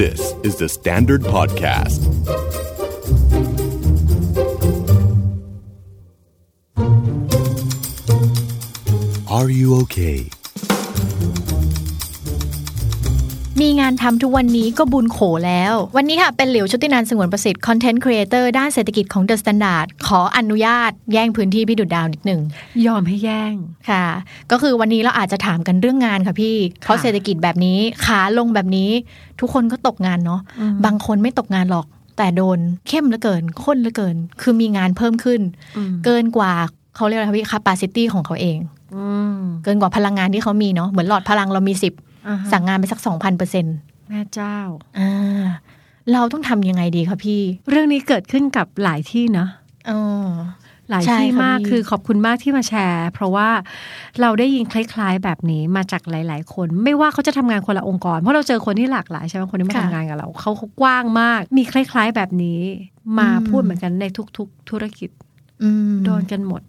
This is the Standard Podcast. Are you okay? มีงานทำทุกวันนี้ก็บุญโขแล้ว วันนี้ค่ะเป็นหลิวชุตินันท์สงวนประสิทธิ์ content creator ด้านเศรษฐกิจของ The Standard ขออนุญาตแย่งพื้นที่พี่ดุจดาวนิดหนึ่งยอมให้แย่งค่ะ ก็คือวันนี้เราอาจจะถามกันเรื่องงานค่ะพี่ เพราะเศรษฐกิจแบบนี้ขาลงแบบนี้ ทุกคนก็ตกงานเนาะอืมบางคนไม่ตกงานหรอก แต่โดนเข้มเหลือเกินข้นเหลือเกิน คือมีงานเพิ่มขึ้นอืมเกินกว่าเขาเรียกอะไรคะพี่ capacity ของเขาเองอืมเกินกว่าพลังงานที่เขามีเนาะเหมือนหลอดพลังเรามีสิบอ่าฮะ สั่งงานไปสักสองพันเปอร์เซ็นต์แม่เจ้าอ่าเราต้องทำยังไงดีคะพี่ เรื่องนี้เกิดขึ้นกับหลายที่เนาะอ๋อหลายใช่ที่ค่ะมากพี่คือขอบคุณมากที่มาแชร์ เพราะว่าเราได้ยินคล้ายๆ แบบนี้มาจากหลาย ๆ คน ไม่ว่าเขาจะทำงานคนละองค์กร เพราะเราเจอคนที่หลากหลายใช่ไหมคนที่มาทำงานกับเราเขาเขากว้างมาก มีคล้าย ๆ แบบนี้ มาพูดเหมือนกันในทุก ๆ ธุรกิจอืมโดนกันหมด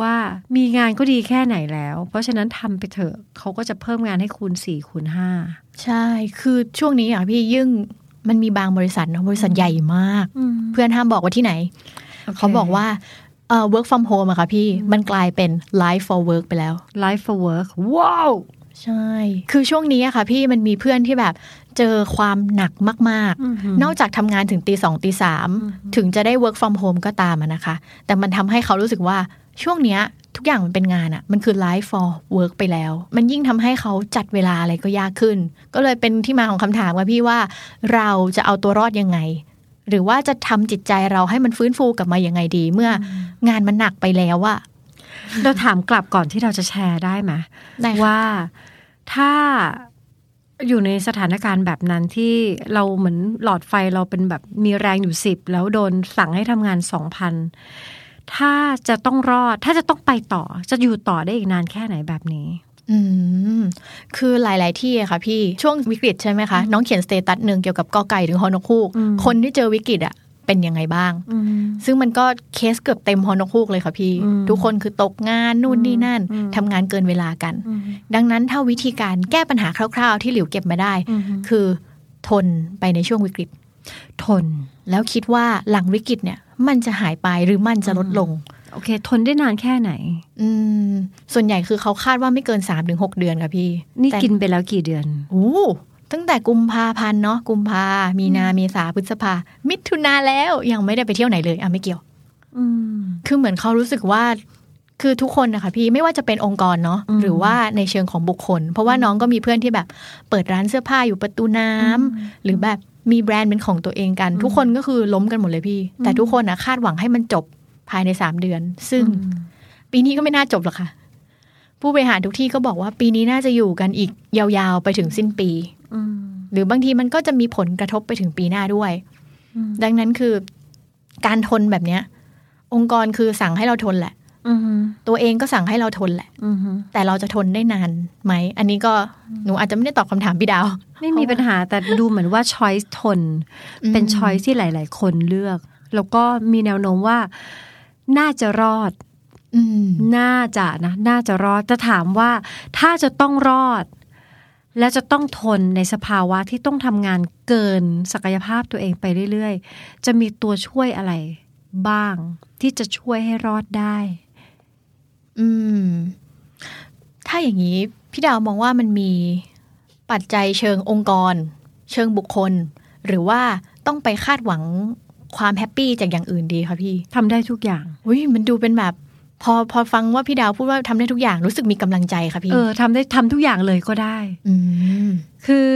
ว่ามีงานก็ดีแค่ไหนแล้ว เพราะฉะนั้นทำไปเถอะเขาก็จะเพิ่มงานให้คูณสี่คูณห้าใช่ คือช่วงนี้อะพี่ยิ่งมันมีบางบริษัทเนอะบริษัทใหญ่มาก เพื่อนห้ามบอกว่าที่ไหนโอเคเขาบอกว่าเอ่อ work from home อะค่ะพี่มันกลายเป็น life for work ไปแล้ว life for work ว้าวใช่ คือช่วงนี้อะค่ะพี่มันมีเพื่อนที่แบบเจอความหนักมากอือหือๆนอกจากทำงานถึงตีสองตีสามถึงจะได้ work from home ก็ตามอะนะคะ แต่มันทำให้เขารู้สึกว่า ช่วงเนี้ยทุกอย่างมันเป็นงานอะมันคือ life for work ไปแล้ว มันยิ่งทำให้เขาจัดเวลาอะไรก็ยากขึ้น ก็เลยเป็นที่มาของคำถามว่าพี่ว่าเราจะเอาตัวรอดยังไง หรือว่าจะทำจิตใจเราให้มันฟื้นฟูกลับมายังไงดี เมื่องานมันหนักไปแล้วอะเราถามกลับก่อนที่เราจะแชร์ได้ไหมได้ค่ะว่าถ้าอยู่ในสถานการณ์แบบนั้นที่เราเหมือนหลอดไฟเราเป็นแบบมีแรงอยู่สิบแล้วโดนสั่งให้ทำงานสองพัน ถ้าจะต้องรอด ถ้าจะต้องไปต่อ จะอยู่ต่อได้อีกนานแค่ไหนแบบนี้ อืม คือหลาย ๆ ที่อะค่ะพี่ ช่วงวิกฤตใช่ไหมคะ น้องเขียน status หนึ่งเกี่ยวกับกอไก่ถึงฮอนกฮูกอืมคนที่เจอวิกฤตอะเป็นยังไงบ้าง ซึ่งมันก็เคสเกือบเต็มฮอนกฮูกเลยค่ะพี่อืมทุกคนคือตกงานนู่นนี่นั่นอืมทำงานเกินเวลากัน ดังนั้นถ้าวิธีการแก้ปัญหาคร่าว ๆ ที่หลิวเก็บมาได้ คือทนไปในช่วงวิกฤต ทนแล้วคิดว่าหลังวิกฤตเนี่ย มันจะหายไปหรือมันจะลดลง โอเค ทนได้นานแค่ไหน อืม ส่วนใหญ่คือเขาคาดว่าไม่เกิน3าถึงหเดือนค่ะพี่ นี่แต่กินไปแล้วกี่เดือนโอ้ตั้งแต่กุมภาพันธ์เนาะกุมภา มีนาเมษาพฤษภา มิถุนาแล้วยังไม่ได้ไปเที่ยวไหนเลยอะไม่เกี่ยวอืมคือเหมือนเขารู้สึกว่าคือทุกคนนะคะพี่ไม่ว่าจะเป็นองค์กรเนาะอืมหรือว่าในเชิงของบุคคล เพราะว่าน้องก็มีเพื่อนที่แบบ เปิดร้านเสื้อผ้าอยู่ประตูน้ำหรือแบบ มีแบรนด์เป็นของตัวเองกัน ทุกคนก็คือล้มกันหมดเลยพี่ แต่ทุกคนอะคาดหวังให้มันจบภายในสามเดือน ซึ่งปีนี้ก็ไม่น่าจบหรอกค่ะ ผู้บริหารทุกที่ก็บอกว่าปีนี้น่าจะอยู่กันอีกยาวๆไปถึงสิ้นปีอืมหรือบางทีมันก็จะมีผลกระทบไปถึงปีหน้าด้วยอืมดังนั้นคือ การทนแบบเนี้ย องค์กรคือสั่งให้เราทนแหละอืม ตัวเองก็สั่งให้เราทนแหละอืมแต่เราจะทนได้นานไหม อันนี้ก็หนูอาจจะไม่ได้ตอบคำถามพี่ดาว ไม่มีปัญหาแต่ดูเหมือนว่าช้อยส์ทนอืมเป็นช้อยส์ที่หลาย ๆ คนเลือก แล้วก็มีแนวโน้มว่า น่าจะรอดอืมน่าจะนะ น่าจะรอดจะถามว่า ถ้าจะต้องรอด และจะต้องทนในสภาวะที่ต้องทำงานเกินศักยภาพตัวเองไปเรื่อย ๆ จะมีตัวช่วยอะไรบ้างที่จะช่วยให้รอดได้ อืม ถ้าอย่างนี้พี่ดาวมองว่ามันมีปัจจัยเชิงองค์กร เชิงบุคคล หรือว่าต้องไปคาดหวังความแฮปปี้จากอย่างอื่นดีคะพี่ทำได้ทุกอย่างอุ้ยมันดูเป็นแบบ พอพอฟังว่าพี่ดาวพูดว่าทำได้ทุกอย่างรู้สึกมีกำลังใจค่ะพี่เออทำได้ทำทุกอย่างเลยก็ได้อืมคือ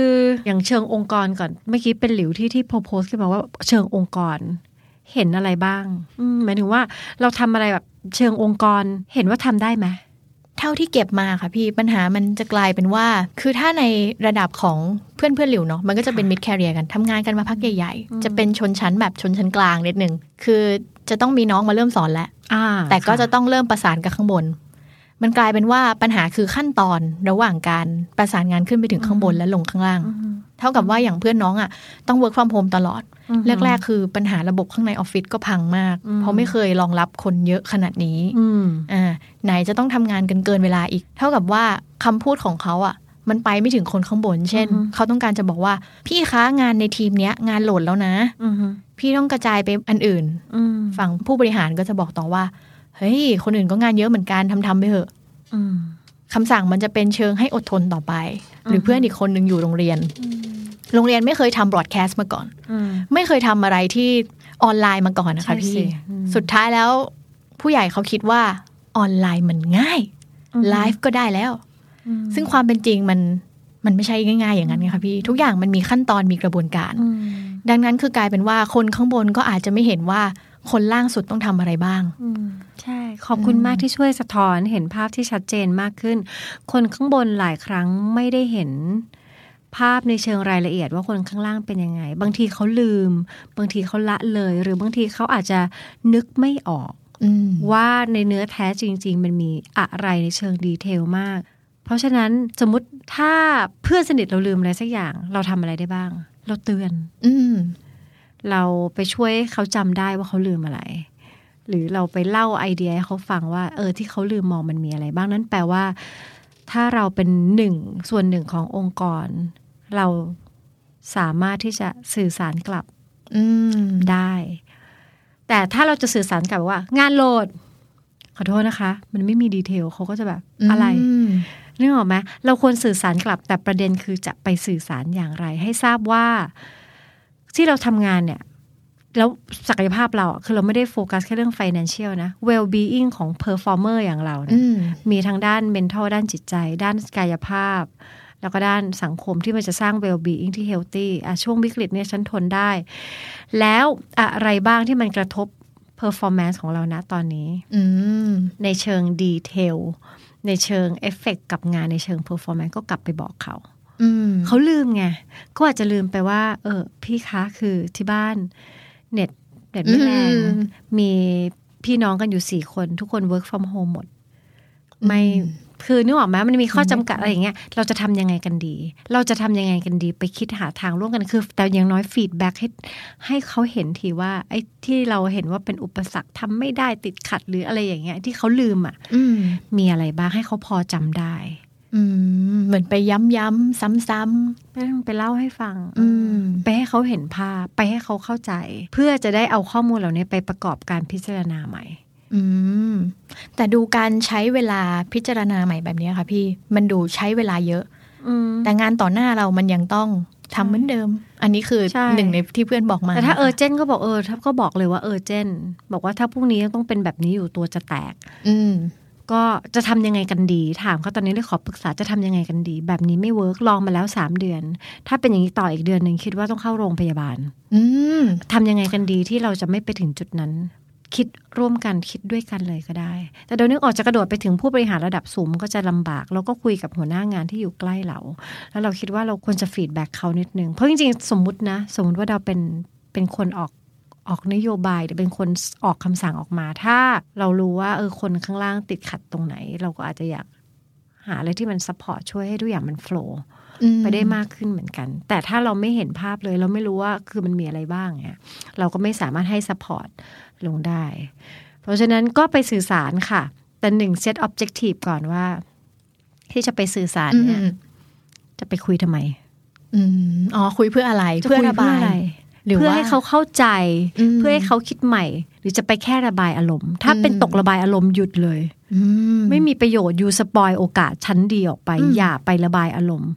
อย่างเชิงองค์กรก่อนเมื่อกี้เป็นหลิวที่ที่โพสต์ขึ้นมาว่าเชิงองค์กร เห็นอะไรบ้างอืมหมายถึงว่าเราทำอะไรแบบเชิงองค์กรเห็นว่าทำได้ไหมเท่าที่เก็บมาค่ะพี่ปัญหามันจะกลายเป็นว่า คือถ้าในระดับของเพื่อนเพื่อนหลิวเนาะมันก็จะเป็นมิดแคเรียกันทำงานกันมาพักใหญ่ๆ จะเป็นชนชั้นแบบชนชั้นกลางนิดหนึ่งคือจะต้องมีน้องมาเริ่มสอนแล้วอ่าแต่ก็จะค่ต้องเริ่มประสานกับข้างบน มันกลายเป็นว่าปัญหาคือขั้นตอนระหว่างการประสานงานขึ้นไปถึงข้างบนและลงข้างล่าง เท่ากับว่าอย่างเพื่อนน้องอะต้อง work from home ตลอดอือฮึแรก ๆ คือปัญหาระบบข้างในออฟฟิศก็พังมากอืมเพราะไม่เคยรองรับคนเยอะขนาดนี้อืมอ่าไหนจะต้องทำงานกันเกินเวลาอีก เท่ากับว่าคำพูดของเขาอะมันไปไม่ถึงคนข้างบน เช่นอือฮึเขาต้องการจะบอกว่า พี่คะงานในทีมเนี้ย งานโหลดแล้วนะอืมพี่ต้องกระจายไปอันอื่นอืมฝั่งผู้บริหารก็จะบอกต่อว่า เฮ้ย คนอื่นก็งานเยอะเหมือนกันทำทำไปเถอะอืมคำสั่งมันจะเป็นเชิงให้อดทนต่อไป หรือเพื่อนอีกคนหนึ่งอยู่โรงเรียน โรงเรียนไม่เคยทำบรอดแคสต์มาก่อนอืมไม่เคยทำอะไรที่ออนไลน์มาก่อนนะคะใช่พี่สิอืมสุดท้ายแล้ว ผู้ใหญ่เขาคิดว่าออนไลน์มันง่ายไลฟ์ก็ได้แล้วอืมซึ่งความเป็นจริงมันมันไม่ใช่ง่าย ๆ อย่างนั้นไงคะพี่ ทุกอย่างมันมีขั้นตอนมีกระบวนการอืมดังนั้นคือกลายเป็นว่าคนข้างบนก็อาจจะไม่เห็นว่า คนล่างสุดต้องทำอะไรบ้างอืมใช่ ขอบคุณมากที่ช่วยสะท้อนเห็นภาพที่ชัดเจนมากขึ้น คนข้างบนหลายครั้งไม่ได้เห็นภาพในเชิงรายละเอียดว่าคนข้างล่างเป็นยังไง บางทีเขาลืม บางทีเขาละเลย หรือบางทีเขาอาจจะนึกไม่ออกอืมว่าในเนื้อแท้จริง ๆ มันมีอะไรในเชิงดีเทลมาก เพราะฉะนั้นสมมติถ้าเพื่อนสนิทเราลืมอะไรสักอย่าง เราทำอะไรได้บ้าง เราเตือน อืม เราไปช่วยเขาจำได้ว่าเขาลืมอะไร หรือเราไปเล่าไอเดียให้เขาฟังว่า เออที่เขาลืมมองมันมีอะไร บ้างนั่นแปลว่า ถ้าเราเป็นหนึ่งส่วนหนึ่งขององค์กร เราสามารถที่จะสื่อสารกลับอืมได้ แต่ถ้าเราจะสื่อสารกลับว่า งาน load ขอโทษนะคะ มันไม่มี detail เขาก็จะแบบอะไร นึกออกไหมเราควรสื่อสารกลับแต่ประเด็นคือจะไปสื่อสารอย่างไร ให้ทราบว่า ที่เราทำงานเนี่ย แล้วศักยภาพเราอะคือเราไม่ได้โฟกัสแค่เรื่อง financial นะ well being ของ performer อย่างเราเนี่ย อืมมีทั้งด้าน mental ด้านจิตใจ ด้านกายภาพ แล้วก็ด้านสังคมที่มันจะสร้าง well being ที่ healthy อะช่วงวิกฤตเนี่ยฉันทนได้ แล้วอะไรบ้างที่มันกระทบ performance ของเรานะตอนนี้อืมในเชิง detail ในเชิงเอฟเฟกกับงานในเชิง performance ก็กลับไปบอกเขาอืม เขาลืมไงก็อาจจะลืมไปว่า เออ พี่คะคือที่บ้าน เน็ตเน็ตไม่แรงอืมมีพี่น้องกันอยู่สี่คน ทุกคน work from home หมด ไม่คือนึกออกไหมมันมีข้อจำกัดอะไรอย่างเงี้ยเราจะทำยังไงกันดี เราจะทำยังไงกันดี ไปคิดหาทางร่วมกันคือ แต่อย่างน้อยฟีดแบ็กให้ให้เขาเห็นทีว่า ไอ้ที่เราเห็นว่าเป็นอุปสรรคทำไม่ได้ติดขัดหรืออะไรอย่างเงี้ย ที่เขาลืมอะอืมมีอะไรบ้างให้เขาพอจำได้ อืมเหมือนไปย้ำย้ำซ้ำซ้ไม่ต้องไปเล่าให้ฟังำอืไปให้เขาเห็นภาพ ไปให้เขาเข้าใจ เพื่อจะได้เอาข้อมูลเหล่านี้ไปประกอบการพิจารณาใหม่ อืม แต่ดูการใช้เวลาพิจารณาใหม่แบบนี้ค่ะ พี่มันดูใช้เวลาเยอะอืมแต่งานต่อหน้าเรามันยังต้องทำเหมือนเดิม อันนี้คือใช่หนึ่งในที่เพื่อนบอกมาแต่ถ้านะคะเออเจนก็บอกเออถ้าก็บอกเลยว่าเออเจนบอกว่าถ้าพรุ่งนี้ต้องเป็นแบบนี้อยู่ตัวจะแตก อืม ก็จะทำยังไงกันดี ถามเขาตอนนี้เลยขอปรึกษาจะทำยังไงกันดี แบบนี้ไม่ work ลองมาแล้วสามเดือน ถ้าเป็นอย่างนี้ต่ออีกเดือนหนึ่งคิดว่าต้องเข้าโรงพยาบาล อืมทำยังไงกันดีที่เราจะไม่ไปถึงจุดนั้น คิดร่วมกันคิดด้วยกันเลยก็ได้ แต่เดี๋ยวนึกออกจะกระโดดไปถึงผู้บริหารระดับสูงมันก็จะลำบาก เราก็คุยกับหัวหน้างานที่อยู่ใกล้เรา แล้วเราคิดว่าเราควรจะฟีดแบ็กเขานิดนึงเพราะจริงๆสมมุตินะ สมมติว่าเราเป็นเป็นคนออก ออกนโยบายหรือเป็นคนออกคำสั่งออกมา ถ้าเรารู้ว่าเออคนข้างล่างติดขัดตรงไหน เราก็อาจจะอยากหาอะไรที่มัน support ช่วยให้ทุกอย่างมัน flow อืมไปได้มากขึ้นเหมือนกัน แต่ถ้าเราไม่เห็นภาพเลย เราไม่รู้ว่าคือมันมีอะไรบ้างเนี่ยเราก็ไม่สามารถให้ support ลงได้ เพราะฉะนั้นก็ไปสื่อสารค่ะ แต่หนึ่ง set objective ก่อนว่า ที่จะไปสื่อสารเนี่ย อืมจะไปคุยทำไมอืมอ๋อคุยเพื่ออะไรจะเพื่อคุยระบายอะไรหรือ เพื่อว่าให้เขาเข้าใจอืมเพื่อให้เขาคิดใหม่ หรือจะไปแค่ระบายอารมณ์ ถ้าเป็นอืมตกระบายอารมณ์หยุดเลยอืมไม่มีประโยชน์อย่า spoil โอกาสชั้นดีออกไปอืมอย่าไประบายอารมณ์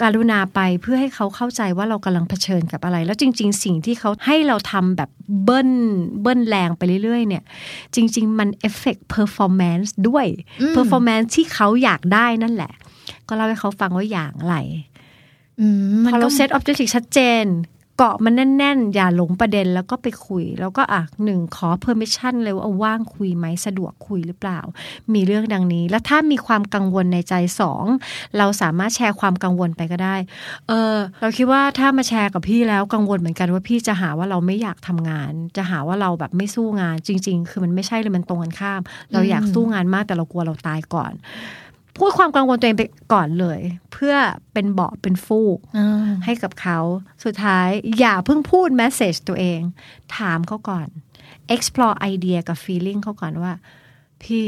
กรุณาไปเพื่อให้เขาเข้าใจว่าเรากำลังเผชิญกับอะไร แล้วจริง ๆ สิ่งที่เขาให้เราทำแบบเบิ้ลเบิ้ลแรงไปเรื่อย ๆ เนี่ย จริง ๆ มัน effect performance ด้วยอืม performance ที่เขาอยากได้นั่นแหละ ก็เล่าให้เขาฟังว่าอย่างไรอืมมันพอก็เรา set objective ชัดเจน เกาะมันแน่น ๆ อย่าหลงประเด็นแล้วก็ไปคุย แล้วก็อะหนึ่งขอ permission เลยว่าเอาว่างคุยไหมสะดวกคุยหรือเปล่า มีเรื่องดังนี้ แล้วถ้ามีความกังวลในใจสองเราสามารถแชร์ความกังวลไปก็ได้ เออเราคิดว่าถ้ามาแชร์กับพี่แล้วกังวลเหมือนกันว่าพี่จะหาว่าเราไม่อยากทำงาน จะหาว่าเราแบบไม่สู้งานจริง ๆ คือมันไม่ใช่เลยมันตรงกันข้าม เราอยากสู้งานมากแต่เรากลัวเราตายก่อน พูดความกังวลตัวเองไปก่อนเลย เพื่อเป็นเบาะเป็นฟูกอ่าให้กับเขาสุดท้ายอย่าเพิ่งพูด message ตัวเอง ถามเขาก่อน explore ไอเดียกับ feeling เขาก่อนว่า พี่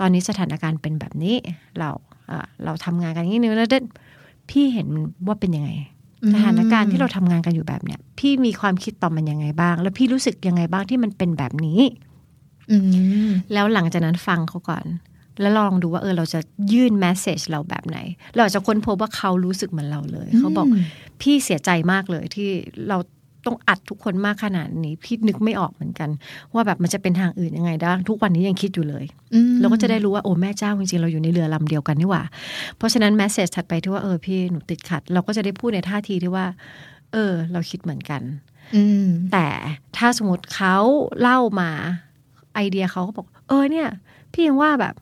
ตอนนี้สถานการณ์เป็นแบบนี้ เราเอ่อเราทำงานกันอย่างนี้นึงแล้วเด็ดพี่เห็นว่าเป็นยังไงสถานการณ์ที่เราทำงานกันอยู่แบบเนี้ยพี่มีความคิดต่อมันยังไงบ้าง แล้วพี่รู้สึกยังไงบ้างที่มันเป็นแบบนี้ อืมแล้วหลังจากนั้นฟังเขาก่อน แล้วลองดูว่าเออเราจะยื่นแมสเซจเราแบบไหน เราอาจจะค้นพบว่าเขารู้สึกเหมือนเราเลย เขาบอกพี่เสียใจมากเลยที่เราต้องอัดทุกคนมากขนาดนี้ พี่นึกไม่ออกเหมือนกัน ว่าแบบมันจะเป็นทางอื่นยังไงได้ทุกวันนี้ยังคิดอยู่เลยอืมเราก็จะได้รู้ว่าโอ้แม่เจ้าจริงๆเราอยู่ในเรือลำเดียวกันนี่หว่า เพราะฉะนั้นแมสเซจถัดไปที่ว่าเออพี่หนูติดขัด เราก็จะได้พูดในท่าทีที่ว่า เออ เราคิดเหมือนกันอืมแต่ถ้าสมมติเขาเล่ามาไอเดียเขาก็บอก เออเนี่ย พี่ยังว่าแบบ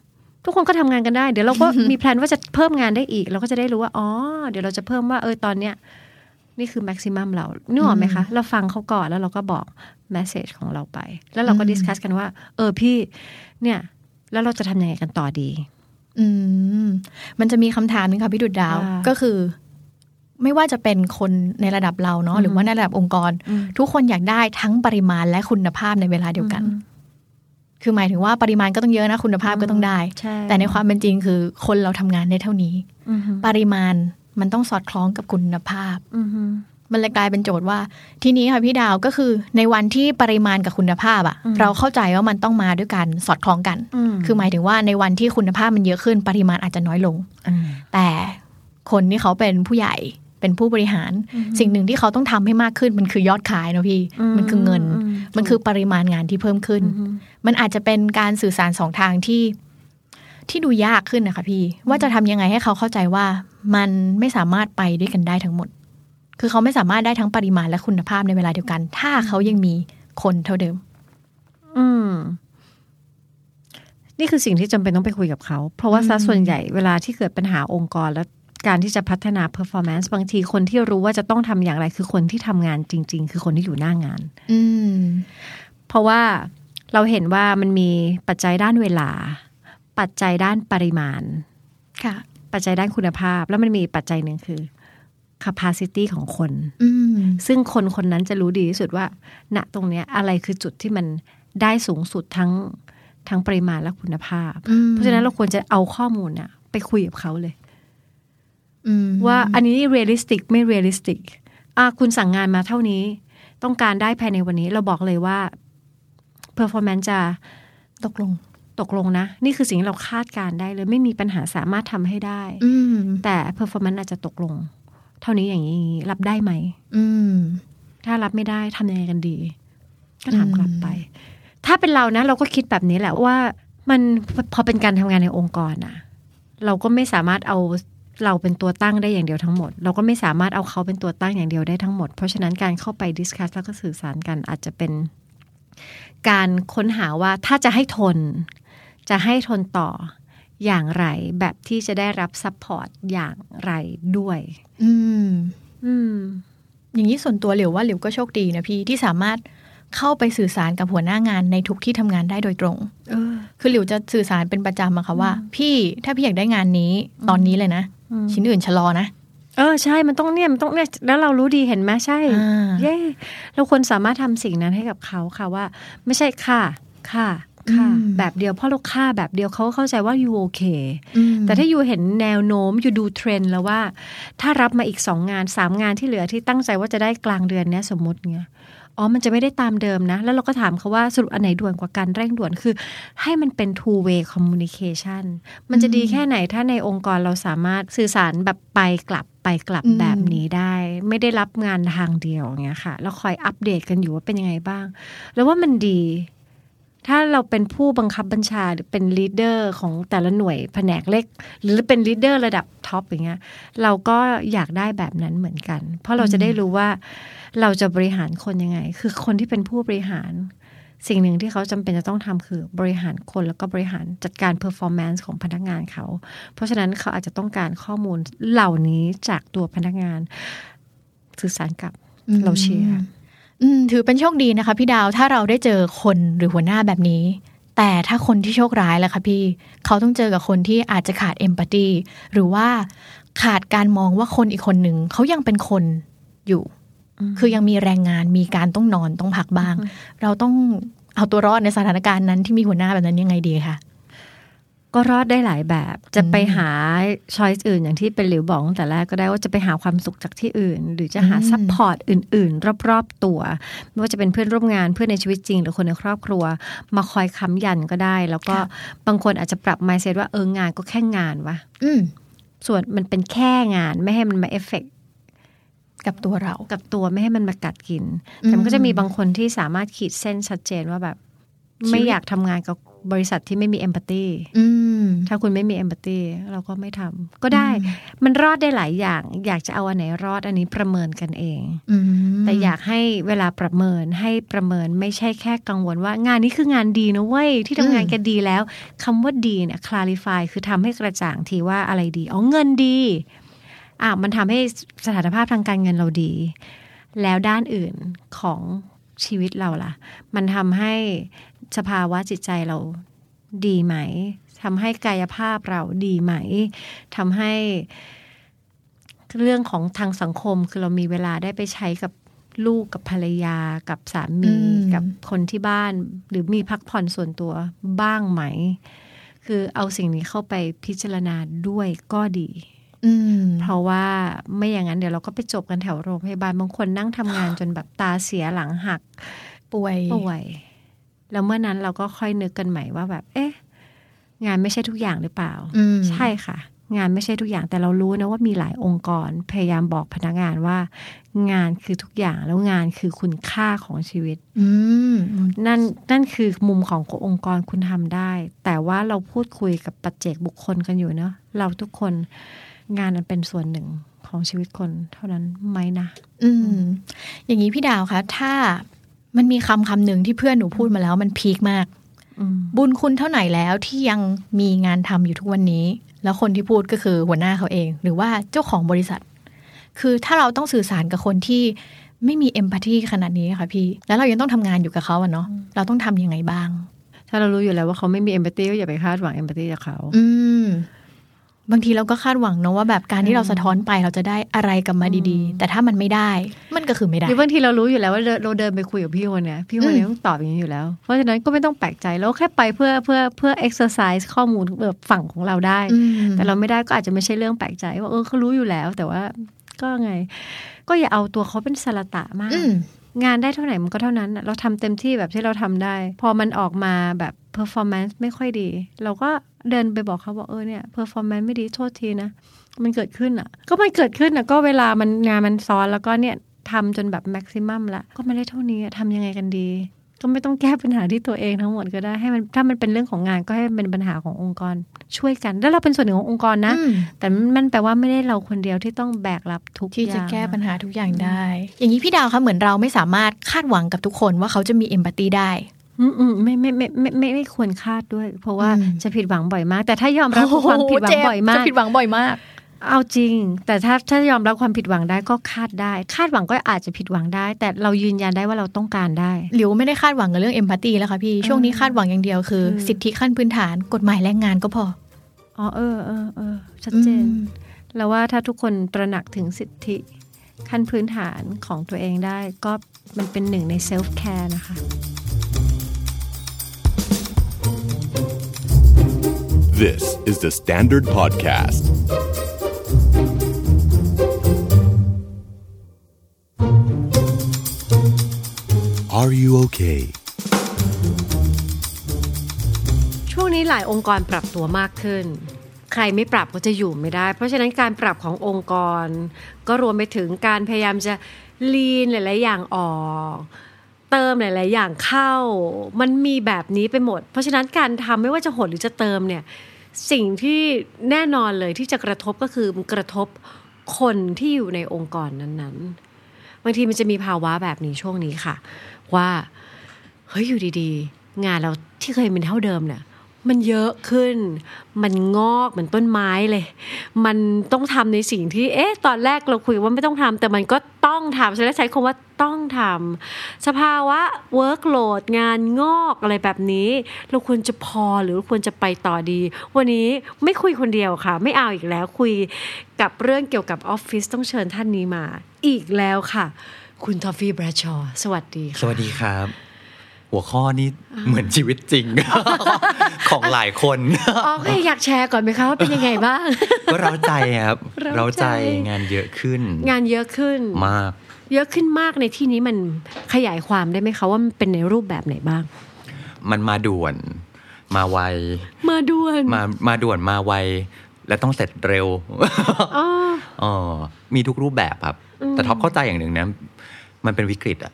ทุกคนก็ทำงานกันได้ เดี๋ยวเราก็มีแพลนว่าจะเพิ่มงานได้อีก เราก็จะได้รู้ว่าอ๋อเดี๋ยวเราจะเพิ่มว่าเออตอนเนี้ยนี่คือ maximum เรานึกออกไหมคะ เราฟังเขาก่อนแล้วเราก็บอก message ของเราไป แล้วเราก็อืม discussกันว่า เออพี่ เนี่ย แล้วเราจะทำยังไงกันต่อดี อืม มันจะมีคำถามหนึ่งค่ะพี่ดุจดาวว่าก็คือ ไม่ว่าจะเป็นคนในระดับเราเนาะหรือว่าในระดับองค์กรอืมทุกคนอยากได้ทั้งปริมาณและคุณภาพในเวลาเดียวกัน คือหมายถึงว่าปริมาณก็ต้องเยอะนะคุณภาพก็ต้องได้ใช่แต่ในความเป็นจริงคือคนเราทำงานได้เท่านี้อือฮึปริมาณมันต้องสอดคล้องกับคุณภาพอือฮึมันเลยกลายเป็นโจทย์ว่า ทีนี้ค่ะพี่ดาวก็คือในวันที่ปริมาณกับคุณภาพอะอืมเราเข้าใจว่ามันต้องมาด้วยกันสอดคล้องกันมคือหมายถึงว่าในวันที่คุณภาพมันเยอะขึ้นปริมาณอาจจะน้อยลงอืมแต่คนที่เขาเป็นผู้ใหญ่ เป็นผู้บริหาร สิ่งหนึ่งที่เขาต้องทำให้มากขึ้น มันคือยอดขายเนอะพี่ มันคือเงิน มันคือปริมาณงานที่เพิ่มขึ้นอืมมันอาจจะเป็นการสื่อสารสองทางที่ที่ดูยากขึ้นนะคะพี่ ว่าจะทำยังไงให้เขาเข้าใจว่ามันไม่สามารถไปด้วยกันได้ทั้งหมด คือเขาไม่สามารถได้ทั้งปริมาณและคุณภาพในเวลาเดียวกัน ถ้าเขายังมีคนเท่าเดิม อืมนี่คือสิ่งที่จำเป็นต้องไปคุยกับเขา เพราะว่าซะส่วนใหญ่เวลาที่เกิดปัญหาองค์กรและ การที่จะพัฒนา performance บางทีคนที่รู้ว่าจะต้องทำอย่างไร คือคนที่ทำงานจริง ๆ คือคนที่อยู่หน้างานอืมเพราะว่าเราเห็นว่ามันมีปัจจัยด้านเวลา ปัจจัยด้านปริมาณ ค่ะ ปัจจัยด้านคุณภาพ แล้วมันมีปัจจัยหนึ่งคือ capacity ของคนอืมซึ่งคนคนนั้นจะรู้ดีที่สุดว่า ณตรงเนี้ย อะไรคือจุดที่มันได้สูงสุดทั้งทั้งปริมาณและคุณภาพอืมเพราะฉะนั้นเราควรจะเอาข้อมูลเนี่ยไปคุยกับเขาเลยอืม ว่าอันนี้ realistic ไม่ realisticอะคุณสั่งงานมาเท่านี้ ต้องการได้ภายในวันนี้ เราบอกเลยว่า performance จะตกลงตกลงนะ นี่คือสิ่งที่เราคาดการณ์ได้เลย ไม่มีปัญหาสามารถทำให้ได้อืมแต่ performance อาจจะตกลง เท่านี้อย่างนี้อย่างนี้รับได้ไหมอืมถ้ารับไม่ได้ทำยังไงกันดี ก็ถามอืมกลับไป ถ้าเป็นเรานะ เราก็คิดแบบนี้แหละว่า มันพอเป็นการทำงานในองค์กรนะเราก็ไม่สามารถเอา เราเป็นตัวตั้งได้อย่างเดียวทั้งหมด เราก็ไม่สามารถเอาเขาเป็นตัวตั้งอย่างเดียวได้ทั้งหมด เพราะฉะนั้นการเข้าไป discuss แล้วก็สื่อสารกันอาจจะเป็น การค้นหาว่าถ้าจะให้ทน จะให้ทนต่ออย่างไร แบบที่จะได้รับ support อย่างไรด้วย อืม อืม อย่างนี้ส่วนตัวหลิวว่าหลิวก็โชคดีนะพี่ที่สามารถเข้าไปสื่อสารกับหัวหน้างานในทุกที่ทำงานได้โดยตรงเออคือหลิวจะสื่อสารเป็นประจำอะค่ะว่า พี่ถ้าพี่อยากได้งานนี้ตอนนี้เลยนะอืม ชิ้นอื่นชะลอนะ เออใช่มันต้องเนี่ยมันต้องเนี่ยแล้วเรารู้ดีเห็นไหมใช่อ่าเย้เราควรสามารถทำสิ่งนั้นให้กับเขาค่ะว่า ไม่ใช่ค่ะค่ะค่ะอืมแบบเดียวเพราะเราค่าแบบเดียวเขาก็เข้าใจว่าอยู่โอเคอืมแต่ถ้าอยู่เห็นแนวโน้มอยู่ดูเทรนด์แล้วว่า ถ้ารับมาอีกสองงานสามงานที่เหลือที่ตั้งใจว่าจะได้กลางเดือนเนี้ยสมมติเงี้ย อ๋อมันจะไม่ได้ตามเดิมนะ แล้วเราก็ถามเขาว่าสรุปอันไหนด่วนกว่ากันเร่งด่วนคือ ให้มันเป็น two way communication มันจะดีแค่ไหนถ้าในองค์กรเราสามารถสื่อสารแบบไปกลับไปกลับอืมแบบนี้ได้ ไม่ได้รับงานทางเดียวอย่างเงี้ยค่ะ แล้วคอยอัปเดตกันอยู่ว่าเป็นยังไงบ้าง แล้วว่ามันดี ถ้าเราเป็นผู้บังคับบัญชาหรือเป็น leader ของแต่ละหน่วยแผนกเล็ก หรือเป็น leader ระดับ top อย่างเงี้ยเราก็อยากได้แบบนั้นเหมือนกัน เพราะเราจะได้รู้ว่าเราจะบริหารคนยังไง คือคนที่เป็นผู้บริหาร สิ่งหนึ่งที่เขาจำเป็นจะต้องทำคือบริหารคนแล้วก็บริหารจัดการ performance ของพนักงานเขา เพราะฉะนั้นเขาอาจจะต้องการข้อมูลเหล่านี้จากตัวพนักงานสื่อสารกับเราเชียร์ ถือเป็นโชคดีนะคะพี่ดาวถ้าเราได้เจอคนหรือหัวหน้าแบบนี้ แต่ถ้าคนที่โชคร้ายล่ะคะพี่ เขาต้องเจอกับคนที่อาจจะขาด empathy หรือว่าขาดการมองว่าคนอีกคนหนึ่งเขายังเป็นคนอยู่ คือยังมีแรงงานมีการต้องนอนต้องพักบ้าง เราต้องเอาตัวรอดในสถานการณ์นั้นที่มีหัวหน้าแบบนั้นยังไงดีคะ ก็รอดได้หลายแบบ จะไปหา choice อื่นอย่างที่เป็นหลิวบอกตั้งแต่แรกก็ได้ว่าจะไปหาความสุขจากที่อื่น หรือจะหาอืม support อื่น ๆ รอบ ๆ ตัว ไม่ว่าจะเป็นเพื่อนร่วมงานเพื่อนในชีวิตจริง หรือคนในครอบครัว มาคอยค้ำยันก็ได้ แล้วก็บางคนอาจจะปรับ mindset ว่าเอองานก็แค่งานวะอืมส่วนมันเป็นแค่งานไม่ให้มันมาเอฟเฟกกับตัวเรา กับตัวไม่ให้มันมากัดกินอืมแต่มันก็จะมีบางคนที่สามารถขีดเส้นชัดเจนว่าแบบชีวิตไม่อยากทำงานกับ บริษัทที่ไม่มีเอมพัตตีอืมถ้าคุณไม่มีเอมพัตตีเราก็ไม่ทำก็ได้ มันรอดได้หลายอย่าง อยากจะเอาอันไหนรอดอันนี้ประเมินกันเองอืมแต่อยากให้เวลาประเมินให้ประเมินไม่ใช่แค่กังวลว่างานนี้คืองานดีนะเว้ยที่ทำงานแกดีแล้วคำว่าดีเนี่ย clarify คือทำให้กระจ่างทีว่าอะไรดีอ๋อเงินดีอะมันทำให้สถานภาพทางการเงินเราดี แล้วด้านอื่นของชีวิตเราล่ะ มันทำให้ สภาวะจิตใจเราดีไหมทำให้กายภาพเราดีไหมทำให้เรื่องของทางสังคมคือเรามีเวลาได้ไปใช้กับลูกกับภรรยากับสามีอืมกับคนที่บ้าน หรือมีพักผ่อนส่วนตัวบ้างไหม คือเอาสิ่งนี้เข้าไปพิจารณาด้วยก็ดีอืมเพราะว่าไม่อย่างนั้นเดี๋ยวเราก็ไปจบกันแถวโรงพยาบาลบางคนนั่งทำงานจนแบบตาเสียหลังหัก ป่วยป่วย แล้วเมื่อนั้นเราก็ค่อยนึกกันใหม่ว่าแบบ เอ๊ะ งานไม่ใช่ทุกอย่างหรือเปล่าอืมใช่ค่ะ งานไม่ใช่ทุกอย่างแต่เรารู้นะว่ามีหลายองค์กรพยายามบอกพนักงานว่า งานคือทุกอย่างแล้วงานคือคุณค่าของชีวิตอืมนั่นนั่นคือมุมขององค์กรคุณทำได้ แต่ว่าเราพูดคุยกับปัจเจกบุคคลกันอยู่เนาะเราทุกคนงานมันเป็นส่วนหนึ่งของชีวิตคนเท่านั้นไหมนะ อืม อย่างนี้พี่ดาวคะ ถ้า มันมีคำคำหนึ่งที่เพื่อนหนูพูดมาแล้วมันพีคมากอืมบุญคุณเท่าไหร่แล้วที่ยังมีงานทำอยู่ทุกวันนี้ แล้วคนที่พูดก็คือหัวหน้าเขาเอง หรือว่าเจ้าของบริษัท คือถ้าเราต้องสื่อสารกับคนที่ไม่มีเอมพัตตีขนาดนี้ค่ะพี่ แล้วเรายังต้องทำงานอยู่กับเขาอะเนาะเราต้องทำยังไงบ้าง ถ้าเรารู้อยู่แล้วว่าเขาไม่มีเอมพัตตีก็อย่าไปคาดหวังเอมพัตตีจากเขา อืม บางทีเราก็คาดหวังเนอะว่าแบบการที่เราสะท้อนไปเราจะได้อะไรกลับมาดีๆ แต่ถ้ามันไม่ได้ มันก็คือไม่ได้หรือบางทีเรารู้อยู่แล้วว่าเราเราเดินไปคุยกับพี่คนเนี้ยพี่คนเนี้ยต้องตอบอย่างนี้อยู่แล้ว เพราะฉะนั้นก็ไม่ต้องแปลกใจแล้วแค่ไปเพื่อเพื่อเพื่อ exercise ข้อมูลแบบฝั่งของเราได้อืมแต่เราไม่ได้ก็อาจจะไม่ใช่เรื่องแปลกใจว่าเออเขารู้อยู่แล้ว แต่ว่าก็ไง ก็อย่าเอาตัวเขาเป็นสารตะมากอืม งานได้เท่าไหร่มันก็เท่านั้น เราทำเต็มที่แบบที่เราทำได้ พอมันออกมาแบบ performance ไม่ค่อยดี เราก็เดินไปบอกเขาบอกเออเนี่ย performance ไม่ดีโทษทีนะ มันเกิดขึ้นอะ ก็มันเกิดขึ้นอะก็เวลามันงานมันซ้อนแล้วก็เนี่ยทำจนแบบ maximum ละก็ไม่ได้เท่านี้อะทำยังไงกันดี ก็ไม่ต้องแก้ปัญหาที่ตัวเองทั้งหมดก็ได้ให้มันถ้ามันเป็นเรื่องของงานก็ให้มันเป็นปัญหาขององค์กรช่วยกัน แล้วเราเป็นส่วนหนึ่งขององค์กรนะอืมแต่มันแปลว่าไม่ได้เราคนเดียวที่ต้องแบกรับทุกที่จะอย่างแก้ปัญหาทุกอย่างได้ อย่างนี้พี่ดาวคะเหมือนเราไม่สามารถคาดหวังกับทุกคนว่าเขาจะมีเอมพัตตีได้อืมอืมไม่ไม่ไม่ไม่ไม่ไม่ควรคาดด้วย เพราะว่าอืมจะผิดหวังบ่อยมาก แต่ถ้ายอมรับความผิดหวังบ่อยมาจะกผิดหวังบ่อยมาก เอาจริง แต่ถ้าถ้ายอมรับความผิดหวังได้ก็คาดได้ คาดหวังก็อาจจะผิดหวังได้ แต่เรายืนยันได้ว่าเราต้องการได้หลิวไม่ได้คาดหวังกับเรื่อง empathy แล้วค่ะพี่ช่วงนี้คาดหวังอย่างเดียวคือคือสิทธิขั้นพื้นฐานกฎหมายแรงงานก็พออ๋อเออเออเออชัดเจนอืมแล้วว่าถ้าทุกคนตระหนักถึงสิทธิขั้นพื้นฐานของตัวเองได้ ก็มันเป็นหนึ่งใน self-care นะคะ This is the Standard Podcast. Are you okay? ช่วงนี้หลายองค์กรปรับตัวมากขึ้น ใครไม่ปรับก็จะอยู่ไม่ได้ เพราะฉะนั้นการปรับขององค์กร ก็รวมไปถึงการพยายามจะลีนหลาย ๆ อย่างออกเติมหลาย ๆ อย่างเข้า มันมีแบบนี้ไปหมด เพราะฉะนั้นการทำไม่ว่าจะหดหรือจะเติมเนี่ยสิ่งที่แน่นอนเลยที่จะกระทบก็คือมันกระทบคนที่อยู่ในองค์กรนั้น ๆ บางทีมันจะมีภาวะแบบนี้ช่วงนี้ค่ะ ว่าเฮ้ยอยู่ดีๆ งานเราที่เคยเป็นเท่าเดิมเนี่ยมันเยอะขึ้น มันงอกเหมือนต้นไม้เลย มันต้องทำในสิ่งที่ เอ๊ะ ตอนแรกเราคุยว่าไม่ต้องทำแต่มันก็ต้องทำฉันเลยใช้คำว่าต้องทำสภาวะ workload งานงอกอะไรแบบนี้ เราควรจะพอหรือควรจะไปต่อดี วันนี้ไม่คุยคนเดียวค่ะ ไม่เอาอีกแล้วคุยกับเรื่องเกี่ยวกับออฟฟิศต้องเชิญท่านนี้มา อีกแล้วค่ะ คุณทอฟฟี่บราชอ สวัสดีค่ะ สวัสดีครับ หัวข้อนี้เหมือนชีวิตจริง ของหลายคนอ๋อก็อยากแชร์ก่อนไหมคะว่าเป็นยังไงบ้างก็เราใจครับ เราเราใจใจงานเยอะขึ้น งานเยอะขึ้นมาก เยอะขึ้นมากในที่นี้มันขยายความได้ไหมคะว่ามันเป็นในรูปแบบไหนบ้าง มันมาด่วน มาไว มาด่วน มามาด่วนมาไว และต้องเสร็จเร็วอ๋ออ๋อมีทุกรูปแบบครับอืมแต่ท็อปเข้าใจอย่างหนึ่งนะ มันเป็นวิกฤตอะ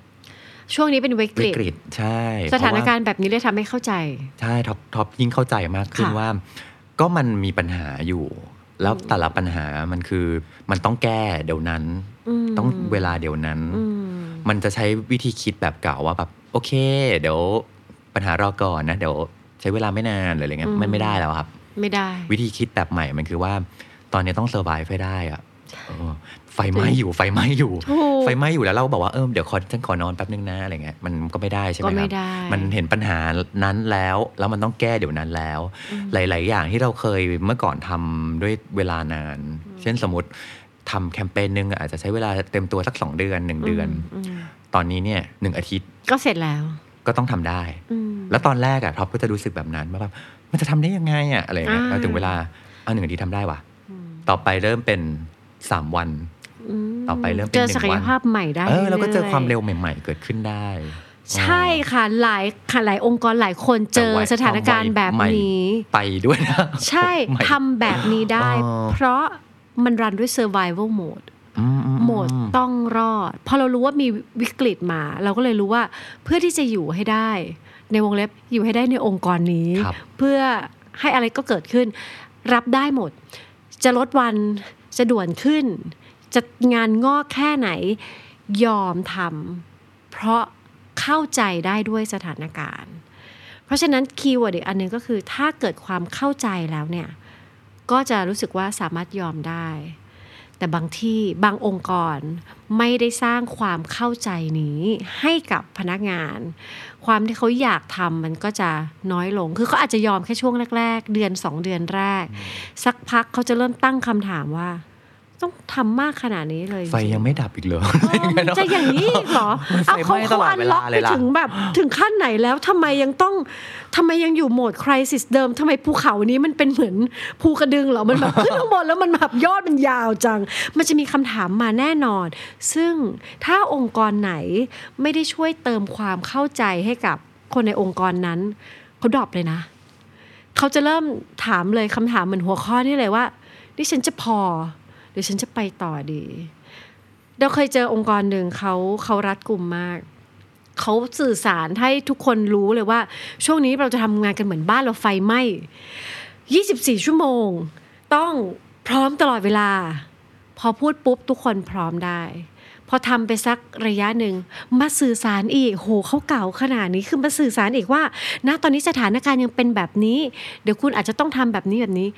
ช่วงนี้เป็นวิกวิฤตกฤตใช่ สถานการเพณ์แบบนี้เลยทำให้เข้าใจระว่าใช่ท็อปท็อปยิ่งเข้าใจมากขึ้นค่ะว่า ก็มันมีปัญหาอยู่ แล้วแต่ละปัญหามันคือมันต้องแก้เดี๋ยวนั้นมันต้องเวลาเดี๋ยวนั้นอืมมันจะใช้วิธีคิดแบบเก่าว่าแบบโอเค เดี๋ยวปัญหารอก่อนนะ เดี๋ยวใช้เวลาไม่นานหรืออะไรเงี้ยมันไม่ได้แล้วครับ ไม่ได้ วิธีคิดแบบใหม่มันคือว่า ตอนนี้ต้องเซอร์ไ e ให้ได้อะเออ ไฟไหม้อยู่ไฟไหม้อยู่ถูกไฟไหม้อยู่แล้วเราก็บอกว่าเออเดี๋ยวขอฉันขอนอนแป๊บนึงนะอะไรเงี้ยมันก็ไม่ได้ใช่ไหมก็ไม่รับได้มันเห็นปัญหานั้นแล้ว แล้วมันต้องแก้เดี๋ยวนั้นแล้ว หลาย ๆ อย่างที่เราเคยเมื่อก่อนทำด้วยเวลานาน เช่นสมมติทำแคมเปญหนึ่งอาจจะใช้เวลาเต็มตัวสักสองเดือนหนึ่งเดือนอืมตอนนี้เนี่ยหนึ่งอาทิตย์ ก็เสร็จแล้วก็ต้องทำได้อืมแล้วตอนแรกอะท็อปก็จะรู้สึกแบบนั้นว่าแบบมันจะทำได้ยังไงอะอะไรเงี้ยอ่าแล้วถึงเวลาเอาหนึ่งอาทิตย์ทำได้วะต่อไปเริ่มเป็นสามวันม ต่อไปเริ่มเป็นเจอหนึ่งศักยวันภาพใหม่ได้เออเราก็เจอรื่ยๆความเร็วใหม่ ๆ เกิดขึ้นได้ ใช่ค่ะหลายค่ะหลายองค์กรหลายคนเจอแต่ว่าสถานการณ์แบบความไวนี้ไปด้วยนะใช่ใหม่ทำแบบนี้ได้อ๋อเพราะมันรันด้วย survival mode อืมอืมโหมดต้องรอด พอเรารู้ว่ามีวิกฤตมา เราก็เลยรู้ว่าเพื่อที่จะอยู่ให้ได้ ในวงเล็บอยู่ให้ได้ในองค์กรนี้ครับเพื่อให้อะไรก็เกิดขึ้น รับได้หมด จะลดวันจะด่วนขึ้น จะงานงอกแค่ไหนยอมทำเพราะเข้าใจได้ด้วยสถานการณ์ เพราะฉะนั้น keyword อีกอันหนึงก็คือถ้าเกิดความเข้าใจแล้วเนี่ยก็จะรู้สึกว่าสามารถยอมได้ แต่บางทีบางองค์กรไม่ได้สร้างความเข้าใจนี้ให้กับพนักงาน ความที่เขาอยากทำมันก็จะน้อยลง คือเขาอาจจะยอมแค่ช่วงแรก ๆ เดือนสองเดือนแรก สักพักเขาจะเริ่มตั้งคำถามว่า ต้องทำมากขนาดนี้เลย ไฟจริๆยังไม่ดับอีกเหรอเออมันจะอย่างนี้อีกเหรอมันไฟเอาเขาไหม้ตเขาลอดอันเวล็ลาอกเลไปยล่ะถึงแบบถึงขั้นไหนแล้วทำไมยังต้องทำไมยังอยู่โหมดคริสิสเดิมทำไมภูเขานี้มันเป็นเหมือนภูกระดึงเหรอมันแบบขึ้นข้างบนแล้วมันแบบยอดมันยาวจัง มันจะมีคำถามมาแน่นอน ซึ่งถ้าองค์กรไหนไม่ได้ช่วยเติมความเข้าใจให้กับคนในองค์กรนั้นเขาดรอปเลยนะเขาจะเริ่มถามเลยคำถามเหมือนหัวข้อนี่เลยว่านี่ฉันจะพอห รือฉันจะไปต่อดีเราเคยเจอองค์กรหนึ่งเขาเขารัดกลุ่มมากเขาสื่อสารให้ทุกคนรู้เลยว่า ช่วงนี้เราจะทำงานกันเหมือนบ้านเราไฟไหม้ 24 ชั่วโมง ต้องพร้อมตลอดเวลา พอพูดปุ๊บทุกคนพร้อมได้ พอทำไปสักระยะหนึ่งมาสื่อสารอีก โหเขาเก่าขนาดนี้คือมาสื่อสารอีกว่าณตอนนี้สถานการณ์ยังเป็นแบบนี้ เดี๋ยวคุณอาจจะต้องทำแบบนี้แบบนี้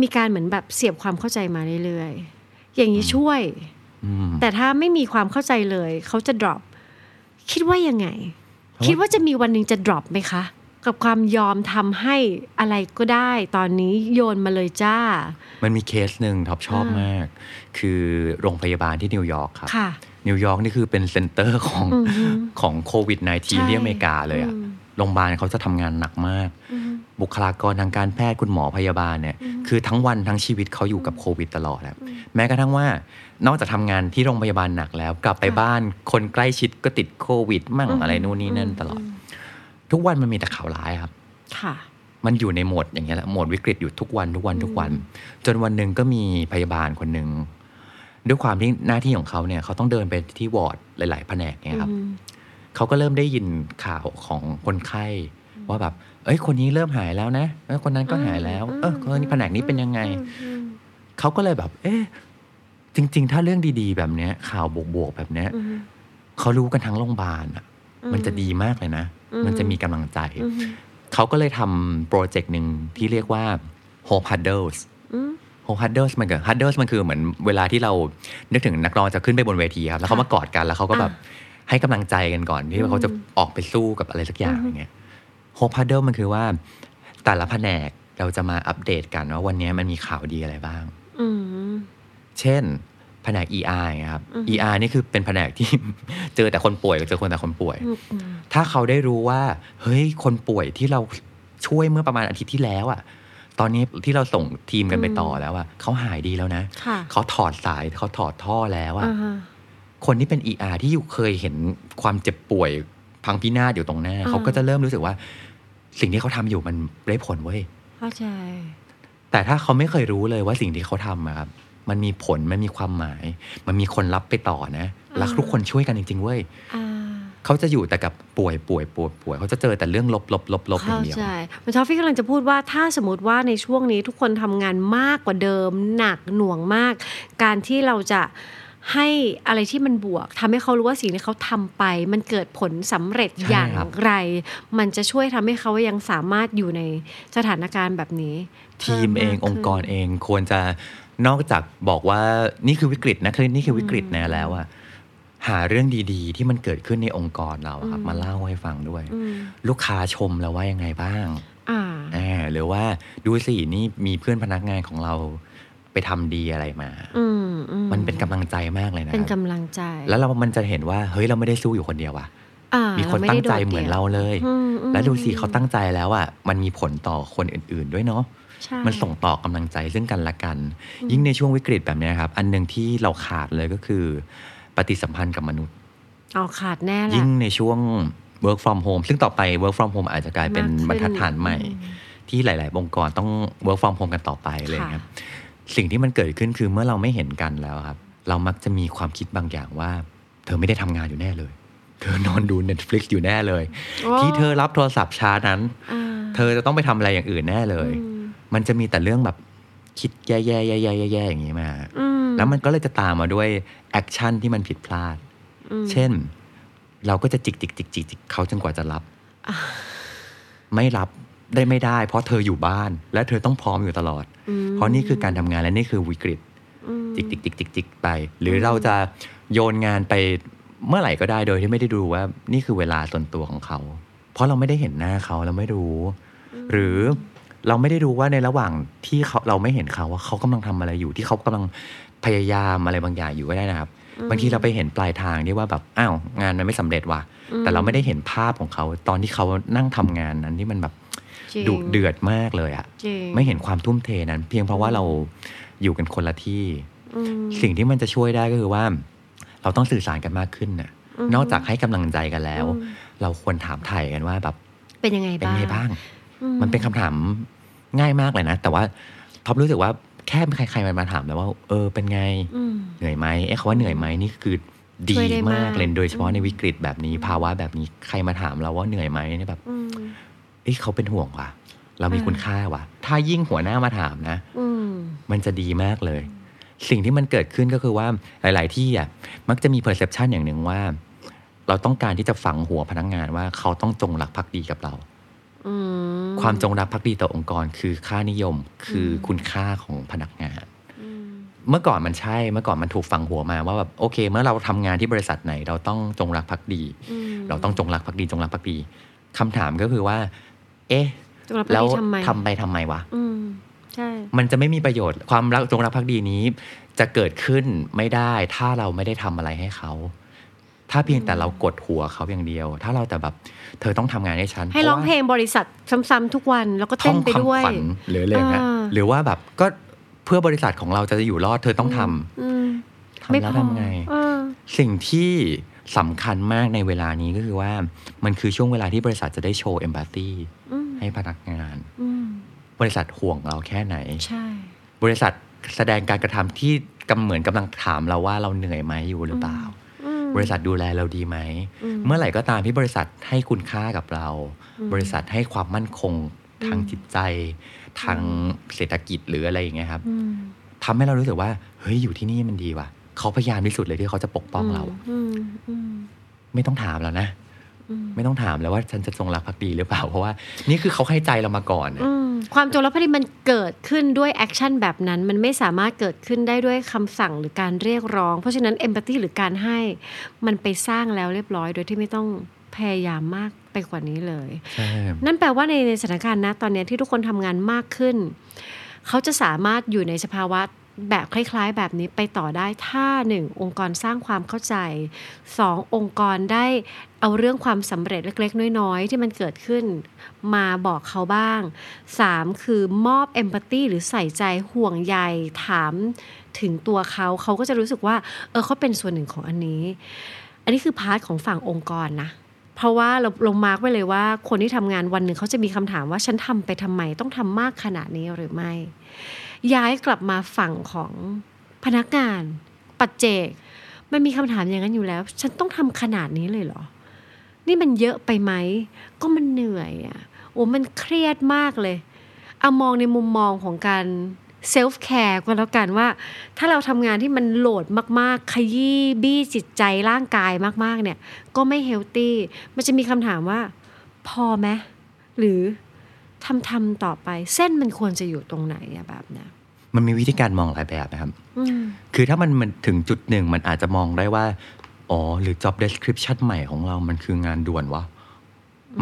มีการเหมือนแบบเสียบความเข้าใจมาเรื่อยๆ อย่างนี้ช่วยอืมแต่ถ้าไม่มีความเข้าใจเลย เขาจะ drop คิดว่ายังไงเพราะว่าคิดว่าจะมีวันหนึ่งจะ drop ไหมคะ กับความยอมทำให้อะไรก็ได้ ตอนนี้โยนมาเลยจ้า มันมีเคสหนึ่งท็อปชอบอ่ามมาก คือโรงพยาบาลที่นิวยอร์กครับค่ะนิวยอร์กนี่คือเป็น center ของอือฮึของโควิดใช่ -19 ที่อเมริกาเลยอะอืมโรงพยาบาลเขาจะทำงานหนักมากอืม บุคลากรทางการแพทย์คุณหมอพยาบาลเนี่ยคือทั้งวันทั้งชีวิตเขาอยู่กับโควิดตลอดครับแม้กระทั่งว่านอกจากทำงานที่โรงพยาบาลหนักแล้ว กลับไปบ้านคนใกล้ชิดก็ติดโควิด มั่งอะไรนู่นนี่นั่นตลอด ทุกวันมันมีแต่ข่าวร้ายครับค่ะมันอยู่ในโหมดอย่างเงี้ยแหละโหมดวิกฤตอยู่ทุกวันทุกวันทุกวัน จนวันหนึ่งก็มีพยาบาลคนหนึ่งด้วยความที่หน้าที่ของเขาเนี่ยเขาต้องเดินไปที่วอร์ดหลาย ๆ แผนกเนี่ยครับอืมเขาก็เริ่มได้ยินข่าวของคนไข้ว่าแบบ เอ้ยคนนี้เริ่มหายแล้วนะเอ้ยคนนั้นก็หายแล้ว เออคนนี้แผนกนี้เป็นยังไงเขาก็เลยแบบ เอ๊ะจริง ๆ ถ้าเรื่องดีๆ แบบเนี้ย ข่าวบวกๆแบบเนี้ยอืมเขารู้กันทั้งโรงพยาบาลอะอืมมันจะดีมากเลยนะอืมมันจะมีกำลังใจอืมเขาก็เลยทำโปรเจกต์หนึ่งที่เรียกว่า Hope Huddles อืม Hope Huddles มันคือ Huddles มันคือเหมือนเวลาที่เรานึกถึงนักร้องจะขึ้นไปบนเวทีครับ แล้วเขามากอดกันแล้วเขาก็แบบให้กำลังใจกันก่อนที่เขาจะออกไปสู้กับอะไรสักอย่างอย่างเงี้ย Hope Huddle มันคือว่า แต่ละแผนกเราจะมาอัปเดตกันว่าวันนี้มันมีข่าวดีอะไรบ้างอืมเช่น แผนก ER ไงครับ ER นี่คือเป็นแผนกที่ เจอแต่คนป่วยกับเจอคนแต่คนป่วยอืมอืมถ้าเขาได้รู้ว่า เฮ้ยคนป่วยที่เราช่วยเมื่อประมาณอาทิตย์ที่แล้วอะตอนนี้ที่เราส่งทีมกันไปต่อแล้วอะเขาหายดีแล้วนะค่ะเขาถอดสายเขาถอดท่อแล้วอะอ่าฮะคนที่เป็น ER ที่อยู่เคยเห็นความเจ็บป่วยพังพินาศอยู่ตรงหน้าอ่าเขาก็จะเริ่มรู้สึกว่า สิ่งที่เขาทำอยู่มันได้ผลเว้ยเข้าใจ แต่ถ้าเขาไม่เคยรู้เลยว่าสิ่งที่เขาทำอะครับ มันมีผลมันมีความหมาย มันมีคนรับไปต่อนะแล้วทุกคนช่วยกันจริงๆเว้ยอ่าเขาจะอยู่แต่กับป่วยป่วยป่วยป่วยเขาจะเจอแต่เรื่องลบลบลบลบอย่างเข้าเดียวใจมันชอฟฟี่กำลังจะพูดว่าถ้าสมมติว่าในช่วงนี้ทุกคนทำงานมากกว่าเดิม หนักหน่วงมาก การที่เราจะ ให้อะไรที่มันบวกทำให้เขารู้ว่าสิ่งที่เขาทำไป มันเกิดผลสำเร็จใช่อย่างครับไร มันจะช่วยทำให้เขายังสามารถอยู่ในสถานการณ์แบบนี้ ทีมเองพิ่องค์กรเองควรจะนอกจากบอกว่านี่คือวิกฤตนะคือนี่คือวิกฤตนะแล้วอะหาเรื่องดีๆ ที่มันเกิดขึ้นในองค์กรเราอะครับมาเล่าให้ฟังด้วยอืมลูกค้าชมเราว่ายังไงบ้างอ่าอ่าหรือว่าดูสินี่มีเพื่อนพนักงานของเรา ไปทำดีอะไรมาอืมอืมันเป็นกำลังใจมากเลยนะเป็นครับกำลังใจ แล้วเรา มันจะเห็นว่า เฮ้ย เราไม่ได้สู้อยู่คนเดียวว่ะอ่ามีคนราไตั้งใจโดดเหมือนดี่ยวเราเลยอืมอืมแล้วดูสิเขาตั้งใจแล้วอะ มันมีผลต่อคนอื่น ๆ ด้วยเนาะใช่มันส่งต่อกำลังใจซึ่งกันและกัน ยิ่งในช่วงวิกฤตแบบเนี้ยครับ อันหนึ่งที่เราขาดเลยก็คือ ปฏิสัมพันธ์กับมนุษย์เอาขาดแน่แหละยิ่งในช่วง work from home ซึ่งต่อไป work from home อาจจะกลายเป็นมากขึ้นบรรทัดฐานใหม่อืมที่หลาย ๆ องค์กรต้อง work from home กันต่อไปเลยค่ะครับ สิ่งที่มันเกิดขึ้นคือเมื่อเราไม่เห็นกันแล้วครับ เรามักจะมีความคิดบางอย่างว่า เธอไม่ได้ทำงานอยู่แน่เลย เธอนอนดู Netflix อยู่แน่เลยโอ้ที่เธอรับโทรศัพท์ช้านั้นอ่าเธอจะต้องไปทำอะไรอย่างอื่นแน่เลยอืมมันจะมีแต่เรื่องแบบคิดแย่ๆๆๆๆอย่างนี้มาอืมแล้วมันก็เลยจะตามมาด้วย action ที่มันผิดพลาดอืมเช่น เราก็จะจิกจิกจิกจิกจิกเขาจนกว่าจะรับ ไม่รับ ได้ไม่ได้ เพราะเธออยู่บ้าน และเธอต้องพร้อมอยู่ตลอดอืมเพราะนี่คือการทำงานและนี่คือวิกฤตอืมจิกจิกจิกจิกจิกไป หรือเราจะโยนงานไปเมื่อไหร่ก็ได้โดยที่ไม่ได้ดูว่านี่คือเวลาส่วนตัวของเขา เพราะเราไม่ได้เห็นหน้าเขาเราไม่รู้ หรือเราไม่ได้รู้ว่าในระหว่างที่เขาเราไม่เห็นเขาว่าเขากำลังทำอะไรอยู่ที่เขากำลังพยายามอะไรบางอย่างอยู่ก็ได้นะครับ บางทีเราไปเห็นปลายทางที่ว่าแบบอ้าวงานมันไม่สำเร็จว่ะแต่เราไม่ได้เห็นภาพของเขาตอนที่เขานั่งทำงานนั้นที่มันแบบจริง ดุเดือดมากเลยอะจริงไม่เห็นความทุ่มเทนั้น เพียงเพราะว่าเราอยู่กันคนละที่อืมสิ่งที่มันจะช่วยได้ก็คือว่า เราต้องสื่อสารกันมากขึ้นน่ะอืมนอกจากให้กำลังใจกันแล้วอืมเราควรถามไถ่กันว่าแบบเป็นยังไงเป็นบ้างไงบ้างอืมันเป็นคำถามง่ายมากเลยนะ แต่ว่าท็อปรู้สึกว่าแค่ใครๆมันมาถามแล้วว่า เออเป็นไงอืมเหนื่อยไหมเอ๊ะคำว่าเหนื่อยไหมนี่คือดีช่วยได้มามากกเลยโดยเฉพาะอืมในวิกฤตแบบนี้ภาวะแบบนี้ใครมาถามเราว่าเหนื่อยไหมเนี่ยแบบอืม เอ้ยเขาเป็นห่วงว่ะ เรามีอ่าคุณค่าว่ะ ถ้ายิ่งหัวหน้ามาถามนะอืมมันจะดีมากเลย สิ่งที่มันเกิดขึ้นก็คือว่าหลาย ๆ ที่อะมักจะมี perception อย่างหนึ่งว่า เราต้องการที่จะฝังหัวพนักงานว่าเขาต้องจงรักภักดีกับเราอืมความจงรักภักดีต่อองค์กร คือค่านิยมคือคุณค่าของพนักงานอืมเมื่อก่อนมันใช่ เมื่อก่อนมันถูกฝังหัวมาว่าแบบโอเค เมื่อเราทำงานที่บริษัทไหน เราต้องจงรักภักดีอืมเราต้องจงรักภักดีจงรักภักดีคำถามก็คือว่า เอ๊ะจงรักภักดีแล้วทำไมทำไปทำไมวะอืมใช่มันจะไม่มีประโยชน์ความรักจงรักภักดีนี้ จะเกิดขึ้นไม่ได้ ถ้าเราไม่ได้ทำอะไรให้เขา ถ้าเพียงแต่เรากดหัวเขาอย่างเดียว ถ้าเราแต่แบบ เธอต้องทำงานให้ฉัน ให้ร้องเพลงบริษัทซ้ำๆทุกวันแล้วก็ท่เต้อนงไปด้วยคำขวัญหรืออะไรอย่างเงี้ยอ่าหรือว่าแบบก็เพื่อบริษัทของเราจะอยู่รอด เธอต้องทำอืมทำแล้วทำไงเออสิ่งที่สำคัญมากในเวลานี้ก็คือว่า มันคือช่วงเวลาที่บริษัทจะได้โชว์เอมพัตตีอืม ให้พนักงานอืมบริษัทห่วงเราแค่ไหนใช่บริษัทแสดงการกระทำที่กำเหมือนกำลังถามเราว่าเราเหนื่อยไหมอยู่หรือเปล่าอืมบริษัทดูแลเราดีไหมอืมเมื่อไหร่ก็ตามที่บริษัทให้คุณค่ากับเราอืมบริษัทให้ความมั่นคงทางอืมจิตใจ ทางเศรษฐกิจหรืออะไรอย่างเงี้ยครับอืมทำให้เรารู้สึกว่า เฮ้ยอยู่ที่นี่มันดีว่ะเขาพยายามที่สุดเลยที่เขาจะปกป้องเราอืมอืมไม่ต้องถามแล้วนะอืม ไม่ต้องถามแล้วว่าฉันจะจงรักภักดีหรือเปล่า เพราะว่านี่คือเขาให้ใจเรามาก่อนนะอืมความจงรักภักดีมันเกิดขึ้นด้วย action แบบนั้น มันไม่สามารถเกิดขึ้นได้ด้วยคำสั่งหรือการเรียกร้อง เพราะฉะนั้น empathy หรือการให้มันไปสร้างแล้วเรียบร้อย โดยที่ไม่ต้องพยายามมากไปกว่านี้เลยใช่นั่นแปลว่าในในสถานการณ์นะตอนเนี้ยที่ทุกคนทำงานมากขึ้น เขาจะสามารถอยู่ในสภาวะ แบบคล้ายๆ แบบนี้ไปต่อได้ถ้าหนึ่งองค์กรสร้างความเข้าใจสององค์กรได้เอาเรื่องความสำเร็จเล็กๆ น้อยๆ ที่มันเกิดขึ้นมาบอกเขาบ้างสามคือมอบเอมพัตตีหรือใส่ใจห่วงใยถามถึงตัวเขา เขาก็จะรู้สึกว่า เออเขาเป็นส่วนหนึ่งของอันนี้ อันนี้คือ part ของฝั่งองค์กรนะเพราะว่าเราลง mark ไว้เลยว่าคนที่ทำงานวันหนึ่งเขาจะมีคำถามว่าฉันทำไปทำไมต้องทำมากขนาดนี้หรือไม่ ย้ายกลับมาฝั่งของพนักงานปัจเจก มันมีคำถามอย่างนั้นอยู่แล้ว ฉันต้องทำขนาดนี้เลยเหรอ นี่มันเยอะไปไหม ก็มันเหนื่อยอะโอ้มันเครียดมากเลย เอามองในมุมมองของการ self-care ก็แล้วกันว่า ถ้าเราทำงานที่มันโหลดมากๆ ขยี้บี้จิตใจร่างกายมากๆเนี่ย ก็ไม่เฮลตี้ มันจะมีคำถามว่า พอไหมหรือ ทำทำๆต่อไป เส้นมันควรจะอยู่ตรงไหนอะแบบเนี้ยมันมีวิธีการมองหลายแบบนะครับอืมคือถ้ามันมันถึงจุดหนึ่งมันอาจจะมองได้ว่า อ๋อ หรือ job description ใหม่ของเรามันคืองานด่วนวะ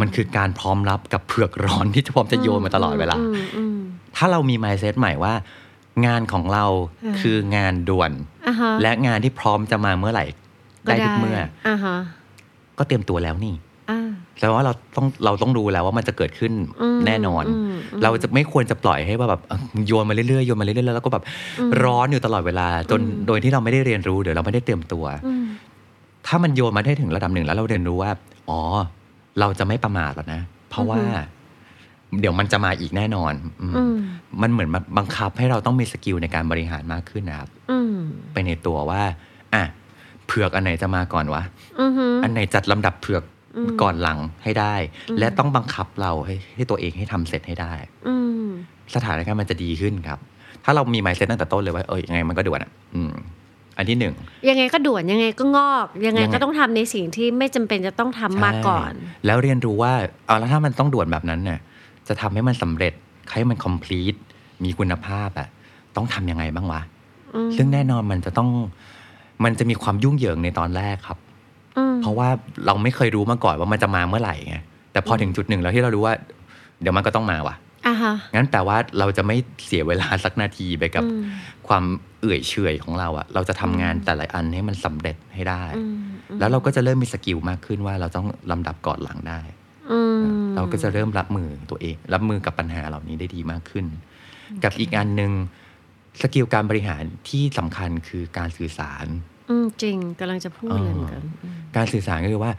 มันคือการพร้อมรับกับเผือกร้อนที่จะพร้อมจะโยนมาตลอดเวลาอืมอืมถ้าเรามี mindset ใหม่ว่า งานของเราอ่าคืองานด่วนอ่าฮะและงานที่พร้อมจะมาเมื่อไหร่ ได้ทุกเมื่ออ่าฮะก็เตรียมตัวแล้วนี่อ่า แปลว่าเราต้องเราต้องรู้แล้วว่ามันจะเกิดขึ้นอืมแน่นอนอืมอืมเราจะไม่ควรจะปล่อยให้ว่าแบบเอ่อโยนมาเรื่อยๆโยนมาเรื่อยๆแล้วก็แบบร้อนอยู่ตลอดเวลา จนอืมโดยที่เราไม่ได้เรียนรู้เดี๋ยวเราไม่ได้เตรียมตัวอืมถ้ามันโยนมาได้ถึงระดับหนึ่งแล้วเราเรียนรู้ว่า อ๋อ เราจะไม่ประมาทแล้วนะ เพราะว่าเดี๋ยวมันจะมาอีกแน่นอนอืมอืมมันเหมือนมาบังคับให้เราต้องมีสกิลในการบริหารมากขึ้นนะครับอืมไปในตัวว่า อะ เผือกอันไหนจะมาก่อนวะอือฮึอันไหนจัดลำดับเผือกอืม ก่อนหลังให้ได้อืมและต้องบังคับเราให้ให้ตัวเองให้ทำเสร็จให้ได้อืมสถานการณ์มันจะดีขึ้นครับ ถ้าเรามี mindset ตั้งแต่ต้นเลยว่าเออยังไงมันก็ด่วนอะอืมอันที่หนึ่งยังไงก็ด่วนยังไงก็งอก ยังไงยังไงก็ต้องทำในสิ่งที่ไม่จำเป็นจะต้องทำมาก่อนใช่แล้วเรียนรู้ว่าเอาแล้วถ้ามันต้องด่วนแบบนั้นเนี่ยจะทำให้มันสำเร็จให้มัน complete มีคุณภาพอะต้องทำยังไงบ้างวะอืมซึ่งแน่นอนมันจะต้องมันจะมีความยุ่งเหยิงในตอนแรกครับอืม เพราะว่าเราไม่เคยรู้มาก่อนว่ามันจะมาเมื่อไหร่ไงแต่พอถึงจุดหนึ่งแล้วที่เรารู้ว่า เดี๋ยวมันก็ต้องมาว่ะอ่าฮะงั้นแปลว่าเราจะไม่เสียเวลาสักนาทีไปกับอืมความเอื่อยเฉื่อยของเราอะเราจะทำงานแต่ละอันให้มันสำเร็จให้ได้อืมอืมแล้วเราก็จะเริ่มมี skill มากขึ้นว่าเราต้องลำดับก่อนหลังได้อืมเราก็จะเริ่มรับมือตัวเอง รับมือกับปัญหาเหล่านี้ได้ดีมากขึ้น กับอีกอันหนึ่ง skill การบริหารที่สำคัญคือการสื่อสาร อืมจริงกำลังจะพูดเลยเหมือนกันอืมการสื่อสารก็คือว่า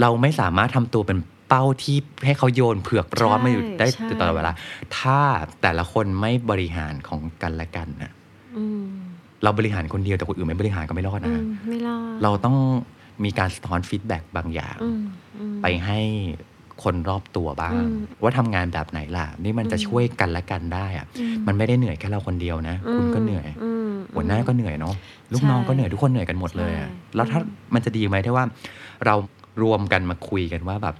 เราไม่สามารถทำตัวเป็นเป้าที่ให้เขาโยนเผือกร้อนมาอยู่ได้ใช่ตลอดเวลา ถ้าแต่ละคนไม่บริหารของกันและกันนะอืมเราบริหารคนเดียวแต่คนอื่นไม่บริหารก็ไม่รอดอืนะมไม่รอดเราต้องมีการสะท้อนฟีดแบ็กบางอย่างอืมอืมไปให้คนรอบตัวบ้างอืมว่าทำงานแบบไหนล่ะ นี่มันจะช่วยกันและกันได้อะอืมมันไม่ได้เหนื่อยแค่เราคนเดียวนะ คุณก็เหนื่อยมหัวหน้าก็เหนื่อยเนาะ ลูกใช่น้องก็เหนื่อยทุกคนเหนื่อยกันหมดเลยอะใช่แล้วถ้ามันจะดีไหมที่ว่าเรารวมกันมาคุยกันว่าแบบ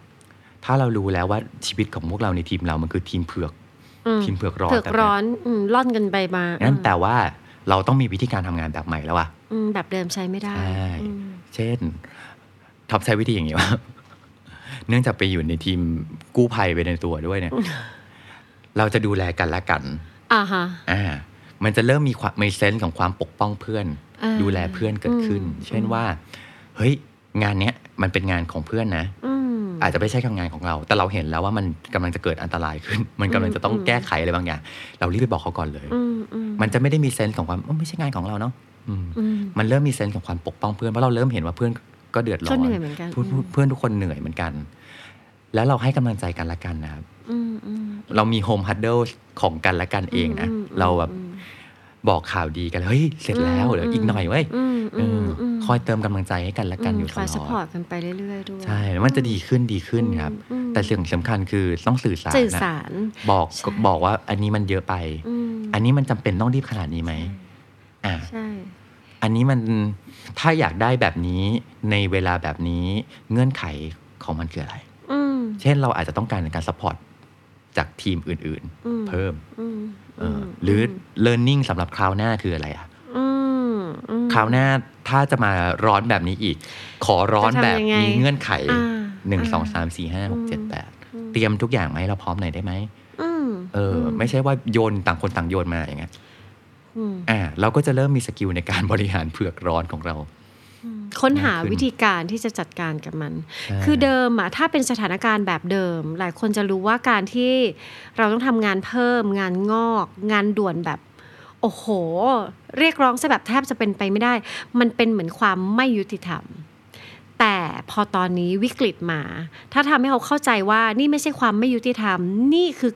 ถ้าเรารู้แล้วว่าชีวิตของพวกเราในทีมเรามันคือทีมเผือกอืมทีมเผือกร้อนเผือกแบบเนี้ยร้อนอืมร่อนกันไปมางั้นอืมแต่ว่าเราต้องมีวิธีการทำงานแบบใหม่แล้วอะอืมแบบเดิมใช้ไม่ได้ใช่อืมเช่นท็อปใช้วิธีอย่างนี้ว่า เนื่องจากไปอยู่ในทีมกู้ภัยไปในตัวด้วยเนี่ย เราจะดูแลกันและกัน อ่าฮะอ่า มันจะเริ่มมีความมีเซนส์ของความปกป้องเพื่อนอ่า ดูแลเพื่อนเกิดขึ้นอืมเช่นว่า เฮ้ย งานเนี้ยมันเป็นงานของเพื่อนนะอืมอาจจะไม่ใช่แค่งานของเรา แต่เราเห็นแล้วว่ามันกำลังจะเกิดอันตรายขึ้น มันกำลังจะต้องอืมแก้ไขอะไรบางอย่าง เรารีบไปบอกเขาก่อนเลยอืมอืมมันจะไม่ได้มีเซนส์ของความเอ้าไม่ใช่งานของเราเนาะอืมอืมมันเริ่มมีเซนส์ของความปกป้องเพื่อนเพราะเราเริ่มเห็นว่าเพื่อนก็เดือดร้อนก็เหนื่อยเหมือนกันเพื่อนอืมเพื่อนทุกคนเหนื่อยเหมือนกัน แล้วเราให้กำลังใจกันละกันนะครับอืมอืมเรามีโฮมฮัดเดิลของกันและกันเองนะมเราแบบอืม บอกข่าวดีกันเลยเฮ้ยเสร็จแล้วเหลืออีกหน่อยเว้ยอืมเออือมอมคอยเติมกำลังใจให้กันและกันอยู่คอย supportอร์ดตกันไปเรื่อยๆด้วยใช่แล้วมันจะดีขึ้นดีขึ้นครับอืมแต่สิ่งสำคัญคือต้องสื่อสารสื่อนะสารบอกใช่บอกว่าอันนี้มันเยอะไปอืมอันนี้มันจำเป็นต้องรีบขนาดนี้ไหมอ่าใช่อันนี้มันถ้าอยากได้แบบนี้ในเวลาแบบนี้เงื่อนไขของมันคืออะไรอืมเช่นเราอาจจะต้องการการ supportจากทีมอื่นอืมๆเพิ่มอืมเอออ หรือ learning สำหรับคราวหน้าคืออะไรอะอืมอืมคราวหน้าถ้าจะมาร้อนแบบนี้อีก ขอร้อนจะทำแบบยังไงมีเงื่อนไขอ่าหนึ่งอ่าสองสามสี่ห้าหกเจ็ดแปดอืมเตรียมทุกอย่างมาให้เราพร้อมหน่อยได้ไหมอืมเอออ ไม่ใช่ว่าโยนต่างคนต่างโยนมาอย่างเงี้ยอืมอ่าเราก็จะเริ่มมีสกิลในการบริหารเผือกร้อนของเรา ค้นหามากขึ้นวิธีการที่จะจัดการกับมันใช่คือเดิมอะถ้าเป็นสถานการณ์แบบเดิม หลายคนจะรู้ว่าการที่เราต้องทำงานเพิ่ม งานงอก งานด่วนแบบโอ้โห เรียกร้องซะแบบแทบจะเป็นไปไม่ได้ มันเป็นเหมือนความไม่ยุติธรรม แต่พอตอนนี้วิกฤตมา ถ้าทำให้เขาเข้าใจว่านี่ไม่ใช่ความไม่ยุติธรรม นี่คือ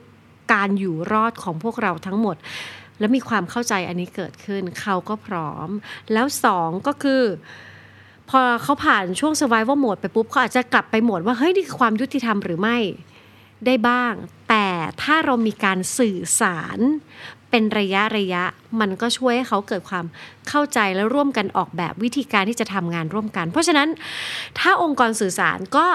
การอยู่รอดของพวกเราทั้งหมด แล้วมีความเข้าใจอันนี้เกิดขึ้น เขาก็พร้อม แล้วสองก็คือ พอเขาผ่านช่วง survival mode ไปปุ๊บเขาอาจจะกลับไปโหมดว่าเฮ้ยนี่คือความยุติธรรมหรือไม่ได้บ้าง แต่ถ้าเรามีการสื่อสารเป็นระยะระยะ มันก็ช่วยให้เขาเกิดความเข้าใจและร่วมกันออกแบบวิธีการที่จะทำงานร่วมกัน เพราะฉะนั้นถ้าองค์กรสื่อสารก็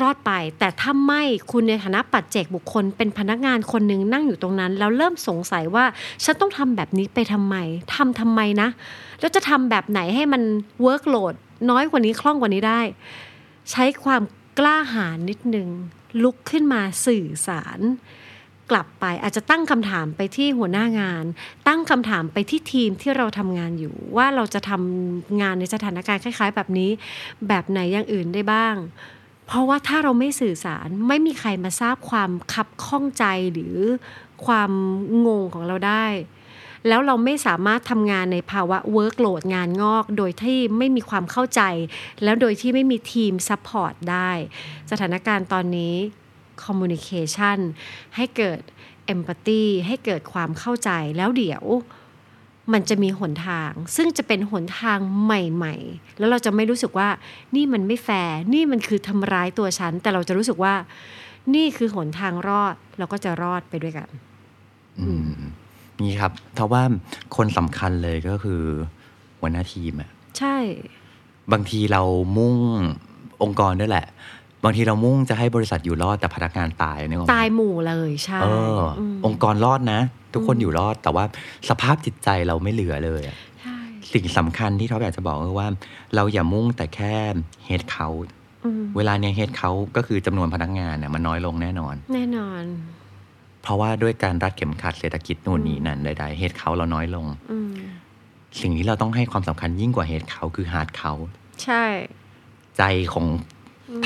รอดไป แต่ถ้าไม่คุณในฐานะปัจเจกบุคคล เป็นพนักงานคนหนึ่งนั่งอยู่ตรงนั้น แล้วเริ่มสงสัยว่า ฉันต้องทำแบบนี้ไปทำไมทำทำไมนะ แล้วจะทำแบบไหนให้มัน workload น้อยกว่านี้คล่องกว่านี้ได้ ใช้ความกล้าหาญนิดนึง ลุกขึ้นมาสื่อสาร กลับไปอาจจะตั้งคำถามไปที่หัวหน้างาน ตั้งคำถามไปที่ทีมที่เราทำงานอยู่ ว่าเราจะทำงานในสถานการณ์คล้าย ๆ แบบนี้ แบบไหนอย่างอื่นได้บ้างเพราะว่าถ้าเราไม่สื่อสารไม่มีใครมาทราบความคับข้องใจหรือความงงของเราได้ แล้วเราไม่สามารถทำงานในภาวะ workload งานงอก โดยที่ไม่มีความเข้าใจ แล้วโดยที่ไม่มีทีม support ได้ สถานการณ์ตอนนี้ communication ให้เกิด empathy ให้เกิดความเข้าใจแล้วเดี๋ยวมันจะมีหนทาง ซึ่งจะเป็นหนทางใหม่ๆ แล้วเราจะไม่รู้สึกว่านี่มันไม่แฟร์นี่มันคือทำร้ายตัวฉัน แต่เราจะรู้สึกว่า นี่คือหนทางรอด เราก็จะรอดไปด้วยกัน อืม นี่ครับเพราะว่าคนสำคัญเลยก็คือหัวหน้าทีมอะใช่ บางทีเรามุ่งองค์กรด้วยแหละ บางทีเรามุ่งจะให้บริษัทอยู่รอดแต่พนักงานตายนึกออกไหมตายหมู่เลยใช่เอออมองค์กรรอดนะ ทุกคนอยู่รอดแต่ว่าสภาพจิตใจเราไม่เหลือเลยอะใช่สิ่งสำคัญที่ท็อปอยากจะบอกคือว่า เราอย่ามุ่งแต่แค่เฮดเขาอืมเวลาเนี้ยเฮดเขาก็คือจำนวนพนักงานเนี่ยมันน้อยลงแน่นอน แน่นอน เพราะว่าด้วยการรัดเข็มขัดเศรษฐกิจนู่นนี่นั่นใดๆเฮดเขาเราน้อยลงอืมสิ่งที่เราต้องให้ความสำคัญยิ่งกว่าเฮดเขาคือฮาร์ดเขาใช่ ใจของ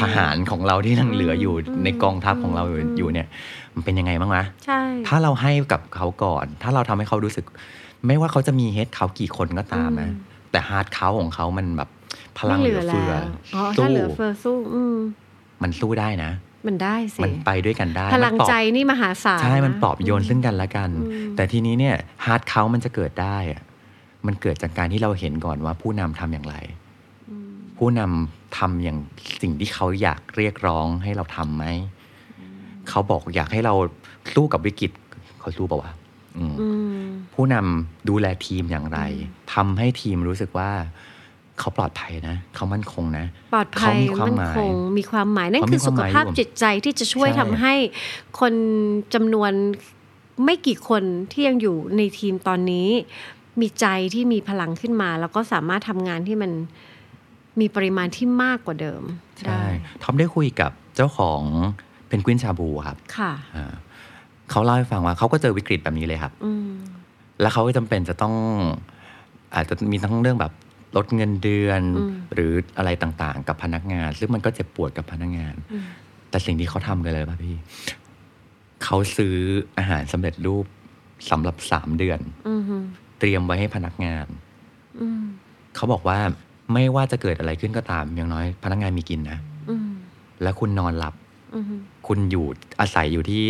ทหารของเราที่ยังเหลืออยู่อืมในกองทัพของเราอยู่อืมอยู่เนี่ย มันเป็นยังไงบ้างวะใช่ ถ้าเราให้กับเขาก่อน ถ้าเราทำให้เขารู้สึก ไม่ว่าเขาจะมีเฮดเขากี่คนก็ตามนะแต่ heart เขาของเขามันแบบพลังเหลือเฟืออ๋อถ้าสู้เหลือเฟือสู้อืมมันสู้ได้นะ มันได้สิ มันไปด้วยกันได้พลังมันปลอบใจนี่มหาศาล ใช่ มันะปลอบโยนซึ่งกันและกันอืมแต่ทีนี้เนี่ย heart เขามันจะเกิดได้อะมันเกิดจากการที่เราเห็นก่อนว่าผู้นำทำอย่างไร ผู้นำทำอย่างสิ่งที่เขาอยากเรียกร้องให้เราทำไหม เขาบอกอยากให้เราสู้กับวิกฤตเขาสู้เปล่าวะอืมอืมผู้นำดูแลทีมอย่างไรทำให้ทีมรู้สึกว่า เขาปลอดภัยนะ เขามั่นคงนะ ปลอดภัเขายมีความมั่นหมายคงมีความหมายนั่นเขาคืมีอสุขภาพความหมายอยู่จิตใจที่จะช่วยใช่ทำให้คนจำนวนไม่กี่คนที่ยังอยู่ในทีมตอนนี้ มีใจที่มีพลังขึ้นมา แล้วก็สามารถทำงานที่มันมีปริมาณที่มากกว่าเดิมใช่ได้ทอมได้คุยกับเจ้าของเป็นกวินชาบูครับ ค่ะอ่าเขาเล่าให้ฟังว่าเขาก็เจอวิกฤตแบบนี้เลยครับอืมแล้วเขาก็จำเป็นจะต้องอาจจะมีทั้งเรื่องแบบ ลดเงินเดือนอืมหรืออะไรต่างๆ กับพนักงาน ซึ่งมันก็เจ็บปวดกับพนักงานอืมแต่สิ่งที่เขาทำกันเลยป่ะพี่เขาซื้ออาหารสำเร็จรูปสำหรับสามเดือนอืมเตรียมไว้ให้พนักงานอืมเขาบอกว่าไม่ว่าจะเกิดอะไรขึ้นก็ตามอย่างน้อย พนักงานมีกินนะอืมแล้วคุณนอนหลับอืมคุณอยู่อาศัยอยู่ที่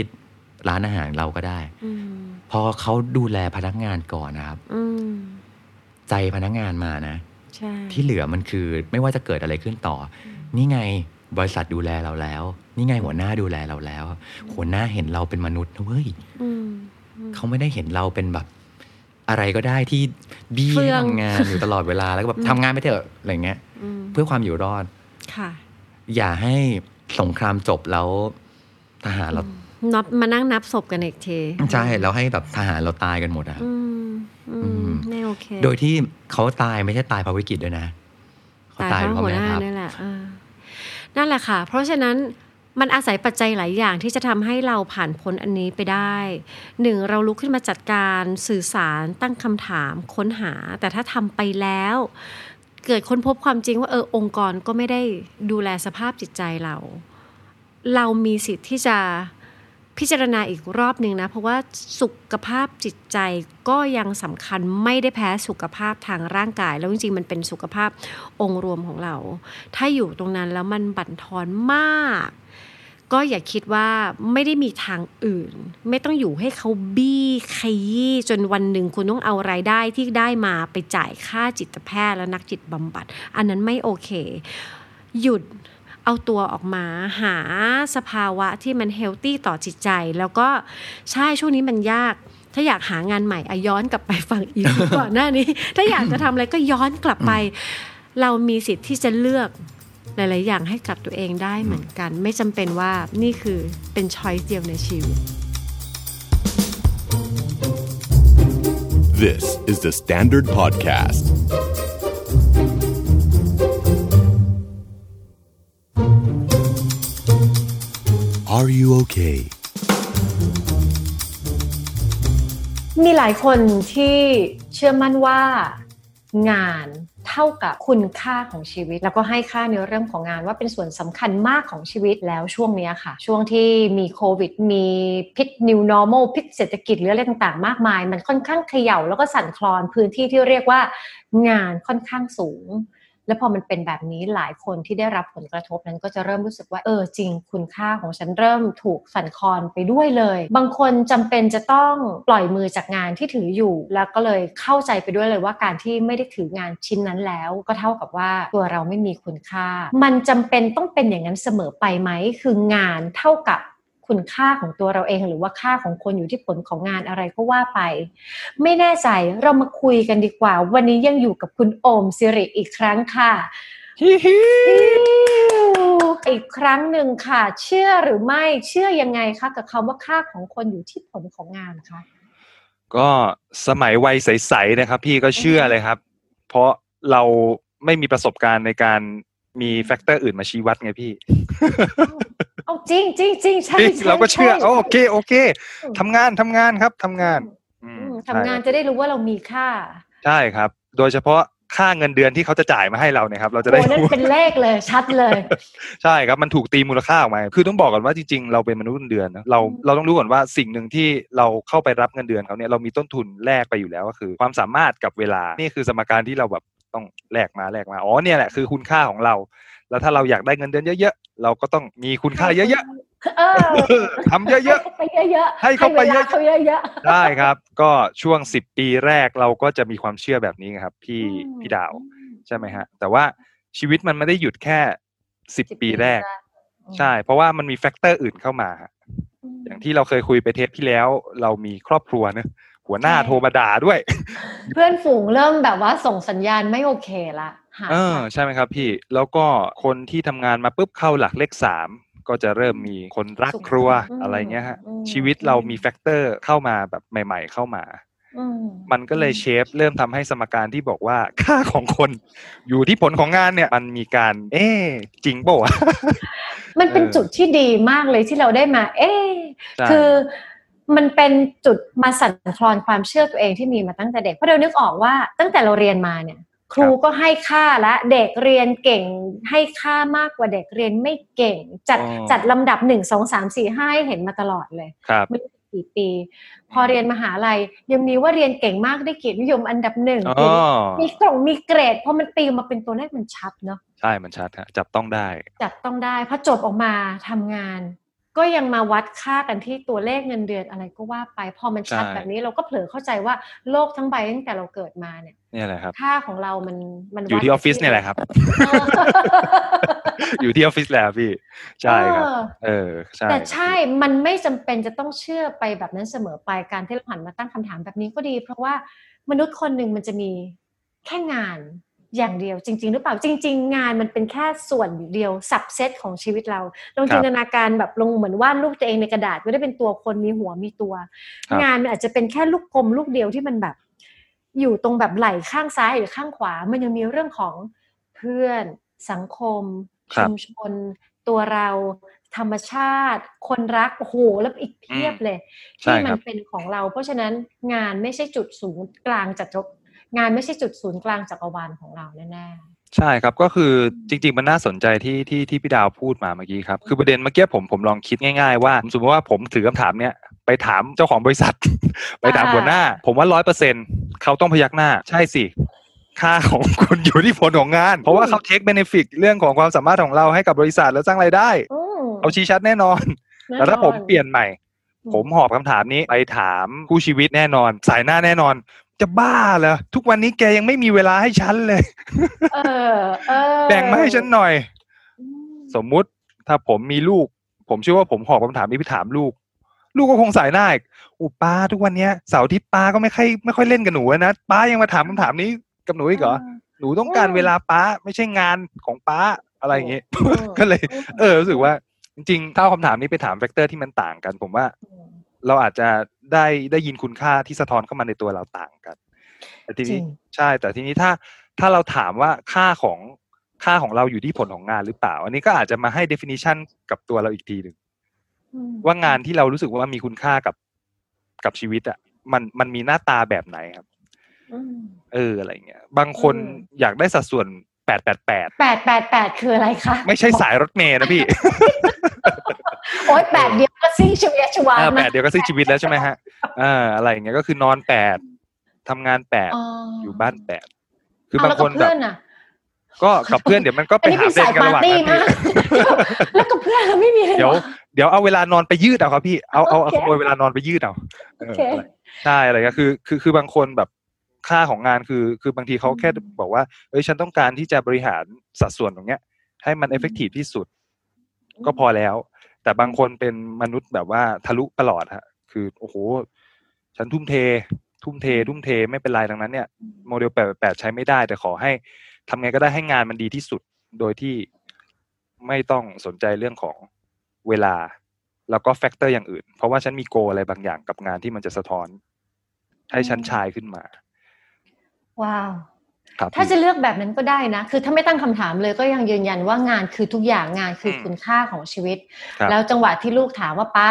ร้านอาหารเราก็ได้อืมพอเขาดูแลพนักงานก่อนนะครับอืมใจพนักงานมานะใช่ ที่เหลือมันคือไม่ว่าจะเกิดอะไรขึ้นต่อ นี่ไงบริษัทดูแลเราแล้ว นี่ไงหัวหน้าดูแลเราแล้ว หัวหน้าเห็นเราเป็นมนุษย์นะเว้ยอืมเขาไม่ได้เห็นเราเป็นแบบ อะไรก็ได้ที่บี้เฟื่ให้องทำงานอยู่ตลอดเวลาแล้วก็แบบทำงานไปเถอะอะไรเงี้ยอืมเพื่อความอยู่รอดค่ะ อย่าให้สงครามจบแล้วทหารเรา นับมานั่งนับศพกันอีกทีใช่แล้วให้แบบทหารเราตายกันหมดอะอืมอือืมมไม่โอเค โดยที่เขาตายไม่ใช่ตายเพราะวิกฤตด้วยนะเขาตายตายเพเพราะราะหัวแม่หน้าทัพนี่แหละเออนั่นแหละค่ะ เพราะฉะนั้นมันอาศัยปัจจัยหลายอย่างที่จะทำให้เราผ่านพ้นอันนี้ไปได้หนึ่งเราลุกขึ้นมาจัดการสื่อสารตั้งคำถามค้นหา แต่ถ้าทำไปแล้ว เกิดค้นพบความจริงว่าเออองค์กรก็ไม่ได้ดูแลสภาพจิตใจเรา เรามีสิทธิ์ที่จะ พิจารณาอีกรอบหนึ่งนะ เพราะว่าสุขภาพจิตใจก็ยังสำคัญไม่ได้แพ้สุขภาพทางร่างกาย แล้วจริงๆ มันเป็นสุขภาพองค์รวมของเรา ถ้าอยู่ตรงนั้นแล้วมันบั่นทอนมาก ก็อย่าคิดว่าไม่ได้มีทางอื่น ไม่ต้องอยู่ให้เขาบี้ขยี้จนวันหนึ่งคุณต้องเอารายได้ที่ได้มาไปจ่ายค่าจิตแพทย์และนักจิตบำบัด อันนั้นไม่โอเค หยุด เอาตัวออกมาหาสภาวะที่มันเฮลตี้ต่อจิตใจ แล้วก็ใช่ช่วงนี้มันยาก ถ้าอยากหางานใหม่อย้อนกลับไปฟังอีกก่อนหน้านี้ ถ้าอยากจะทำอะไรก็ย้อนกลับไป เรามีสิทธิ์ที่จะเลือกหลาย ๆ อย่างให้กับตัวเองได้เหมือนกัน ไม่จำเป็นว่านี่คือเป็นช้อยส์เดียวในชีวิต This is the Standard Podcast. Are you okay? มีหลายคนที่เชื่อมั่นว่างานเท่ากับคุณค่าของชีวิต แล้วก็ให้ค่าในเรื่องของงานว่าเป็นส่วนสำคัญมากของชีวิตแล้วช่วงนี้ค่ะ ช่วงที่มีโควิด มีพิษ new normal พิษเศรษฐกิจหรืออะไรต่างๆ มากมาย มันค่อนข้างเขย่าแล้วก็สั่นคลอนพื้นที่ที่เรียกว่างานค่อนข้างสูง แล้วพอมันเป็นแบบนี้หลายคนที่ได้รับผลกระทบนั้นก็จะเริ่มรู้สึกว่าเออจริง คุณค่าของฉันเริ่มถูกสั่นคลอนไปด้วยเลย บางคนจำเป็นจะต้องปล่อยมือจากงานที่ถืออยู่ แล้วก็เลยเข้าใจไปด้วยเลยว่าการที่ไม่ได้ถืองานชิ้นนั้นแล้ว ก็เท่ากับว่าตัวเราไม่มีคุณค่า มันจำเป็นต้องเป็นอย่างนั้นเสมอไปไหมคืองานเท่ากับ คุณค่าของตัวเราเอง หรือว่าค่าของคนอยู่ที่ผลของงานอะไรก็ว่าไป ไม่แน่ใจเรามาคุยกันดีกว่า วันนี้ยังอยู่กับคุณโอมสิริอีกครั้งค่ะอีกครั้งหนึ่งค่ะ เชื่อหรือไม่เชื่อยังไงคะกับคำว่าค่าของคนอยู่ที่ผลของงานคะก็สมัยวัยใสๆนะครับ พี่ก็เชื่อเลยครับ เพราะเราไม่มีประสบการณ์ในการมี factor อื่นมาชี้วัดไงพี่ เอาจริงจริงจริงใช่จริงใช่เราก็เชื่อใช่เอาโอเคโอเคทำงานทำงานครับทำงานอือืมมทำงานใช่จะได้รู้ว่าเรามีค่า ใช่ครับ โดยเฉพาะค่าเงินเดือนที่เขาจะจ่ายมาให้เราเนี่ยครับ เราจะโอ้ได้นั่นรู้เป็นเลขเลยชัดเลย ใช่ครับมันถูกตีมูลค่าออกมาคือต้องบอกก่อนว่าจริงๆเราเป็นมนุษย์เงินเดือนนะเราเราต้องรู้ก่อนว่าสิ่งหนึ่งที่เราเข้าไปรับเงินเดือนเขาเนี่ยเรามีต้นทุนแลกไปอยู่แล้วก็คือ ความสามารถกับเวลานี่คือสมการที่เราแบบต้องแลกมาแลกมาอ๋อเนี่ยแหละคือคุณค่าของเรา แล้วถ้าเราอยากได้เงินเดือนเยอะๆเราก็ต้องมีคุณค่าเยอะเออๆทำเยอะๆไปเยอะๆให้เขาไปเยอะๆให้วลเขาเยอะๆได้ครับ ก็ช่วงสิบปีแรกเราก็จะมีความเชื่อแบบนี้ครับ พี่อืมพี่ดาวใช่ไหมฮะ แต่ว่าชีวิตมันไม่ได้หยุดแค่สิบๆปีแรก ใช่ เพราะว่ามันมี factor อื่นเข้ามาฮะอย่างที่เราเคยคุยไปเทปที่แล้ว เรามีครอบครัวเนอะหัวหน้าใช่โทรมาด่าด้วย เพื่อนฝูงเริ่มแบบว่าส่งสัญญาณไม่โอเคละ หายเออไปใช่ไหมครับพี่แล้วก็คนที่ทำงานมาปุ๊บเข้าหลักเลขสามก็จะเริ่มมีคนรักครัวอะไรเงี้ยฮะชีวิตเรามีแฟกเตอร์เข้ามาแบบใหม่ ๆ เข้ามาอืมมันก็เลยเชฟเริ่มทำให้สมการที่บอกว่าค่าของคน อยู่ที่ผลของงานเนี่ยมันมีการ เอ๊ะจริงเปล่าวะมันเป็นเออจุดที่ดีมากเลยที่เราได้มา เอ๊ะใช่คือมันเป็นจุดมาสั่นคลอนความเชื่อตัวเองที่มีมาตั้งแต่เด็กเพราะเรานึกออกว่าตั้งแต่เราเรียนมาเนี่ย ครูก็ให้ค่าและ เด็กเรียนเก่งให้ค่ามากกว่าเด็กเรียนไม่เก่ง จัดอ๋อจัดลำดับหนึ่งสองสามสี่ห้าให้เห็นมาตลอดเลยครับไม่รู้กี่ปี พอเรียนมหาลัยยังมีว่าเรียนเก่งมากได้เกียรตินิยมอันดับหนึ่งอ๋อมีกล่องมีเกรดพอมันตีมาเป็นตัวเลขมันชัดเนาะใช่มันชัดฮะจับต้องได้ จัดต้องได้พอจบออกมาทำงาน ก็ยังมาวัดค่ากันที่ตัวเลขเงินเดือนอะไรก็ว่าไป พอมันชัดใช่แบบนี้เราก็เผลอเข้าใจว่าโลกทั้งใบตั้งแต่เราเกิดมาเนี่ยเนี่ยแหละครับค่าของเรามันมันอยู่ที่ออฟฟิศเนี่ยแหละครับเอออยู่ที่ออฟฟิศแหละพี่ ใช่ครับเออเออใช่แต่ใช่มันไม่จำเป็นจะต้องเชื่อไปแบบนั้นเสมอไปการที่เราหันมาตั้งคำถามแบบนี้ก็ดี เพราะว่ามนุษย์คนหนึ่งมันจะมีแค่งาน อย่างเดียวจริง ๆ หรือเปล่าจริง ๆ งานมันเป็นแค่ส่วนเดียวสับเซตของชีวิตเราลองจินตนาการแบบลงเหมือนวาดรูปตัวเองในกระดาษไม่ได้เป็นตัวคนมีหัวมีตัวครับงานมันอาจจะเป็นแค่ลูกกลมลูกเดียวที่มันแบบ อยู่ตรงแบบไหล่ข้างซ้ายหรือข้างขวา มันยังมีเรื่องของเพื่อน สังคมครัชุบมชน ตัวเราธรรมชาติ คนรักโอ้โหแล้วอีกเพียบเลยใช่ที่คมัรันบเป็นของเรา เพราะฉะนั้นงานไม่ใช่จุดศูนย์กลางจักร งานไม่ใช่จุดศูนย์กลางจักรวาลของเราแน่ใช่ครับก็คือจริง ๆ มันน่าสนใจที่ที่ที่พี่ดาวพูดมาเมื่อกี้ครับ คือประเด็นเมื่อกี้ผมผมลองคิดง่ายๆว่าสมมติว่าผมถือคำถามเนี้ยไปถามเจ้าของบริษัท ไปถามหัวหน้า ผมว่าร้อยเปอร์เซ็นเขาต้องพยักหน้า ใช่สิค่าของคุณอยู่ที่ผลของงาน เพราะว่าเขาเทคเบเนฟิตเรื่องของความสามารถของเราให้กับบริษัทแล้วสร้างรายได้ๆอืมเอาชี้ชัดแน่นอนแน่แต่ถ้าผมนอนเปลี่ยนใหม่อืมผมหอบคำถามนี้ไปถามคู่ชีวิตแน่นอน สายหน้าแน่นอน จะบ้าเหรอทุกวันนี้แกยังไม่มีเวลาให้ฉันเลยเออเออแบ่งมาให้ฉันหน่อยอืมสมมุติถ้าผมมีลูก ผมเชื่อว่าผมหอบคำถามนี้ไปถามลูก ลูกก็คงสายหน้าอีกอุยป้าทุกวันเนี้ยเสาร์อาทิตย์ป้าก็ไม่ค่อยไม่ค่อยเล่นกับหนูนะป้ายังมาถามคำถามนี้กับหนูอีกเหรอหนูต้องการเวลาป้าไม่ใช่งานของป้าอะไรอย่างเงี้ยอืมก็เลย เออรู้สึกว่า จริงๆถ้าเอาคำถามนี้ไปถามแฟกเตอร์ที่มันต่างกัน ผมว่าม เราอาจจะได้ได้ยินคุณค่าที่สะท้อนเข้ามาในตัวเราต่างกัน แต่ทีนี้จริงใช่ แต่ทีนี้ถ้าถ้าเราถามว่าค่าของค่าของเราอยู่ที่ผลของงานหรือเปล่า อันนี้ก็อาจจะมาให้ definition กับตัวเราอีกทีหนึ่งอืมว่างานที่เรารู้สึกว่ามีคุณค่ากับกับชีวิตอะมันมันมีหน้าตาแบบไหนครับอืมเอออะไรเงี้ย บางคนอืมอยากได้สัดส่วนแปดแปดแปดแปดแปดแปดคืออะไรคะ ไม่ใช่สายรถเมย์นะพี่ โอ๊ยแปดเดียวก็ซิ่งชีวิตชีวาเออแปมาดเดียวก็สิ้นชีวิตแล้วใช่ไหมฮะเอออะไรอย่างเงี้ยก็คือนอนแปดทำงานแปดอ๋ออยู่บ้านแปดคืเาอบางแล้วคกับนแบเพื่บอนอะก็กับเพื่อนเดี๋ยวมันก็อัไปนนี้หาเป็นเล่นสายกันปาระหร์ว่างตี้นั้นมากพี่แล้วกับเพื่อนเราไม่มีเลยเดี๋ยวหรอเดี๋ยวเอาเวลานอนไปยืดเอาครับพี่เอาเอาเอาโอเคขโมยเวลานอนไปยืดเอาเออโอเคอะไรใช่อะไรก็คือ คือคือบางคนแบบค่าของงานคือ คือบางทีเขาแค่บอกว่าเอ้ยฉันต้องการที่จะบริหารสัดส่วนตรงเนี้ย ให้มันเอฟเฟกตีฟที่สุด ก็พอแล้ว แต่บางคนเป็นมนุษย์แบบว่าทะลุตลอดฮะ คือโอ้โห ฉันทุ่มเท ทุ่มเท ทุ่มเทไม่เป็นไรดังนั้นเนี่ยโมเดลแปดแปดใช้ไม่ได้ แต่ขอให้ทำไงก็ได้ให้งานมันดีที่สุดโดยที่ไม่ต้องสนใจเรื่องของเวลา แล้วก็ factor อย่างอื่น เพราะว่าฉันมี goal อะไรบางอย่างกับงานที่มันจะสะท้อน ให้ฉันชายน์ขึ้นมา wow ครับ ถ้าจะเลือกแบบนั้นก็ได้นะ คือถ้าไม่ตั้งคำถามเลยก็ยังยืนยันว่างานคือทุกอย่างงานคืออมคุณค่าของชีวิตครับแล้วจังหวะที่ลูกถามว่าป้า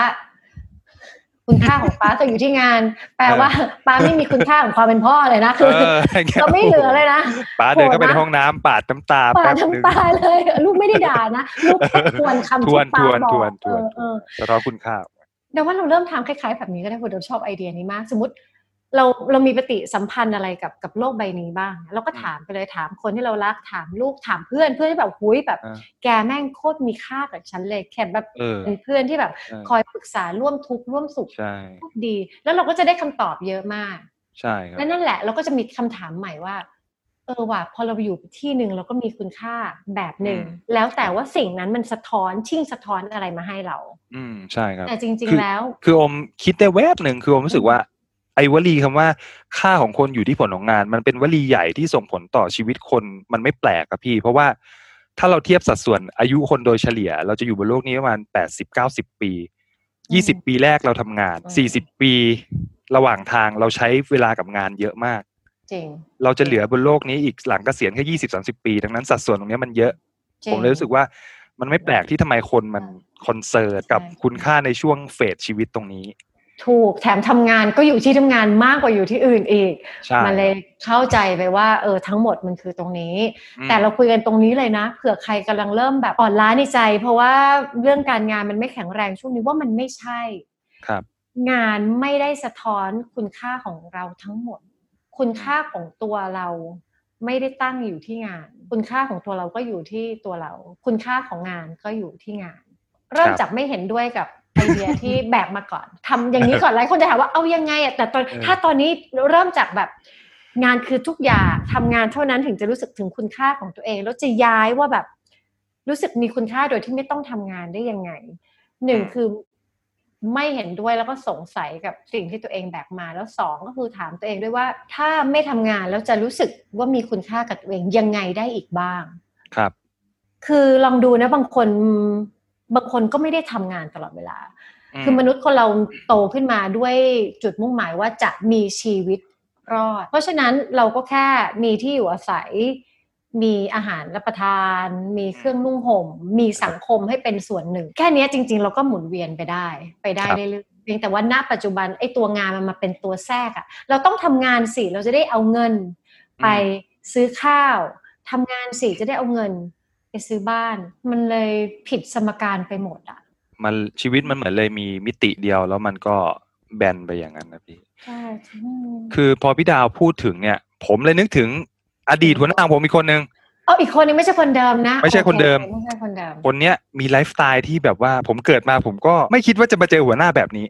คุณค่าของป้าจะอยู่ที่งาน แปลว่าป้าไม่มีคุณค่าของความเป็นพ่อเลยนะคือเอออย่างงี้ยเราไม่เหลือเลยนะป้าเดินเข้าไปโหดในนะห้องน้ำปาดน้ำตาป้าแป๊บหนึ่งทำตาเลย ลูกไม่ได้ด่านะลูกแค่ทวนคำทวนที่ป้าทวนบอทวนกทวนเออเออสะท้อนคุณค่าแต่ว่าเราเริ่มทำคล้ายๆ แบบนี้ก็ได้คุณเราชอบไอเดียนี้มาก สมมติ เราเรามีปฏิสัมพันธ์อะไรกับกับโลกใบนี้บ้าง เราก็ถามไปเลยถามคนที่เรารักถามลูกถามเพื่อนเพื่อนที่แบบหุยแบบอ่าแกแม่งโคตรมีค่ากับฉันเลยแค่แบบเออเป็นเพื่อนที่แบบเออคอยปรึกษาร่วมทุกข์ร่วมสุขใช่โคตรดี แล้วเราก็จะได้คำตอบเยอะมาก ใช่ครับและนั่นแหละเราก็จะมีคำถามใหม่ว่า เออว่ะพอเราไปอยู่ที่หนึ่งเราก็มีคุณค่าแบบหนึ่งอืมแล้วแต่ว่าสิ่งนั้นมันสะท้อนชิ่งสะท้อนอะไรมาให้เรา อืมใช่ครับแต่จริงคือๆแล้ว คืออมคิดได้แวบหนึ่งคืออมรู้สึกว่า ไอ้วลีคำว่าค่าของคนอยู่ที่ผลของงาน มันเป็นวลีใหญ่ที่ส่งผลต่อชีวิตคนมันไม่แปลกครับพี่ เพราะว่าถ้าเราเทียบสัดส่วนอายุคนโดยเฉลี่ย เราจะอยู่บนโลกนี้ประมาณแปดสิบเก้าสิบปียี่สิบปีแรกเราทำงานอืมสี่สิบปี ระหว่างทางเราใช้เวลากับงานเยอะมากจริงเราจะเหลือบนโลกนี้อีกหลังเกษียณแค่ยี่สิบสาสิบปี ดังนั้นสัดส่วนตรงเนี้ยมันเยอะจริงผมเลยรู้สึกว่ามันไม่แปลกที่ทำไมคนมันคอนเซิร์ตกับใช่คุณค่าในช่วงเฟสชีวิตตรงนี้ ถูกแถมทำงานก็อยู่ที่ทำงานมากกว่าอยู่ที่อื่นอีกใช่มันเลยเข้าใจไปว่าเออทั้งหมดมันคือตรงนี้อืมแต่เราคุยกันตรงนี้เลยนะเผื่อใครกำลังเริ่มแบบอ่อนล้าในใจ เพราะว่าเรื่องการงานมันไม่แข็งแรงช่วงนี้ว่ามันไม่ใช่ครับ งานไม่ได้สะท้อนคุณค่าของเราทั้งหมด คุณค่าของตัวเราไม่ได้ตั้งอยู่ที่งาน คุณค่าของตัวเราก็อยู่ที่ตัวเรา คุณค่าของงานก็อยู่ที่งาน เริ่มจากไม่เห็นด้วยกับ ไอเดียที่แบกมาก่อนทำอย่างนี้ก่อนหลายคนจะถามว่าเอายังไงอะแต่ตอนเออถ้าตอนนี้เริ่มจากแบบงานคือทุกอย่างทำงานเท่านั้นถึงจะรู้สึกถึงคุณค่าของตัวเอง แล้วจะย้ายว่าแบบรู้สึกมีคุณค่าโดยที่ไม่ต้องทำงานได้ยังไงหนึ่งคือไม่เห็นด้วยแล้วก็สงสัยกับสิ่งที่ตัวเองแบกมาแล้วสองก็คือถามตัวเองด้วยว่า ถ้าไม่ทำงานแล้วจะรู้สึกว่ามีคุณค่ากับตัวเองยังไงได้อีกบ้าง ครับ คือลองดูนะบางคน บางคนก็ไม่ได้ทำงานตลอดเวลา คือมนุษย์คนเราโตขึ้นมาด้วยจุดมุ่งหมายว่าจะมีชีวิตรอด เพราะฉะนั้นเราก็แค่มีที่อยู่อาศัย มีอาหารรับประทาน มีเครื่องนุ่งห่ม มีสังคมให้เป็นส่วนหนึ่ง แค่เนี้ยจริง ๆ เราก็หมุนเวียนไปได้ ไปได้ครับเรื่อยๆเพียงแต่ว่าณปัจจุบันไอ้ตัวงานมันมาเป็นตัวแทรกอะเราต้องทำงานสิเราจะได้เอาเงิน ไปซื้อข้าวทำงานสิจะได้เอาเงิน ไปซื้อบ้าน มันเลยผิดสมการไปหมดอะมันชีวิตมันเหมือนเลยมีมิติเดียวแล้วมันก็แบนไปอย่างนั้นนะพี่ใช่คือพอพี่ดาวพูดถึงเนี่ย ผมเลยนึกถึงอดีตหัวหน้าผมอีกคนนึงเอาอีกคนนึงไม่ใช่คนเดิมนะ ไม่ใช่คนเดิมโอไม่ใช่คนเดิมคนเนี้ยมีไลฟ์สไตล์ที่แบบว่าผมเกิดมาผมก็ไม่คิดว่าจะมาเจอหัวหน้าแบบนี้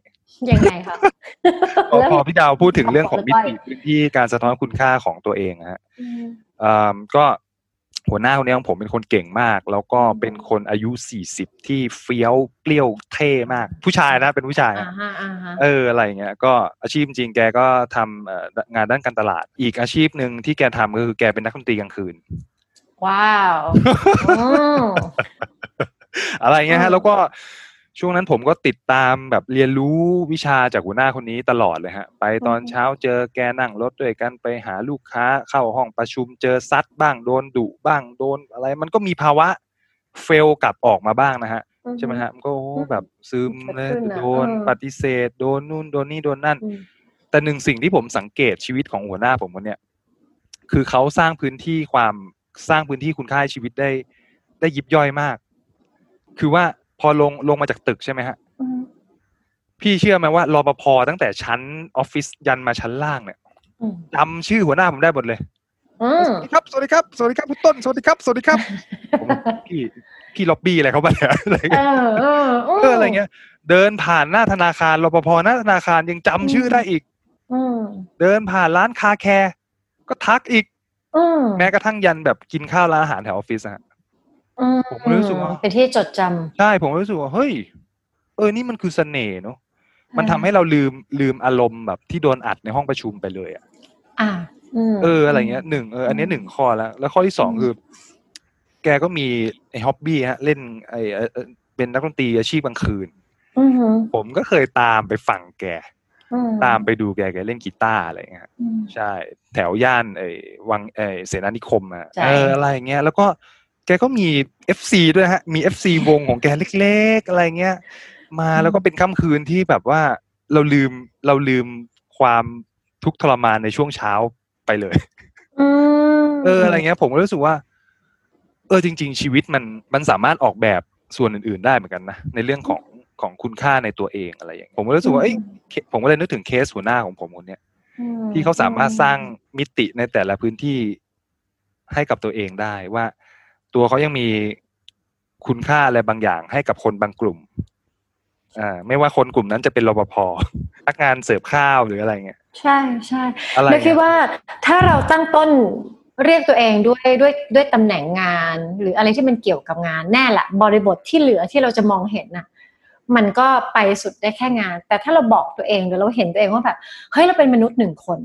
ยังไงคะพอพอพี่ดาวพูดถึงเรื่องของมิแล้วติพื้นที่การสะท้อนคุณค่าของตัวเองนะฮะอืมอ่าก็ หัวหน้าคนนี้ของผมเป็นคนเก่งมาก แล้วก็เป็นคนอายุสี่สิบที่เฟี้ยวเปรี้ยวเท่มาก ผู้ชายนะเป็นผู้ชายอ่านะฮะอ่าฮะเอออะไรเงี้ยก็อาชีพจริงๆแกก็ทำเอ่องานด้านการตลาด อีกอาชีพหนึ่งที่แกทำก็คือแกเป็นนักดนตรีกลางคืน ว้าวอืมอะไรเงี้ยอืฮะมแล้วก็ ช่วงนั้นผมก็ติดตามแบบเรียนรู้วิชาจากหัวหน้าคนนี้ตลอดเลยฮะ ไปตอนเช้าเจอแกนั่งรถด้วยกันไปหาลูกค้าเข้าห้องประชุมเจอซัดบ้างโดนดุบ้างโดนอะไร มันก็มีภาวะเฟลกลับออกมาบ้างนะฮะใช่ไหมฮะมันก็โอ้โหแบบซึมเลยเกิดขึ้นอะโดนเออปฏิเสธ โดนนู่นโดนนี่โดนนั่นอืมแต่หนึ่งสิ่งที่ผมสังเกตชีวิตของหัวหน้าผมคนเนี้ยคือเขาสร้างพื้นที่ความสร้างพื้นที่คุณค่าให้ชีวิตได้ ได้ยิบย่อยมาก คือว่า พอลงลงมาจากตึกใช่ไหมฮะอืมพี่เชื่อไหมว่ารปภตั้งแต่ชั้นออฟฟิศยันมาชั้นล่างเนี่ยอืมจำชื่อหัวหน้าผมได้หมดเลยอืมสวัสดีครับ สวัสดีครับ สวัสดีครับคุณต้น สวัสดีครับ สวัสดีครับผมพี่พี่ล็อบบี้อะไรเขาบ้างเนี่ยอะไรเอเงี้ยอเออเอออะไรเงี้ย เดินผ่านหน้าธนาคารรปภหน้าธนาคารยังจำชื่อได้อีกอืมเดินผ่านร้านคาแคร์ก็ทักอีกอืมแม้กระทั่งยันแบบกินข้าวร้านอาหารแถวออฟฟิศอะฮะอืม ผมรู้สึกว่าเป็นที่จดจใช่ผมรู้สึกว่าเฮ้ย เออนี่มันคือเสน่ห์เนอะำมันทำให้เราลืมลืมอารมณ์แบบที่โดนอัดในห้องประชุมไปเลยอะอ่ามเอออะไรเงี้ยหนึ่งเอออันนี้หนึ่งข้อแล้ว แล้วข้อที่สองอืมคือ แกก็มีไอ้ hobby ฮะ เล่นไอ้เอ่อเอ่อเป็นนักดนตรีอาชีพกลางคืนอืมฮึผมก็เคยตามไปฟังแกอืตามไปดูแกแกเล่นกีตาร์อะไรเงี้ยอืมใช่ แถวย่านไอ้วังไอ้เสนานิคมอะใช่เอออะไรเงี้ยแล้วก็ แกก็มี FC ด้วยฮะ มี FC วงของแกเล็กๆ อะไรเงี้ย มาแล้วก็เป็นค่ำคืนที่แบบว่าเราลืมเราลืมความทุกข์ทรมานในช่วงเช้าไปเลยอืมเอออะไรเงี้ย ผมก็รู้สึกว่า เออจริง ๆ ชีวิตมันมันสามารถออกแบบส่วนอื่น ๆ ได้เหมือนกันนะในเรื่องของของคุณค่าในตัวเองอะไรอย่างเงี้ยผมก็รู้สึกว่าเอ้ยเคผมก็เลยนึกถึงเคสหัวหน้าของผมคนเนี้ยอืมที่เขาสามารถสร้างมิติในแต่ละพื้นที่ให้กับตัวเองได้ว่า ตัวเขายังมีคุณค่าอะไรบางอย่างให้กับคนบางกลุ่มอ่าไม่ว่าคนกลุ่มนั้นจะเป็นรปภพนักงานเสิร์ฟข้าวหรืออะไรเงี้ยใช่ใช่อะไรเราคิดเงี้ยว่าถ้าเราตั้งต้นเรียกตัวเองด้วยด้วยด้วยตำแหน่งงาน หรืออะไรที่มันเกี่ยวกับงานแน่ละบริบทที่เหลือที่เราจะมองเห็นน่ะ มันก็ไปสุดได้แค่งาน แต่ถ้าเราบอกตัวเองหรือเราเห็นตัวเองว่าแบบเฮ้ยเราเป็นมนุษย์หนึ่งคน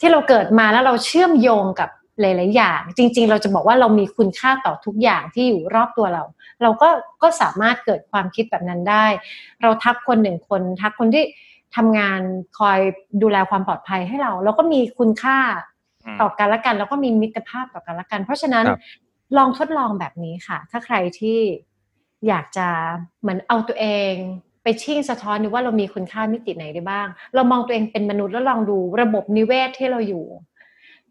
ที่เราเกิดมาแล้วเราเชื่อมโยงกับ หลาย ๆ อย่าง จริง ๆ เราจะบอกว่าเรามีคุณค่าต่อทุกอย่างที่อยู่รอบตัวเรา เราก็ก็สามารถเกิดความคิดแบบนั้นได้ เราทักคนหนึ่งคน ทักคนที่ทำงานคอยดูแลความปลอดภัยให้เรา เราก็มีคุณค่าอืมต่อกันและกัน แล้วก็มีมิตรภาพต่อกันและกัน เพราะฉะนั้นครับลองทดลองแบบนี้ค่ะ ถ้าใครที่อยากจะเหมือนเอาตัวเองไปชิ่งสะท้อนดูว่าเรามีคุณค่ามิติไหนได้บ้าง เรามองตัวเองเป็นมนุษย์แล้วลองดูระบบนิเวศที่เราอยู่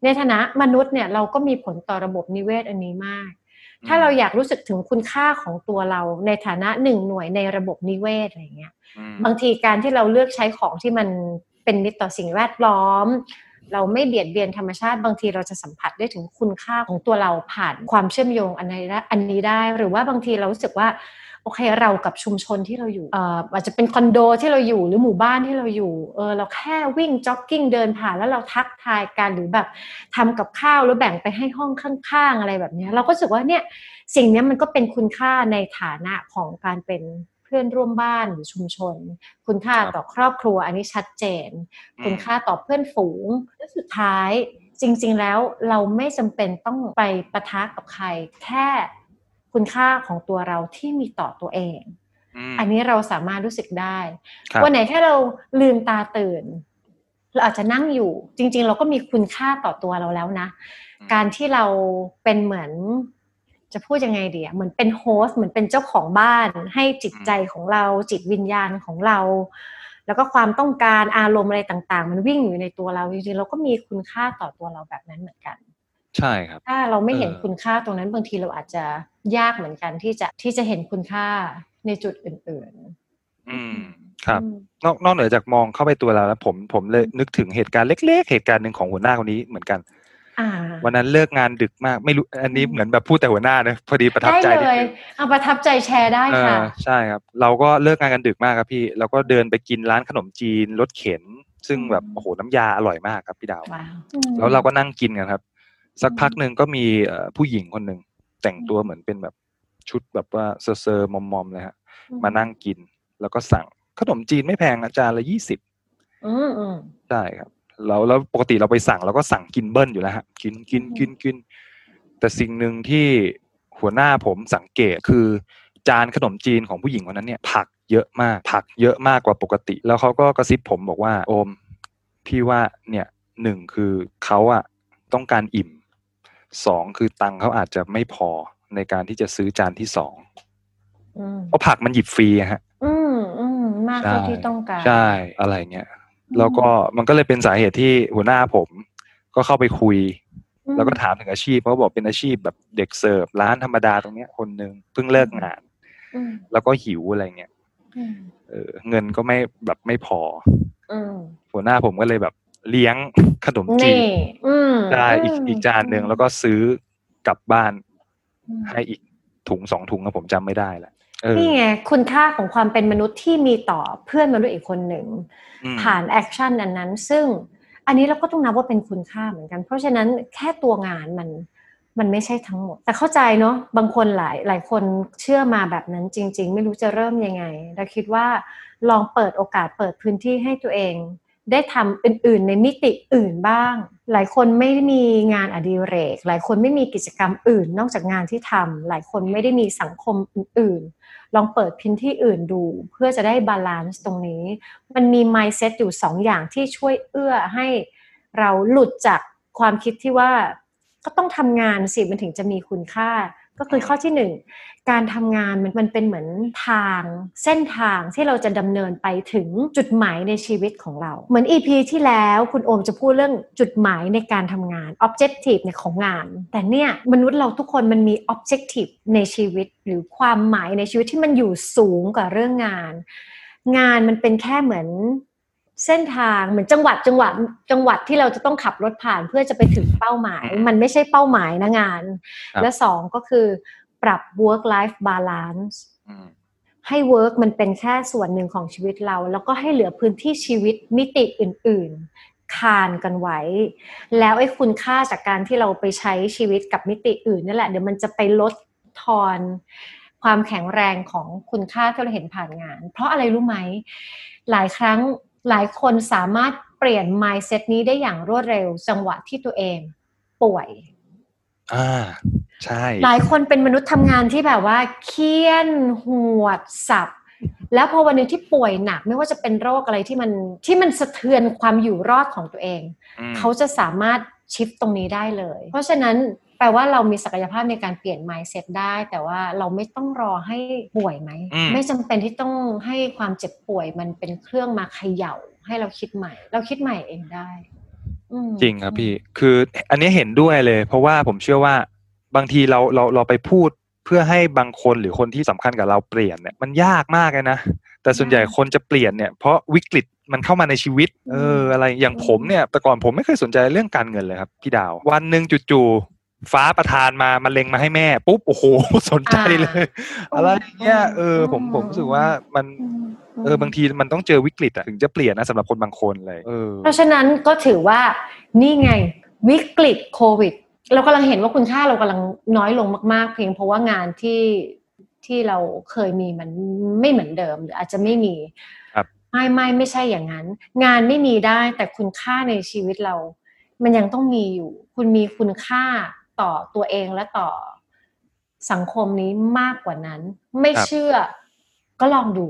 ในฐานะมนุษย์เนี่ยเราก็มีผลต่อระบบนิเวศอันนี้มาก ถ้าเราอยากรู้สึกถึงคุณค่าของตัวเรา ในฐานะหนึ่งหน่วยในระบบนิเวศอะไรเงี้ยอืมบางทีการที่เราเลือกใช้ของที่มันเป็นมิตรต่อสิ่งแวดล้อม เราไม่เบียดเบียนธรรมชาติ บางทีเราจะสัมผัสได้ถึงคุณค่าของตัวเราผ่านความเชื่อมโยงอันนี้ได้อันนี้ได้หรือว่าบางทีเรารู้สึกว่า โอเคเรากับชุมชนที่เราอยู่เอ่ออาจจะเป็นคอนโดที่เราอยู่หรือหมู่บ้านที่เราอยู่เออเราแค่วิ่งจ็อกกิ้งเดินผ่านแล้วเราทักทายกันหรือแบบทำกับข้าวแล้วแบ่งไปให้ห้องข้างๆอะไรแบบเนี้ยเราก็รู้สึกว่าเนี่ยสิ่งเนี้ยมันก็เป็นคุณค่าในฐานะของการเป็นเพื่อนร่วมบ้านหรือชุมชน คุณค่าครับต่อครอบครัวอันนี้ชัดเจนอืมคุณค่าต่อเพื่อนฝูงและสุดท้ายจริง ๆ แล้วเราไม่จำเป็นต้องไปปะทะกับใครแค่ คุณค่าของตัวเราที่มีต่อตัวเองอืมอันนี้เราสามารถรู้สึกได้ครับวันไหนแค่เราลืมตาตื่นเราอาจจะนั่งอยู่ จริง ๆ เราก็มีคุณค่าต่อตัวเราแล้วนะ การที่เราเป็นเหมือนจะพูดยังไงดีอะเหมือนเป็นโฮสต์เหมือนเป็นเจ้าของบ้าน ให้จิตใจของเราจิตวิญญาณของเรา แล้วก็ความต้องการอารมณ์อะไรต่าง ๆ มันวิ่งอยู่ในตัวเราจริงๆเราก็มีคุณค่าต่อตัวเราแบบนั้นเหมือนกัน ใช่ครับ ถ้าเราไม่เห็นเออคุณค่าตรงนั้นบางทีเราอาจจะยากเหมือนกันที่จะที่จะเห็นคุณค่าในจุดอื่นอืมๆครับอืมนอกนอกเหนือจากมองเข้าไปตัวเราแล้ว ผมผมเลยนึกถึงเหตุการณ์เล็ก ๆ เหตุการณ์หนึ่งของหัวหน้าคนนี้เหมือนกันอ่าวันนั้นเลิกงานดึกมากไม่รู้อันนี้อืมเหมือนแบบพูดแต่หัวหน้านะพอดีประทับได้ใจเลนิดยนึงเอาประทับใจแชร์ได้เอค่ะอใช่ครับ เราก็เลิกงานกันดึกมากครับพี่เราก็เดินไปกินร้านขนมจีนรถเข็น ซึ่งแบบโอ้โหน้ำยาอร่อยมากครับพี่ดาวว้าวแล้วเราก็นั่งกินกันครับ สักพักหนึ่งก็มีเอ่อผู้หญิงคนหนึ่งแต่งตัวเหมือนเป็นแบบชุดแบบว่าเซอร์ๆมอมๆเลยฮะ มานั่งกิน แล้วก็สั่งขนมจีนไม่แพงอาจารย์ละยี่สิบอืมอืมใช่ครับแล้วแล้วปกติเราไปสั่งเราก็สั่งกินเบิ้ลอยู่แล้วฮะกินกินอืมกินกิน แต่สิ่งหนึ่งที่หัวหน้าผมสังเกตคือ จานขนมจีนของผู้หญิงคนนั้นเนี่ย ผักเยอะมาก ผักเยอะมากกว่าปกติ แล้วเขาก็กระซิบผมบอกว่า โอม พี่ว่าเนี่ยหนึ่งคือเขาอะต้องการอิ่ม สองคือตังค์เขาอาจจะไม่พอในการที่จะซื้อจานที่สองอืมเพราะผักมันหยิบฟรีอะฮะ อืมอืมมากเท่าที่ต้องการ ใช่อะไรเงี้ยแล้วก็มันก็เลยเป็นสาเหตุที่หัวหน้าผม ก็เข้าไปคุยอืมแล้วก็ถามถึงอาชีพเขาก็บอกเป็นอาชีพแบบเด็กเสิร์ฟร้านธรรมดาตรงเนี้ยคนหนึ่งเพิ่งเลิกงานอืมแล้วก็หิวอะไรเงี้ยอืมเออเงินก็ไม่แบบไม่พออืมหัวหน้าผมก็เลยแบบ เลี้ยงขนมจีนี่นอืมได้อีกอีกจานหนึ่งแล้วก็ซื้อกลับบ้านอืมให้อีกถุงสองถุงนะผมจำไม่ได้ละเออนี่ไงคุณค่าของความเป็นมนุษย์ที่มีต่อเพื่อนมนุษย์อีกคนหนึ่งอืมผ่าน action อันนั้น ซึ่งอันนี้เราก็ต้องนับว่าเป็นคุณค่าเหมือนกัน เพราะฉะนั้นแค่ตัวงานมันมันไม่ใช่ทั้งหมด แต่เข้าใจเนาะบางคนหลายหลายคนเชื่อมาแบบนั้นจริง ๆ ไม่รู้จะเริ่มยังไงเราคิดว่าลองเปิดโอกาสเปิดพื้นที่ให้ตัวเอง ได้ทำอื่นๆ ในมิติอื่นบ้าง หลายคนไม่มีงานอดิเรก หลายคนไม่มีกิจกรรมอื่น นอกจากงานที่ทำหลายคนไม่ได้มีสังคมอื่นๆ ลองเปิดพื้นที่อื่นดู เพื่อจะได้ balance ตรงนี้ มันมี mindset อยู่สองอย่างที่ช่วยเอื้อให้เราหลุดจากความคิดที่ว่า ก็ต้องทำงานสิมันถึงจะมีคุณค่า ก็คือข้อที่หนึ่งการทำงานมันมันเป็นเหมือนทางเส้นทางที่เราจะดำเนินไปถึงจุดหมายในชีวิตของเรา เหมือน EP ที่แล้วคุณโอมจะพูดเรื่องจุดหมายในการทำงาน objective ในของงาน แต่เนี่ยมนุษย์เราทุกคนมันมี objective ในชีวิต หรือความหมายในชีวิตที่มันอยู่สูงกว่าเรื่องงาน งานมันเป็นแค่เหมือน เส้นทางเหมือนจังหวัดจังหวัดจังหวัดที่เราจะต้องขับรถผ่านเพื่อจะไปถึงเป้าหมาย มันไม่ใช่เป้าหมายนะงานครับและสองก็คือปรับ work life balance อืมให้ work มันเป็นแค่ส่วนหนึ่งของชีวิตเรา แล้วก็ให้เหลือพื้นที่ชีวิตมิติอื่น ๆ คานกันไว้ แล้วไอ้คุณค่าจากการที่เราไปใช้ชีวิตกับมิติอื่นนั่นแหละเดี๋ยวมันจะไปลดทอนความแข็งแรงของคุณค่าที่เราเห็นผ่านงาน เพราะอะไรรู้ไหมหลายครั้ง หลายคนสามารถเปลี่ยน mindset นี้ได้อย่างรวดเร็ว จังหวะที่ตัวเองป่วย อ่า ใช่ หลายคนเป็นมนุษย์ทำงานที่แบบว่าเคียนหวดสับ แล้วพอวันหนึงที่ป่วยหนัก ไม่ว่าจะเป็นโรคอะไรที่มันที่มันสะเทือนความอยู่รอดของตัวเองอืมเขาจะสามารถชิฟตรงนี้ได้เลย เพราะฉะนั้น แปลว่าเรามีศักยภาพในการเปลี่ยน mindset ได้ แต่ว่าเราไม่ต้องรอให้ป่วยไหมอืมไม่จำเป็นที่ต้องให้ความเจ็บป่วยมันเป็นเครื่องมาเขย่า ให้เราคิดใหม่ เราคิดใหม่เองได้อืมจริงครับพี่ คืออันนี้เห็นด้วยเลย เพราะว่าผมเชื่อว่าบางทีเราเราเราไปพูดเพื่อให้บางคนหรือคนที่สำคัญกับเราเปลี่ยนเนี่ยมันยากมากเลยนะ แต่ส่วนใหญ่คนจะเปลี่ยนเนี่ยเพราะวิกฤตมันเข้ามาในชีวิต เออ อะไรอย่างผมเนี่ยแต่ก่อนผมไม่เคยสนใจเรื่องการเงินเลยครับพี่ดาว วันหนึ่งจู่ๆ ฟ้าประทานมามันเล็งมาให้แม่ปุ๊บโอ้โหสนใจเลย อะไรอย่างเงี้ยเออผมผมรู้สึกว่ามันอืมเออบางทีมันต้องเจอวิกฤตอะถึงจะเปลี่ยนนะสำหรับคนบางคนเลยเออเพราะฉะนั้นก็ถือว่านี่ไงวิกฤตโควิด เรากำลังเห็นว่าคุณค่าเรากำลังน้อยลงมากๆ เพียงเพราะว่างานที่ที่เราเคยมีมันไม่เหมือนเดิมหรืออาจจะไม่มีครับไม่ไม่ไม่ใช่อย่างนั้น งานไม่มีได้แต่คุณค่าในชีวิตเรา มันยังต้องมีอยู่ คุณมีคุณค่า ต่อตัวเองและต่อสังคมนี้มากกว่านั้น ไม่ครับเชื่อ ก็ลองดู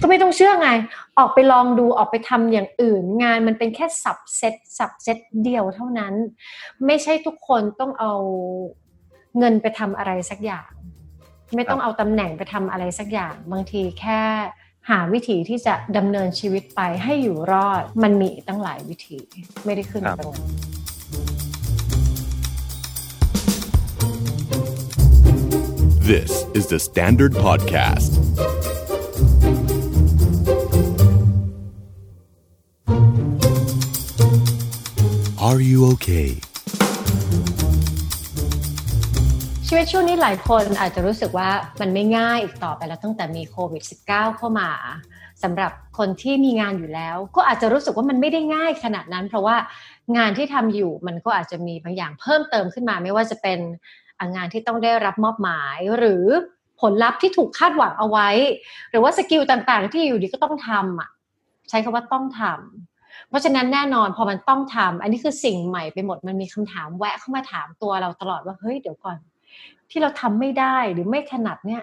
ก็ไม่ต้องเชื่อไง ออกไปลองดูออกไปทำอย่างอื่น งานมันเป็นแค่สับเซตสับเซตเดียวเท่านั้น ไม่ใช่ทุกคนต้องเอาเงินไปทำอะไรสักอย่าง ไม่ต้องเอาตำแหน่งไปทำอะไรสักอย่าง บางทีแค่หาวิธีที่จะดำเนินชีวิตไปให้อยู่รอด มันมีอีกตั้งหลายวิธีไม่ได้ขึ้นครับตรงนั้น This is the Standard Podcast. Are you okay? ชีวิตช่วงนี้หลายคนอาจจะรู้สึกว่ามันไม่ง่ายอีกต่อไปแล้วตั้งแต่มีโควิด -19 เข้ามาสำหรับคนที่มีงานอยู่แล้ว ก็อาจจะรู้สึกว่ามันไม่ได้ง่ายขนาดนั้น เพราะว่างานที่ทำอยู่มันก็อาจจะมีบางอย่างเพิ่มเติมขึ้นมา ไม่ว่าจะเป็น งานที่ต้องได้รับมอบหมาย หรือผลลัพธ์ที่ถูกคาดหวังเอาไว้ หรือว่าสกิลต่างๆ ที่อยู่ดีก็ต้องทำอะใช้คำว่าต้องทำเพราะฉะนั้นแน่นอนพอมันต้องทำอันนี้คือสิ่งใหม่ไปหมดมันมีคำถามแวะเข้ามาถามตัวเราตลอดว่าเฮ้ยเดี๋ยวก่อน ที่เราทำไม่ได้หรือไม่ถนัดเนี่ย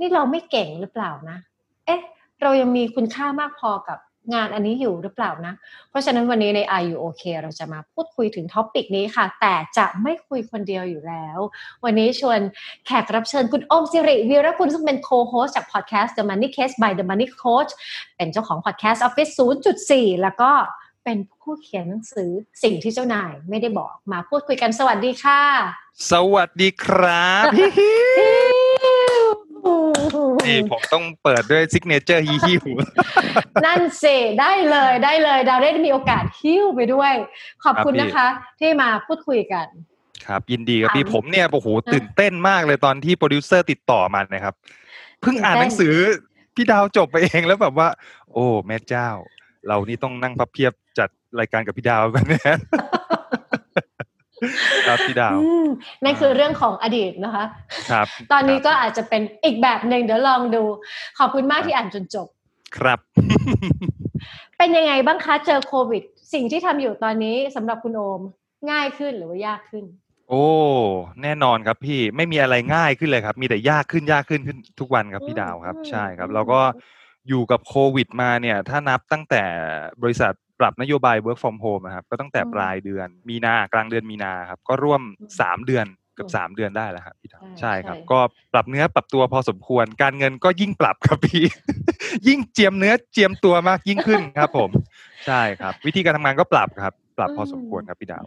นี่เราไม่เก่งหรือเปล่านะ เอ๊ะ เรายังมีคุณค่ามากพอกับ งานอันนี้อยู่หรือเปล่านะ เพราะฉะนั้นวันนี้ใน Are You OK เราจะมาพูดคุยถึง topic นี้ค่ะ แต่จะไม่คุยคนเดียวอยู่แล้ว วันนี้ชวนแขกรับเชิญคุณโอมสิริวีรคุณซึ่งเป็น co-host จากพอดแคสต์ The Money Case by The Money Coach เป็นเจ้าของพอดแคสต์ Office 0.4 แล้วก็เป็นผู้เขียนหนังสือสิ่งที่เจ้านายไม่ได้บอกมาพูดคุยกันสวัสดีค่ะ สวัสดีครับ นี่ผมต้องเปิดด้วย signature ฮีฮิวนั่นสิได้เลยได้เลยดาวได้มีโอกาสหิ้วไปด้วย ขอบคุณครับพี่นะคะ ที่มาพูดคุยกัน ครับ ยินดีครับพี่ถามผมเนี่ยโอ้โหอะตื่นเต้นมากเลยตอนที่โปรดิวเซอร์ติดต่อมานะครับ เพิ่งอ่านตื่นเต้นหนังสือพี่ดาวจบไปเองแล้วแบบว่า โอ้แม่เจ้า เรานี่ต้องนั่งพับเพียบจัดรายการกับพี่ดาวกันเนี่ย ครับพี่ดาวอืมนั่นคือเรื่องของอดีตนะคะ ครับ ตอนนี้ก็ครับอาจจะเป็นอีกแบบหนึ่งเดี๋ยวลองดู ขอบคุณมากที่อ่านจนจบ ครับ เป็นยังไงบ้างคะเจอโควิด สิ่งที่ทำอยู่ตอนนี้สำหรับคุณโอม ง่ายขึ้นหรือว่ายากขึ้น โอ้ แน่นอนครับพี่ไม่มีอะไรง่ายขึ้นเลยครับ มีแต่ยากขึ้นยากขึ้นขึ้นทุกวันครับพี่ดาวครับอืมใช่ครับอืมแล้วก็อยู่กับโควิดมาเนี่ย ถ้านับตั้งแต่บริษัท ปรับนโยบาย work from home นะครับก็ตั้งแต่ปลายเดือนมีนากลางเดือนมีนาครับก็ร่วมสามเดือนเกับสามเดือนได้แล้วครับพี่ดาวใช่ครับ ก็ปรับเนื้อปรับตัวพอสมควร การเงินก็ยิ่งปรับครับพี่ ยิ่งเจียมเนื้อเจียมตัวมากยิ่งขึ้นครับ ผม ใช่ครับ วิธีการทำงานก็ปรับครับ ปรับพอสมควรครับพี่ดาว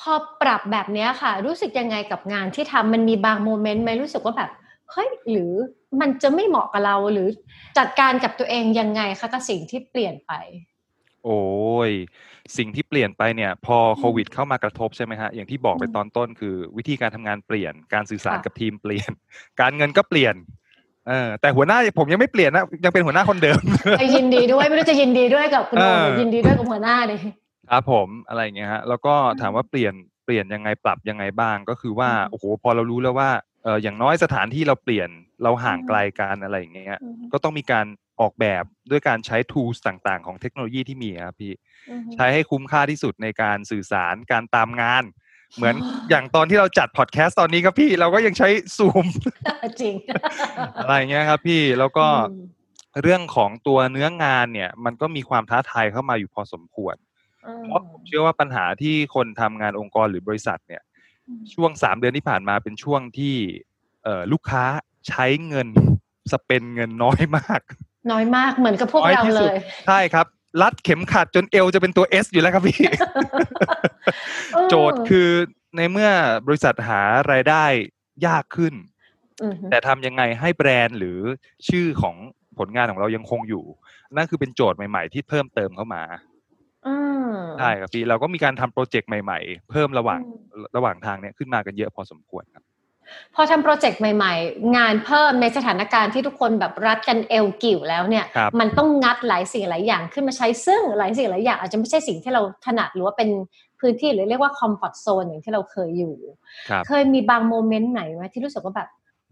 พอปรับแบบเนี้ยค่ะ รู้สึกยังไงกับงานที่ทำมันมีบางโมเมนต์ไหมรู้สึกว่าแบบเฮ้ยหรือมันจะไม่เหมาะกับเราหรือจัดการกับตัวเองยังไงคะกับสิ่งที่เปลี่ยนไป โอ้ย สิ่งที่เปลี่ยนไปเนี่ย พอโควิดเข้ามากระทบใช่ไหมฮะ อย่างที่บอกไปอืมตอนต้นคือ วิธีการทำงานเปลี่ยน การสื่อสารค่ะกับทีมเปลี่ยน การเงินก็เปลี่ยน เออ แต่หัวหน้าผมยังไม่เปลี่ยนนะ ยังเป็นหัวหน้าคนเดิมไปยินดีด้วยไม่รู้จะยินดีด้วยกับคุณโอมหรือเออยินดีด้วยกับหัวหน้าเลยครับผมอะไรอย่างเงี้ยฮะ แล้วก็ถามว่าเปลี่ยนเปลี่ยนยังไงปรับยังไงบ้างก็คือว่าอืมโอ้โหพอเรารู้แล้วว่าเอออย่างน้อยสถานที่เราเปลี่ยนเราห่างอืมไกลกันอะไรอย่างเงี้ย ก็ต้องมีการ ออกแบบด้วยการใช้ tools ต่างๆ ของเทคโนโลยีที่มีครับพี่ใช้ให้คุ้มค่าที่สุดในการสื่อสารการตามงาน เหมือนอย่างตอนที่เราจัดพอดแคสต์ตอนนี้ครับพี่เราก็ยังใช้ซูมจริงอะไรเงี้ยครับพี่แล้วก็อืมเรื่องของตัวเนื้องานเนี่ย มันก็มีความท้าทายเข้ามาอยู่พอสมควรเพราะผมเชื่อว่าปัญหาที่คนทำงานองค์กรหรือบริษัทเนี่ย ช่วงสามเดือนที่ผ่านมาเป็นช่วงที่เอ่อลูกค้าใช้เงินสเปนเงินน้อยมาก น้อยมากเหมือนกับพวกน้อยเราที่เลสุดยใช่ครับ รัดเข็มขัดจนเอวจะเป็นตัว S อยู่แล้วครับพี่เออโจทย์คือในเมื่อบริษัทหารายได้ยากขึ้นมแต่ทำยังไงให้แบรนด์หรือชื่อของผลงานของเรายังคงอยู่ นั่นคือเป็นโจทย์ใหม่ๆ ที่เพิ่มเติมเข้ามาอืมใช่ครับพี่เราก็มีการทำ project ใหม่ๆ เพิ่มระหว่างอืมระหว่างทางเนี้ยขึ้นมากันเยอะพอสมควรครับ พอทำ project ใหม่ ๆ งานเพิ่มในสถานการณ์ที่ทุกคนแบบรัดกันเอวกิ่วแล้วเนี่ยครับมันต้องงัดหลายสิ่งหลายอย่างขึ้นมาใช้ซึ่งหลายสิ่งหลายอย่างอาจจะไม่ใช่สิ่งที่เราถนัดหรือว่าเป็นพื้นที่หรือเรียกว่าคอมฟอร์ z โซนอย่างที่เราเคยอยู่ครับเคยมีบาง moment ไหนไหมที่รู้สึกว่าแบบ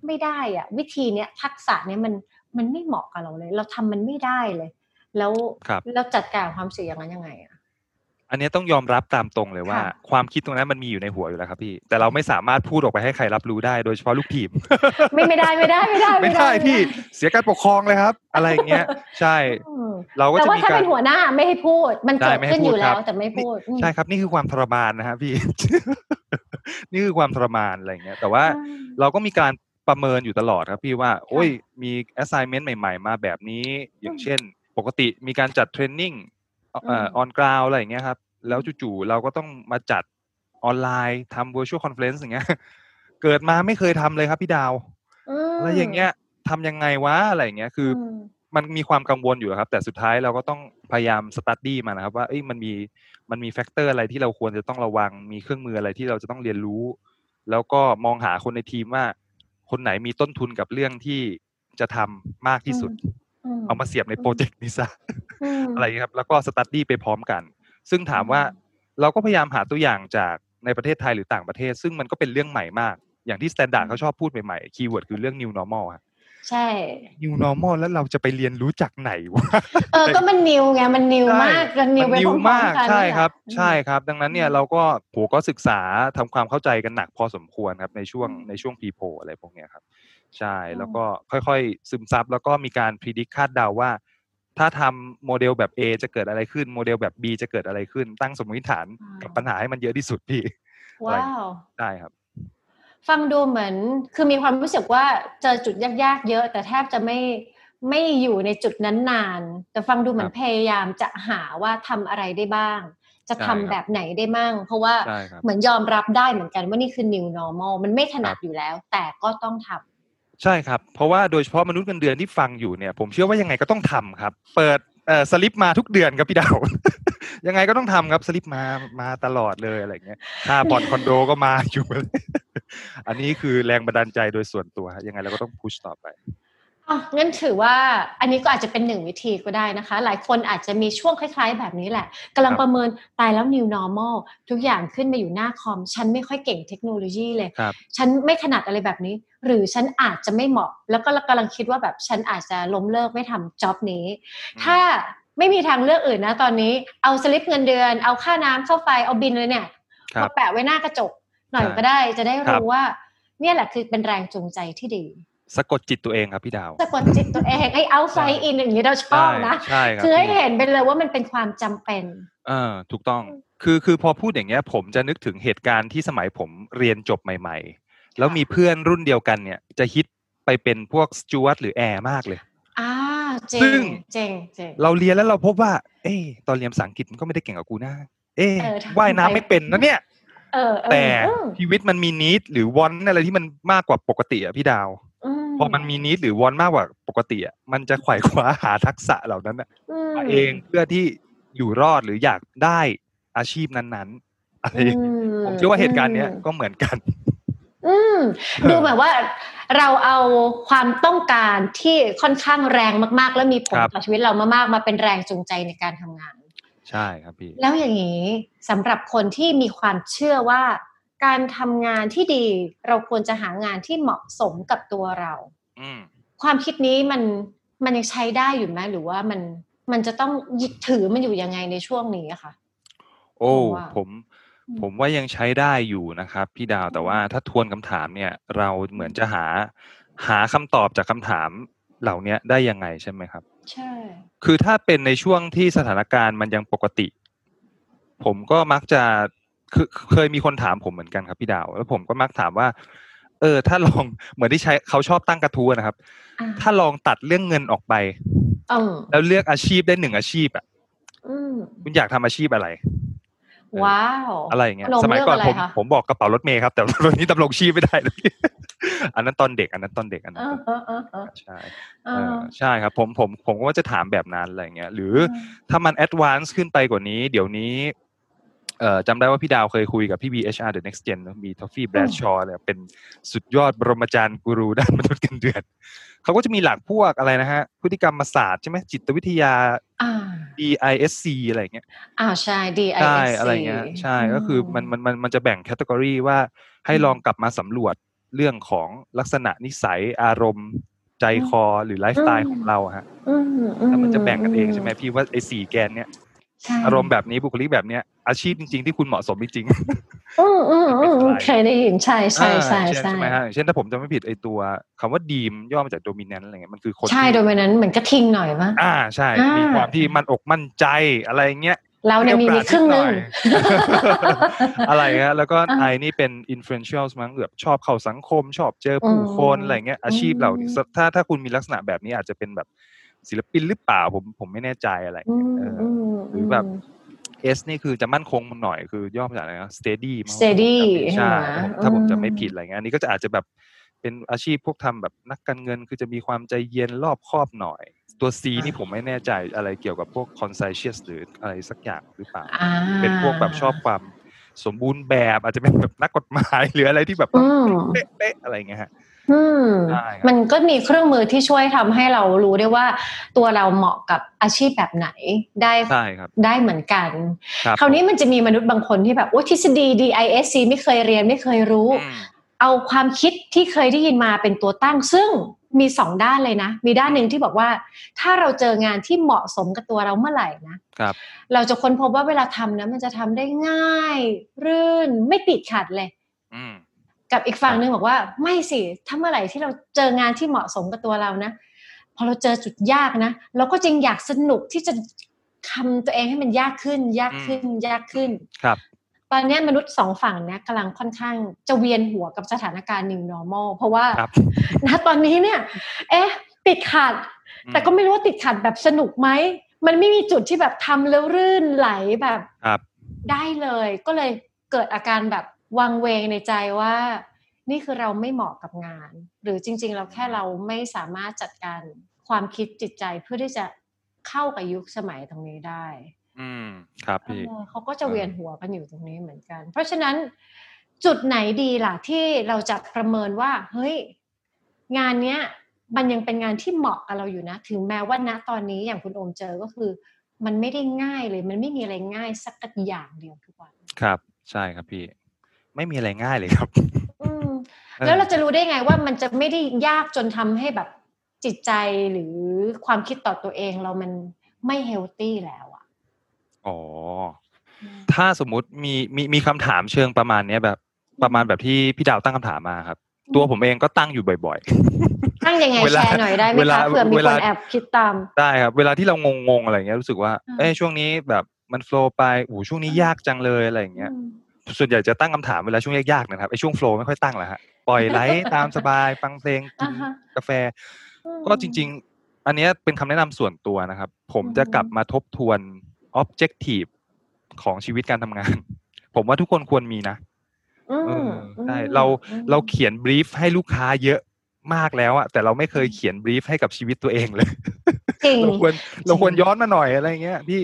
ไม่ได้อะวิธีเนี้ยทักษะเนี้ยมันมันไม่เหมาะกับเราเลย เราทำมันไม่ได้เลย แล้วครับเราจัดการความเสี่ยงอย่างนั้นยังไงอะ อันเนี้ยต้องยอมรับตามตรงเลยว่าค่ะความคิดตรงนั้นมันมีอยู่ในหัวอยู่แล้วครับพี่ แต่เราไม่สามารถพูดออกไปให้ใครรับรู้ได้โดยเฉพาะลูกทีมไม่ไม่ได้ไม่ได้ไม่ได้ไม่ได้พี่เสียการปกครองเลยครับ อะไรอย่างเงี้ย ใช่อืมเราก็แต่จะว่ามีถ้าการเป็นหัวหน้าไม่ให้พูด มันได้เกิดไม่ให้ขึ้นอยู่พูดคแล้รัวบแต่ไม่พูดอืมใช่ครับ นี่คือความทรมานนะฮะพี่ นี่คือความทรมานอะไรอย่างเงี้ย แต่ว่าเราก็มีการประเมินอยู่ตลอดครับพี่ว่า โอ้ยมี assignment ใหม่ ๆ มาแบบนี้ อย่างเช่น ปกติมีการจัดเทรนนิ่งเอ่ออืมออนกราวอะไรอย่างเงี้ยครับ แล้วจู่ๆเราก็ต้องมาจัดออนไลน์ทำ virtual conference อย่างเงี้ย เกิดมาไม่เคยทำเลยครับพี่ดาวมอะไรอย่างเงี้ยทำยังไงวะอะไรอย่างเงี้ย คือมมันมีความกังวลอยู่ครับ แต่สุดท้ายเราก็ต้องพยายามสตัดดี้มานะครับ ว่าเอ้ยมันมีมันมี factor อะไรที่เราควรจะต้องระวัง มีเครื่องมืออะไรที่เราจะต้องเรียนรู้ แล้วก็มองหาคนในทีมว่า คนไหนมีต้นทุนกับเรื่องที่จะทำมากที่สุดม เอามาเสียบใน project นี้ซะมอะไรอย่างเงี้ยครับ แล้วก็ study ไปพร้อมกัน ซึ่งถามว่าเราก็พยายามหาตัวอย่างจากในประเทศไทยหรือต่างประเทศ ซึ่งมันก็เป็นเรื่องใหม่มาก อย่างที่ Standard เขาชอบพูดใหม่ๆ keyword คือเรื่อง new normal อะใช่ new normal แล้วเราจะไปเรียนรู้จากไหนวะเออก็มันนิวไงมันนิวมากมันนิวมันไปนิพวร้อมมากๆกันใช่นี่แหละครับอืมใช่ครับ ดังนั้นเนี่ยเราก็โหก็ศึกษาทำความเข้าใจกันหนักพอสมควรครับในช่วงอืมในช่วงพีโพอะไรพวกเนี้ยครับ ใช่อืมแล้วก็ค่อยๆ ซึมซับ แล้วก็มีการพิจิตคาดเดาว่า ถ้าทำโมเดลแบบ A จะเกิดอะไรขึ้น โมเดลแบบ B จะเกิดอะไรขึ้น ตั้งสมมติฐานกับปัญหาให้มันเยอะที่สุดพี่ ว้าวได้ครับ ฟังดูเหมือน คือมีความรู้สึกว่าเจอจุดยากๆ เยอะ แต่แทบจะไม่ไม่อยู่ในจุดนั้นนาน แต่ฟังดูเหมือนครับพยายามจะหาว่าทำอะไรได้บ้าง จะใช่ทำครับแบบไหนได้มั่ง เพราะว่าใช่ครับเหมือนยอมรับได้เหมือนกันว่านี่คือ new normal มันไม่ถนัดครับอยู่แล้ว แต่ก็ต้องทำ ใช่ครับ เพราะว่าโดยเฉพาะมนุษย์เงินเดือนที่ฟังอยู่เนี่ย ผมเชื่อว่ายังไงก็ต้องทำครับ เปิดเอ่อสลิปมาทุกเดือนครับพี่ดาว ยังไงก็ต้องทำครับสลิปมามาตลอดเลยอะไรเงี้ยค่าผ่อนคอนโดก็มาอยู่ อันนี้คือแรงบันดาลใจโดยส่วนตัว ยังไงเราก็ต้องพุชต่อไป อะงั้นถือว่าอันนี้ก็อาจจะเป็นหนึ่งวิธีก็ได้นะคะ หลายคนอาจจะมีช่วงคล้าย ๆ แบบนี้แหละกำลังครับประเมินตายแล้ว new normal ทุกอย่างขึ้นมาอยู่หน้าคอม ฉันไม่ค่อยเก่งเทคโนโลยีเลยครับฉันไม่ถนัดอะไรแบบนี้ หรือฉันอาจจะไม่เหมาะ แล้วก็กำลังคิดว่าแบบฉันอาจจะล้มเลิกไม่ทำจ็อบนี้ ถ้าไม่มีทางเลือกอื่นนะตอนนี้ เอาสลิปเงินเดือน เอาค่าน้ำค่าไฟเอาบินเลยเนี่ยครับมาแปะไว้หน้ากระจกหน่อยใช่ก็ได้จะได้ครับรู้ว่า เนี่ยแหละคือเป็นแรงจูงใจที่ดี สะกดจิตตัวเองครับพี่ดาวสะกดจิตตัวเองไอ้เอาไฟอินอย่างนี้เราชอบนะใช่ครับคือให้พี่เห็นไปเลยว่ามันเป็นความจำเป็นเออถูกต้องคือคือพอพูดอย่างเงี้ยผมจะนึกถึงเหตุการณ์ที่สมัยผมเรียนจบใหม่ ๆ แล้วมีเพื่อนรุ่นเดียวกันเนี่ยจะฮิตไปเป็นพวกสจวตหรือแอร์มากเลยอ่าเจซึ่งงเจงเจงเราเรียนแล้วเราพบว่า เอ้ตอนเรียนภาษาอังกฤษมันก็ไม่ได้เก่งกว่ากูนะเอ้เออทำว่ายน้ำไม่เป็นนะเนี่ยเออเออแต่เออชีวิตมันมีนิดหรือวอนอะไรที่มันมากกว่าปกติอะพี่ดาว พอมันมีนิดหรือวอนมากกว่าปกติอะมันจะไขว่คว้าหาทักษะเหล่านั้นอะมมาเองเพื่อที่อยู่รอดหรืออยากได้อาชีพนั้นๆอะไรอย่างเงี้ยผมเชื่อว่าเหตุการณ์เนี้ยก็เหมือนกัน อืมดูเหมือนว่าเราเอาความต้องการที่ค่อนข้างแรงมาก ๆ แล้วมีผลครับต่อชีวิตเรามากๆมาเป็นแรงจูงใจในการทำงาน ใช่ครับพี่ แล้วอย่างนี้สำหรับคนที่มีความเชื่อว่า การทำงานที่ดีเราควรจะหางานที่เหมาะสมกับตัวเราอืมความคิดนี้มันมันยังใช้ได้อยู่ไหมหรือว่ามันมันจะต้องยึดถือมันอยู่ยังไงในช่วงนี้อะคะโอ้ผมว่าผมผมว่ายังใช้ได้อยู่นะครับ พี่ดาวแต่ว่าถ้าทวนคำถามเนี่ย เราเหมือนจะหาหาคำตอบจากคำถามเหล่าเนี้ยได้ยังไงใช่ไหมครับ ใช่ คือถ้าเป็นในช่วงที่สถานการณ์มันยังปกติ ผมก็มักจะ คือเคยมีคนถามผมเหมือนกันครับพี่ดาว แล้วผมก็มักถามว่า เออ ถ้าลองเหมือนที่ใช้เขาชอบตั้งกระทู้นะครับอ่าถ้าลองตัดเรื่องเงินออกไปอืมแล้วเลือกอาชีพได้หนึ่งอาชีพอะอืมคุณอยากทำอาชีพอะไร ว้าวอะไรอย่างเงี้ยลงสมัยก่อนเลือกอะไรผมคะผมบอกกระเป๋ารถเมย์ครับ แต่ตอนนี้ดำรงชีพไม่ได้เลยอันนั้นตอนเด็ก อันนั้นตอนเด็กอันเอนั้นอตอนเออเออเออใช่เอเอออใช่ครับ ผมผมผมก็ว่าจะถามแบบนั้นอะไรอย่างเงี้ย หรือถ้ามันแอดวานซ์ขึ้นไปกว่านี้ เดี๋ยวนี้เอ่อ จำได้ว่าพี่ดาวเคยคุยกับพี่ BHR The Next Gen เนอะมีทอฟฟี่แบรดชอร์เนี่ยเป็นสุดยอดบรมอาจารย์กูรูด้านมนุษย์เงินเดือนเขาก็จะมีหลักพวกอะไรนะฮะ พฤติกรรมศาสตร์ใช่ไหมจิตวิทยาอ่า DISC อะไรอย่างเงี้ยอ่าใช่ D I ใช่ S C อะไรเงี้ยใช่ก็คือมันมันมันมันจะแบ่งแคตตากรีว่าให้ลองกลับมาสำรวจเรื่องของลักษณะนิสัยอารมณ์ใจคอหรือไลฟ์สไตล์ของเราอะฮะอืมอืแล้วมันจะแบ่งกันเองใช่ไหมพี่ว่าไอ้สี่แกนเนี้ยใช่ อารมณ์แบบนี้บุคลิกแบบเนี้ย อาชีพจริง ๆ ที่คุณเหมาะสมจริงอืมอืมอืมเป็นอะไรเคยได้ยินใช่ๆใช่ใช่อ่าเช่นใช่ไหมฮะอย่างเช่นถ้าผมจำไม่ผิดไอตัวคำว่าดีมย่อมาจากโดมิเนนต์อะไรเงี้ยมันคือคนใช่ที่โดยวันนั้นเหมือนกระทิงหน่อยมั้งอ่าใช่อ่ามีมีความที่มันอกมั่นใจอะไรเงี้ยเราเนี่ยมีมีครึ่งหนึ่งอะไรเงี้ยแล้วก็อ่าไอนี่เป็น influential มั้งแบบชอบเข้าสังคม ชอบเจอผู้คนอืมอะไรเงี้ยอาชีพเหล่านี้อืมถ้าถ้าคุณมีลักษณะแบบนี้อาจจะเป็นแบบ ศิลปินหรือเปล่าผมผมไม่แน่ใจอะไรอืเงี้ยมเออออืมหรือแบบ S นี่คือจะมั่นคงมันหน่อยคือย่อมาจากอะไรนะ steady มั้ง steady ใช่ใช่ไหมถ้าผมอืมจะไม่ผิดอะไรเงี้ยอันนี้ก็จะอาจจะแบบเป็นอาชีพพวกทำแบบนักการเงิน คือจะมีความใจเย็นรอบคอบหน่อย ตัว C นี่ผมไม่แน่ใจอะไรเกี่ยวกับพวก conscientious หรืออะไรสักอย่างหรือเปล่าอ่าเป็นพวกแบบชอบความสมบูรณ์แบบอาจจะเป็นแบบนักกฎหมายหรืออะไรที่แบบอืมเป๊ะๆอะไรเงี้ยฮะ อืมได้ครับมันก็มีเครื่องมือที่ช่วยทำให้เรารู้ได้ว่า ตัวเราเหมาะกับอาชีพแบบไหนได้ใช่ครับได้เหมือนกันครับคราวนี้มันจะมีมนุษย์บางคนที่แบบโอ้ทฤษฎี DISC ไม่เคยเรียนไม่เคยรู้อืมเอาความคิดที่เคยได้ยินมาเป็นตัวตั้ง ซึ่งมีสองด้านเลยนะ มีด้านหนึ่งที่บอกว่า ถ้าเราเจองานที่เหมาะสมกับตัวเราเมื่อไหร่นะครับ เราจะค้นพบว่าเวลาทำนะมันจะทำได้ง่าย รื่นไม่ติดขัดเลยอืม กับอีกฝั่งหนึ่งบอกว่าไม่สิถ้าเมื่อไหร่ที่เราเจองานที่เหมาะสมกับตัวเรานะพอเราเจอจุดยากนะเราก็จึงอยากสนุกที่จะทำตัวเองให้มันยากขึ้น ยากขึ้น ยากขึ้นครับตอนเนี้ยมนุษย์สองฝั่งเนี้ยกำลังค่อนข้างจะเวียนหัวกับสถานการณ์ new normal เพราะว่าครับณตอนนี้เนี่ย เอ๊ะ ติดขัด แต่ก็ไม่รู้ว่าติดขัดแบบสนุกไหม มันไม่มีจุดที่แบบทำแล้วรื่นไหลแบบครับได้เลย ก็เลยเกิดอาการแบบ วังเวงในใจว่า นี่คือเราไม่เหมาะกับงาน หรือจริง ๆ เราแค่เราไม่สามารถจัดการความคิดจิตใจเพื่อที่จะเข้ากับยุคสมัยตรงนี้ได้ อืมครับพี่เออเขาก็จะเวียนหัวกันอยู่ตรงนี้เหมือนกัน เพราะฉะนั้นจุดไหนดีล่ะที่เราจะประเมินว่า เฮ้ย งานเนี้ย มันยังเป็นงานที่เหมาะกับเราอยู่นะ ถึงแม้ว่าณตอนนี้อย่างคุณโอมเจอก็คือ มันไม่ได้ง่ายเลย มันไม่มีอะไรง่ายสักอย่างเดียวทุกวัน ครับ ใช่ครับพี่ ไม่มีอะไรง่ายเลยครับอืมออแล้วเราจะรู้ได้ไงว่ามันจะไม่ได้ยากจนทำให้แบบจิตใจหรือความคิดต่อตัวเองเรามันไม่เฮลตี้แล้วอะอ๋อถ้าสมมุติมีมีมีคำถามเชิงประมาณเนี้ยแบบ ประมาณแบบที่พี่ดาวตั้งคำถามมาครับ ตัวผมเองก็ตั้งอยู่บ่อยตั้งยังไงเวแชลาร์หน่อยได้ไหมเวลาคะเผื่อมีเวคลานแอบคิดตามๆได้ครับ เวลาที่เรางงๆอะไรเงี้ยรู้สึกว่าอ่าเอ้ยช่วงนี้แบบมันโฟล์ไปโอ้โหช่วงนี้ยากจังเลยอะไรอย่างเงี้ยอืม ส่วนใหญ่จะตั้งคำถามเวลาช่วงยากๆนะครับไอ้ช่วงโฟล์ไม่ค่อยตั้งแหละฮะปล่อยไหลตามสบายฟังเพลงกินอ่าฮะกาแฟ ก็จริง ๆ อันเนี้ยเป็นคำแนะนำส่วนตัวนะครับ ผมจะกลับมาทบทวน objective ของชีวิตการทำงาน ผมว่าทุกคนควรมีนะอืมเออใช่อืมเราอืมเราเขียนบรีฟให้ลูกค้าเยอะมากแล้วอะแต่เราไม่เคยเขียนบรีฟให้กับชีวิตตัวเองเลยจริงเราควรเราควรย้อนมาหน่อยอะไรเงี้ยพี่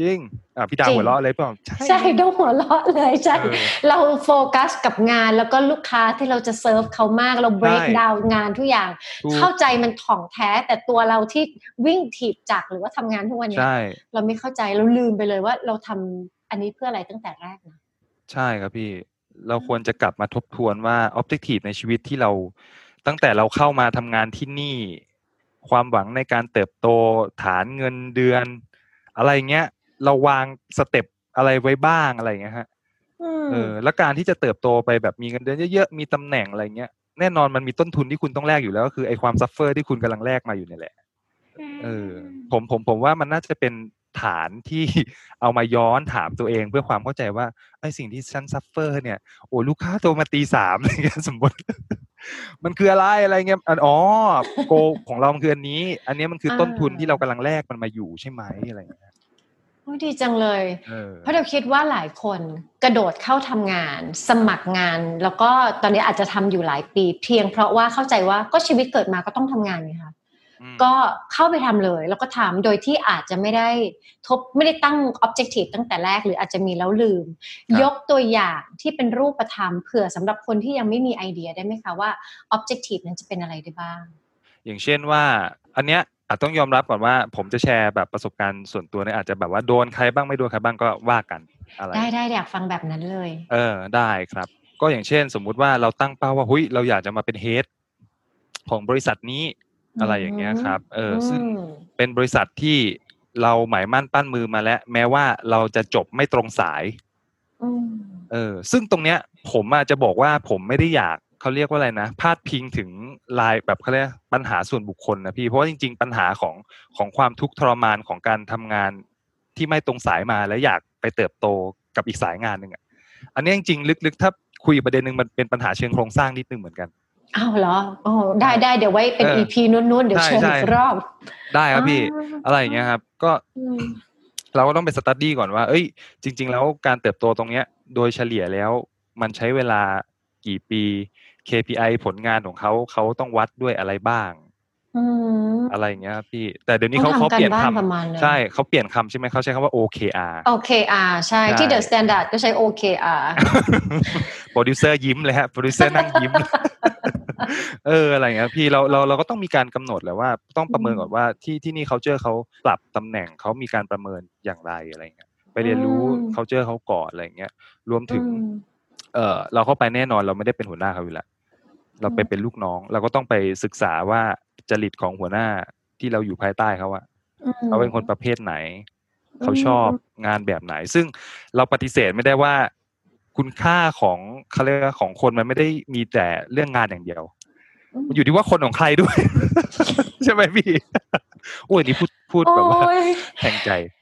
จริงอะพี่ดาวจริงหัวเราะอะไรเปล่าใช่ใช่ต้องหัวเราะเลยใช่เออเราโฟกัสกับงานแล้วก็ลูกค้าที่เราจะเซิร์ฟเขามากเรา break ใช่ down งานทุกอย่างถูกเข้าใจมันถ่องแท้ แต่ตัวเราที่วิ่งถีบจักรหรือว่าทำงานทุกวันเนี้ยใช่เราไม่เข้าใจเราลืมไปเลยว่าเราทำอันนี้เพื่ออะไรตั้งแต่แรกนะใช่ครับพี่เราควรจะกลับมาทบทวนว่า objective ในชีวิตที่เรา ตั้งแต่เราเข้ามาทำงานที่นี่ ความหวังในการเติบโตฐานเงินเดือน อะไรเงี้ย เราวาง step อะไรไว้บ้างอะไรเงี้ยฮะเออแล้วการที่จะเติบโตไปแบบมีเงินเดือนเยอะๆมีตำแหน่งอะไรเงี้ยแน่นอนมันมีต้นทุนที่คุณต้องแลกอยู่แล้วก็คือไอ้ความ suffer ที่คุณกำลังแลกมาอยู่เนี่ยแหละเออผมผมผมว่ามันน่าจะเป็นฐานที่เอามาย้อนถามตัวเองเพื่อความเข้าใจว่าไอ้สิ่งที่ฉัน suffer เนี่ยโอ้ลูกค้าโทรมาตีสามอะไรเงี้ยสมมติ มันคืออะไรอะไรเงี้ยอันอ๋อโกของเรามันคืออันนี้ อันนี้มันคือต้นทุนที่เรากำลังแลกมันมาอยู่ใช่ไหมอะไรเงี้ยโอ้ย ดีจังเลยเออเพราะเราคิดว่าหลายคนกระโดดเข้าทำงาน สมัครงาน แล้วก็ตอนนี้อาจจะทำอยู่หลายปี เพียงเพราะว่าเข้าใจว่าก็ชีวิตเกิดมาก็ต้องทำงานไงคะอืมก็เข้าไปทำเลย แล้วก็ทำโดยที่อาจจะไม่ได้ทบไม่ได้ตั้ง objective ตั้งแต่แรกหรืออาจจะมีแล้วลืมครับยกตัวอย่างที่เป็นรูปธรรมเผื่อสำหรับคนที่ยังไม่มีไอเดียได้ไหมคะว่า objective นั้นจะเป็นอะไรได้บ้าง อย่างเช่นว่า อันเนี้ย อาจต้องยอมรับก่อนว่า ผมจะแชร์แบบประสบการณ์ส่วนตัวเนี่ยอาจจะแบบว่าโดนใครบ้างไม่โดนใครบ้างก็ว่ากันอะไรได้ได้อยากฟังแบบนั้นเลย เออได้ครับ ก็อย่างเช่น สมมุติว่าเราตั้งเป้าว่าหุยเราอยากจะมาเป็นเฮดของบริษัทนี้อะไรอย่างเงี้ยครับ เออซึ่งมเป็นบริษัทที่เราหมายมั่นปั้นมือมาแล้ว แม้ว่าเราจะจบไม่ตรงสายอืมเออ ซึ่งตรงเนี้ย ผมอาจจะบอกว่าผมไม่ได้อยาก เขาเรียกว่าอะไรนะพาดพิงถึงลายแบบเขาเรียกปัญหาส่วนบุคคลนะพี่เพราะว่าจริง ๆ ปัญหาของของความทุกข์ทรมานของการทำงานที่ไม่ตรงสายมาแล้วอยากไปเติบโตกับอีกสายงานหนึ่งอะอันนี้จริงๆลึกๆ ถ้าคุยประเด็นหนึ่งมันเป็นปัญหาเชิงโครงสร้างนิดนึงเหมือนกันอ้าวเหรอโอ้ได้ได้เดี๋ยวไว้เป็นเออ EP นู้นๆเดี๋ยวใช่เชิญใช่อีกรอบ ได้ครับพี่อ่าอะไรอย่างเงี้ยครับ ก็อืมเราก็ต้องไป study ก่อนว่า เอ้ย จริง ๆ แล้วการเติบโตตรงเนี้ย โดยเฉลี่ยแล้วมันใช้เวลากี่ปี KPI ผลงานของเขาเขาต้องวัดด้วยอะไรบ้างอืมอะไรอย่างเงี้ยครับพี่ แต่เดี๋ยวนี้ต้เขาองเขาทำการเปลี่ยนบ้านคำประมาณนึงใช่เขาเปลี่ยนคำใช่ไหมเขาใช้คำว่า OKR โอเคอ่าใช่ใช่ ที่ The Standard ก็ใช้ OKR โปรดิวเซอร์ยิ้มเลยฮะโปรดิวเซอร์นั่งยิ้ม เอออะไรอย่างเงี้ยพี่เราเราเราก็ต้องมีการกำหนดแหละว่า ต้องประเมินก่อนว่าที่ที่นี่เขาเจอเขาปรับตำแหน่งเขามีการประเมินอย่างไรอะไรเงี้ยไปเรียนรู้อืมเขาเจอเขาก่อนอะไรเงี้ยรวมถึงอืม เออเราเข้าไปแน่นอนเราไม่ได้เป็นหัวหน้าเขาอยู่แล้วเราไปอืมเป็นลูกน้อง เราก็ต้องไปศึกษาว่าจริตของหัวหน้าที่เราอยู่ภายใต้เขาอะอืมเขาเป็นคนประเภทไหน เขาอืมชอบงานแบบไหน ซึ่งเราปฏิเสธไม่ได้ว่า คุณค่าของเขาเรียกว่าของคนมันไม่ได้มีแต่เรื่องงานอย่างเดียวมันอยู่ที่ว่าคนของใครด้วย ใช่ไหมพี่โอ้ยนี่พูดพูดแบบว่าโอ้ยแทงใจแห่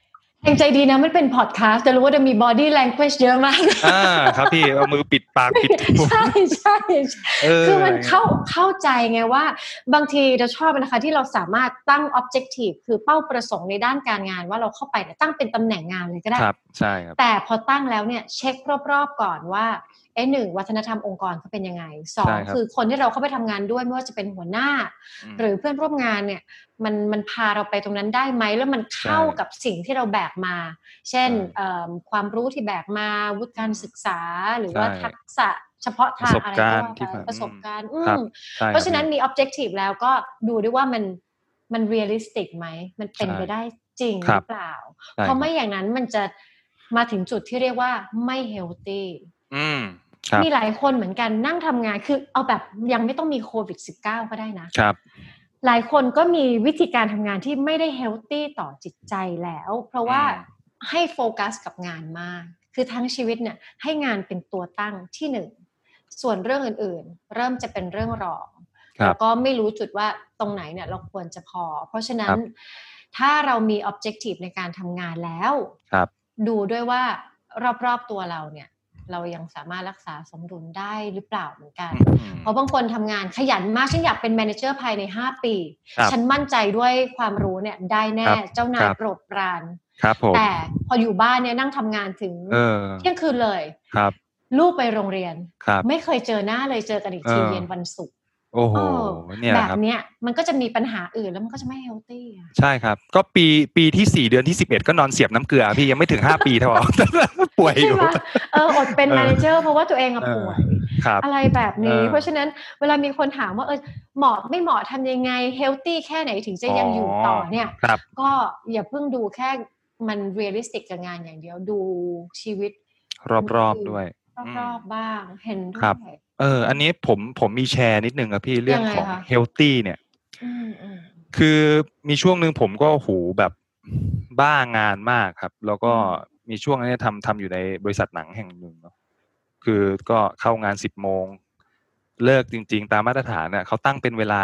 งใจดีนะมันเป็นพอดแคสต์แต่รู้ว่าจะมี body language เยอะมากอ่าครับพี่เอามือปิดปากปิดจมูกใช่ใช่เออคือมันเข้าเข้าใจไงว่า บางทีเราชอบนะคะที่เราสามารถตั้ง objective คือเป้าประสงค์ในด้านการงานว่าเราเข้าไปเนี่ยตั้งเป็นตำแหน่งงานเลยก็ได้ครับใช่ครับแต่พอตั้งแล้วเนี่ยเช็ครอบๆก่อนว่า เอ๊ะหนึ่งวัฒนธรรมองค์กรเขาเป็นยังไงสองใช่ครับคือคนที่เราเข้าไปทำงานด้วยไม่ว่าจะเป็นหัวหน้ามหรือเพื่อนร่วมงานเนี่ยมันมันพาเราไปตรงนั้นได้ไหมแล้วมันเข้าใช่กับสิ่งที่เราแบกมา เช่นใช่เอิ่มความรู้ที่แบกมาวุฒิการศึกษาหรือว่าใช่ทักษะเฉพาะทางอะไรก็ว่าประสบการณ์ที่ไปผ่านประสบการณ์อืครับมใช่คบเพราะฉะนั้นมี objective แล้วก็ดูด้วยว่ามันมัน realistic ไหม มันเป็นใช่ไปได้จริงหครัรืบอเปล่าใช่เพราะไม่อย่างนั้นมันจะมาถึงจุดที่เรียกว่าไม่ healthy อืมค รับมีหลายคนเหมือนกันนั่งทำงานคือเอาแบบยังไม่ต้องมีโควิด -19 ก็ได้นะครับ หลายคนก็มีวิธีการทำงานที่ไม่ได้เฮลตี้ต่อจิตใจแล้ว เพราะว่าอืมให้โฟกัสกับงานมาก คือทั้งชีวิตเนี่ยให้งานเป็นตัวตั้งที่หนึ่ง ส่วนเรื่องอื่นๆ เริ่มจะเป็นเรื่องรองครัแล้วบก็ไม่รู้จุดว่าตรงไหนเนี่ยเราควรจะพอ เพราะฉะนั้ครันบถ้าเรามี objective ในการทำงานแล้วครับดูด้วยว่ารอบๆตัวเราเนี่ย เรายังสามารถรักษาสมดุลได้หรือเปล่าเหมือนกันอืมเพราะบางคนทำงานขยันมาก ฉันอยากเป็นแมเนเจอร์ภายใน 5 ปีครับฉันมั่นใจด้วยความรู้เนี่ยได้แน่ครับเจ้านายครับโปรดปรานครับผมแต่พออยู่บ้านเนี่ยนั่งทำงานถึงเออเที่ยงคืนเลยครับ ลูกไปโรงเรียนครับไม่เคยเจอหน้าเลยเจอกันอีกทีเออเย็นวันศุกร์ โอ้โหเออเนี่ยแบครับบเนี้ยมันก็จะมีปัญหาอื่นแล้วมันก็จะไม่ healthy อะใช่ครับ ก็ปีปีที่สี่เดือนที่สิบเอ็ดก็นอนเสียบน้ำเกลือพี่ยังไม่ถึงห้าปีเท่าไหร่ป่วยอใช่ยู่ไหมเอออดเป็นเออ manager เพราะว่าตัวเองอะเออป่วยครับอะไรแบบนี้เออเพราะฉะนั้นเวลามีคนถามว่าเออเหมาะไม่เหมาะทำยังไง healthy แค่ไหนถึงจะยังอยู่ต่อเนี่ยครับก็อย่าเพิ่งดูแค่มัน realistic กับงานอย่างเดียวดูชีวิตรอบๆด้วย รอบๆบ้าง เห็นด้ครัวบยเออ อันนี้ผมผมมีแชร์นิดนึงครับพี่เรื่องยังไงของคะเฮลตี้เนี่ยอืมอืมคือมีช่วงหนึ่งผมก็หูแบบบ้างานมากครับ แล้วก็มีช่วงนี้ทำทำอยู่ในบริษัทหนังแห่งหนึ่งเนาะคือก็เข้างานสิบโมง เลิกจริง ๆ ตามมาตรฐานเนี่ยเขาตั้งเป็นเวลา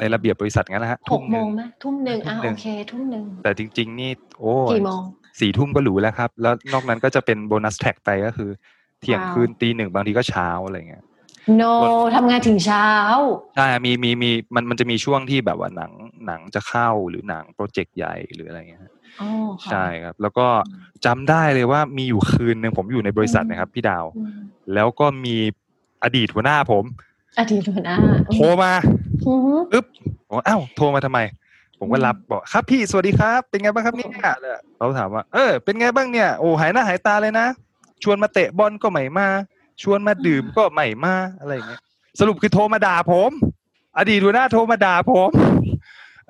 ในระเบียบบริษัทงั้นนะฮะหทุ่กมหโมนึ่งงไหมทุ่มหนึ่งอะทุ่มหนึ่โองเค ทุ่มหนึ่งแต่จริง ๆ นี่ โอ้กี่โมงสี่ทุ่มก็หรูแล้วครับ แล้วนอกนั้นก็จะเป็นโบนัสแท็กไปก็คือ เที่ยงว้าวคืนตีหนึ่งบางทีก็เช้าอะไรเงี้ย no ทำงานถึงเช้าใช่มีมีมีมันมันจะมีช่วงที่แบบว่าหนังหนังจะเข้าหรือหนังโปรเจกต์ใหญ่หรืออะไรเงี้ยฮะอ๋อค่ะใช่ครับ แล้วก็จำได้เลยว่ามีอยู่คืนหนึ่งผมอยู่ในบริษัทอืมนะครับ พี่ดาวอืมแล้วก็มีอดีตหัวหน้าผม อดีตหัวหน้าโทรมาอือหือปึ๊บผมว่าอ้าวโทรมาทำไม ผมก็อืมรับบอกครับพี่สวัสดีครับ เป็นไงบ้างครับเนี่ยเขาถามว่า เออเป็นไงบ้างเนี่ยโอ้หายหน้าหายตาเลยนะ ชวนมาเตะบอลก็ไม่มา ชวนมาดื่มก็ไม่มาอะไรอย่างเงี้ยสรุปคือโทรมาด่าผม อดีตหัวหน้าโทรมาด่าผม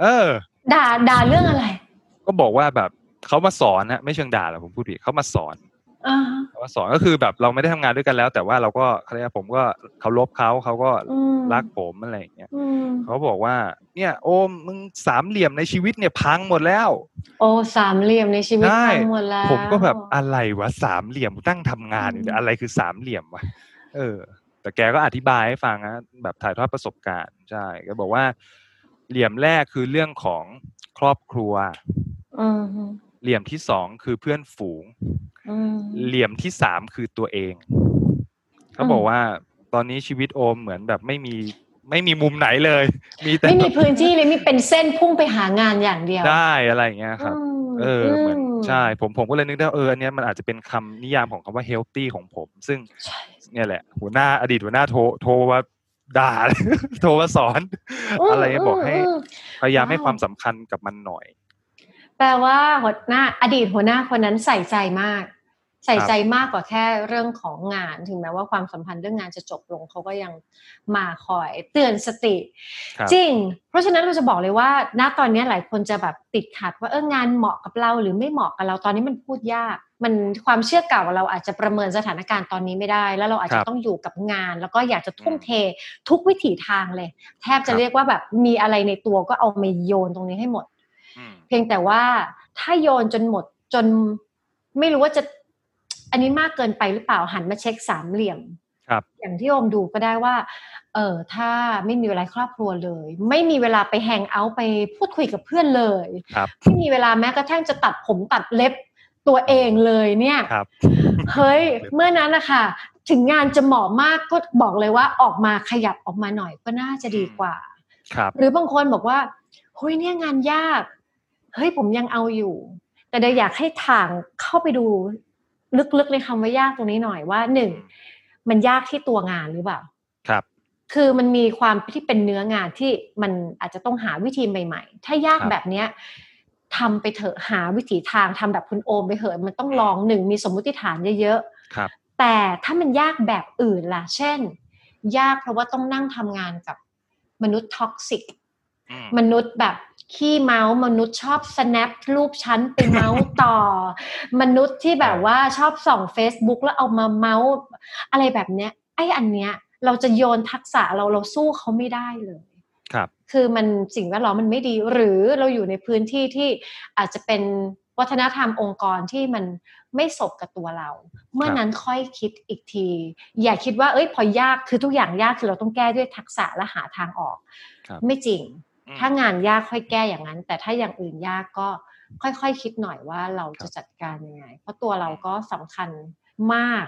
เออ ด่าด่าเรื่องอะไร ก็บอกว่าแบบเขามาสอนนะไม่เชิงด่าหรอกผมพูดผิดเขามาสอน อ่าฮะภาวะสองก็คือแบบเราไม่ได้ทำงานด้วยกันแล้ว แต่ว่าเราก็เขาเรียกว่าผมก็เคารพเขาเขาก็อืมรักผมอะไรอย่างเงี้ยอืมเขาบอกว่า เนี่ย โอมมึงสามเหลี่ยมในชีวิตเนี่ยพังหมดแล้ว โอ้สามเหลี่ยมในชีวิตใช่พังหมดแล้ว ผมก็แบบอะไรวะสามเหลี่ยมตั้งทำงานอยู่เนี่ยอะไรคือสามเหลี่ยมวะเออ แต่แกก็อธิบายให้ฟังนะแบบถ่ายทอดประสบการณ์ใช่ก็บอกว่าเหลี่ยมแรกคือเรื่องของครอบครัวอืมฮึเหลี่ยมที่สองคือเพื่อนฝูงอืม เหลี่ยมที่สามคือตัวเองเขาอืมบอกว่าตอนนี้ชีวิตโอมเหมือนแบบไม่มีไม่มีมุมไหนเลย มีแต่ไม่มีพื้นที่เลยมีเป็นเส้นพุ่งไปหางานอย่างเดียว ได้อะไรอย่างเงี้ยครับมเออเหมือนมใช่ ผมผมก็เลยนึกได้ว่าเอออันเนี้ยมันอาจจะเป็นคำนิยามของคำว่า healthy ของผม ซึ่งใช่เนี่ยแหละ หัวหน้าอดีตหัวหน้าโทรโทรมาด่าโทรมาสอน อะไรเงี้ยบอกให้มพยายามให้ว้าวความสำคัญกับมันหน่อย แปลว่าหัวหน้าอดีตหัวหน้าคนนั้นใส่ใจมาก ใส่ใจมากกว่าแค่เรื่องของงาน ถึงแม้ว่าความสัมพันธ์เรื่องงานจะจบลงเขาก็ยังมาคอยเตือนสติครับจริง เพราะฉะนั้นเราจะบอกเลยว่าณตอนนี้หลายคนจะแบบติดขัดว่าเอองานเหมาะกับเราหรือไม่เหมาะกับเราตอนนี้มันพูดยากมันความเชื่อเก่าเราอาจจะประเมินสถานการณ์ตอนนี้ไม่ได้ แล้วเราอาจคจะรับต้องอยู่กับงาน แล้วก็อยากจะทุ่มเททุกวิถีทางเลย แทบจะเรียกว่าแบบมีอะไรในตัวก็เอามาโยนตรงนี้ให้หมดอืม เพียงแต่ว่าถ้าโยนจนหมดจนไม่รู้ว่าจะ อันนี้มากเกินไปหรือเปล่าหันมาเช็คสามเหลี่ยมครับอย่างที่โอมดูก็ได้ว่า เออถ้าไม่มีเวลาครอบครัวเลย ไม่มีเวลาไปแฮงเอาท์ไปพูดคุยกับเพื่อนเลยครับไม่มีเวลาแม้กระทั่งจะตัดผมตัดเล็บตัวเองเลยเนี่ยครับเฮ้ยเมื่อนั้นนะคะถึงงานจะเหมาะมากก็บอกเลยว่าออกมาขยับออกมาหน่อยก็น่าจะดีกว่า ครับ หรือบางคนบอกว่าเฮ้ยเนี่ยงานยาก เฮ้ยผมยังเอาอยู่ แต่เดี๋ยวอยากให้ถ่างเข้าไปดูลึกๆในคำว่ายากตรงนี้หน่อยว่าหนึ่งมันยากที่ตัวงานหรือเปล่าครับ คือมันมีความที่เป็นเนื้องานที่มันอาจจะต้องหาวิธีใหม่ ๆ ถ้ายากครับแบบเนี้ยทำไปเถอะหาวิถีทางทำแบบคุณโอมไปเถอะมันต้องลองหนึ่งมีสมมุติฐานเยอะๆครับ แต่ถ้ามันยากแบบอื่นล่ะ เช่น ยากเพราะว่าต้องนั่งทำงานกับมนุษย์ toxic อืมมนุษย์แบบ ขี้เมาส์มนุษย์ชอบ snap รูปชั้นไปเมาส์ต่อ มนุษย์ที่แบบว่าชอบส่อง Facebook แล้วเอามาเมาส์อะไรแบบเนี้ยไอ้อันเนี้ย เราจะโยนทักษะเราเราสู้เขาไม่ได้เลยครับ คือมันสิ่งแวดล้อมมันไม่ดี หรือเราอยู่ในพื้นที่ที่อาจจะเป็นวัฒนธรรมองค์กรที่มันไม่สบกับตัวเรา เมื่อนั้นค่อยคิดอีกที อย่าคิดว่าเอ้ยพอยากคือทุกอย่างยากคือเราต้องแก้ด้วยทักษะและหาทางออกครับไม่จริงอืม ถ้างานยากค่อยแก้อย่างนั้น แต่ถ้าอย่างอื่นยากก็ค่อยๆคคิดหน่อยว่าเราจะจัดการยังไง เพราะตัวเราก็สำคัญมาก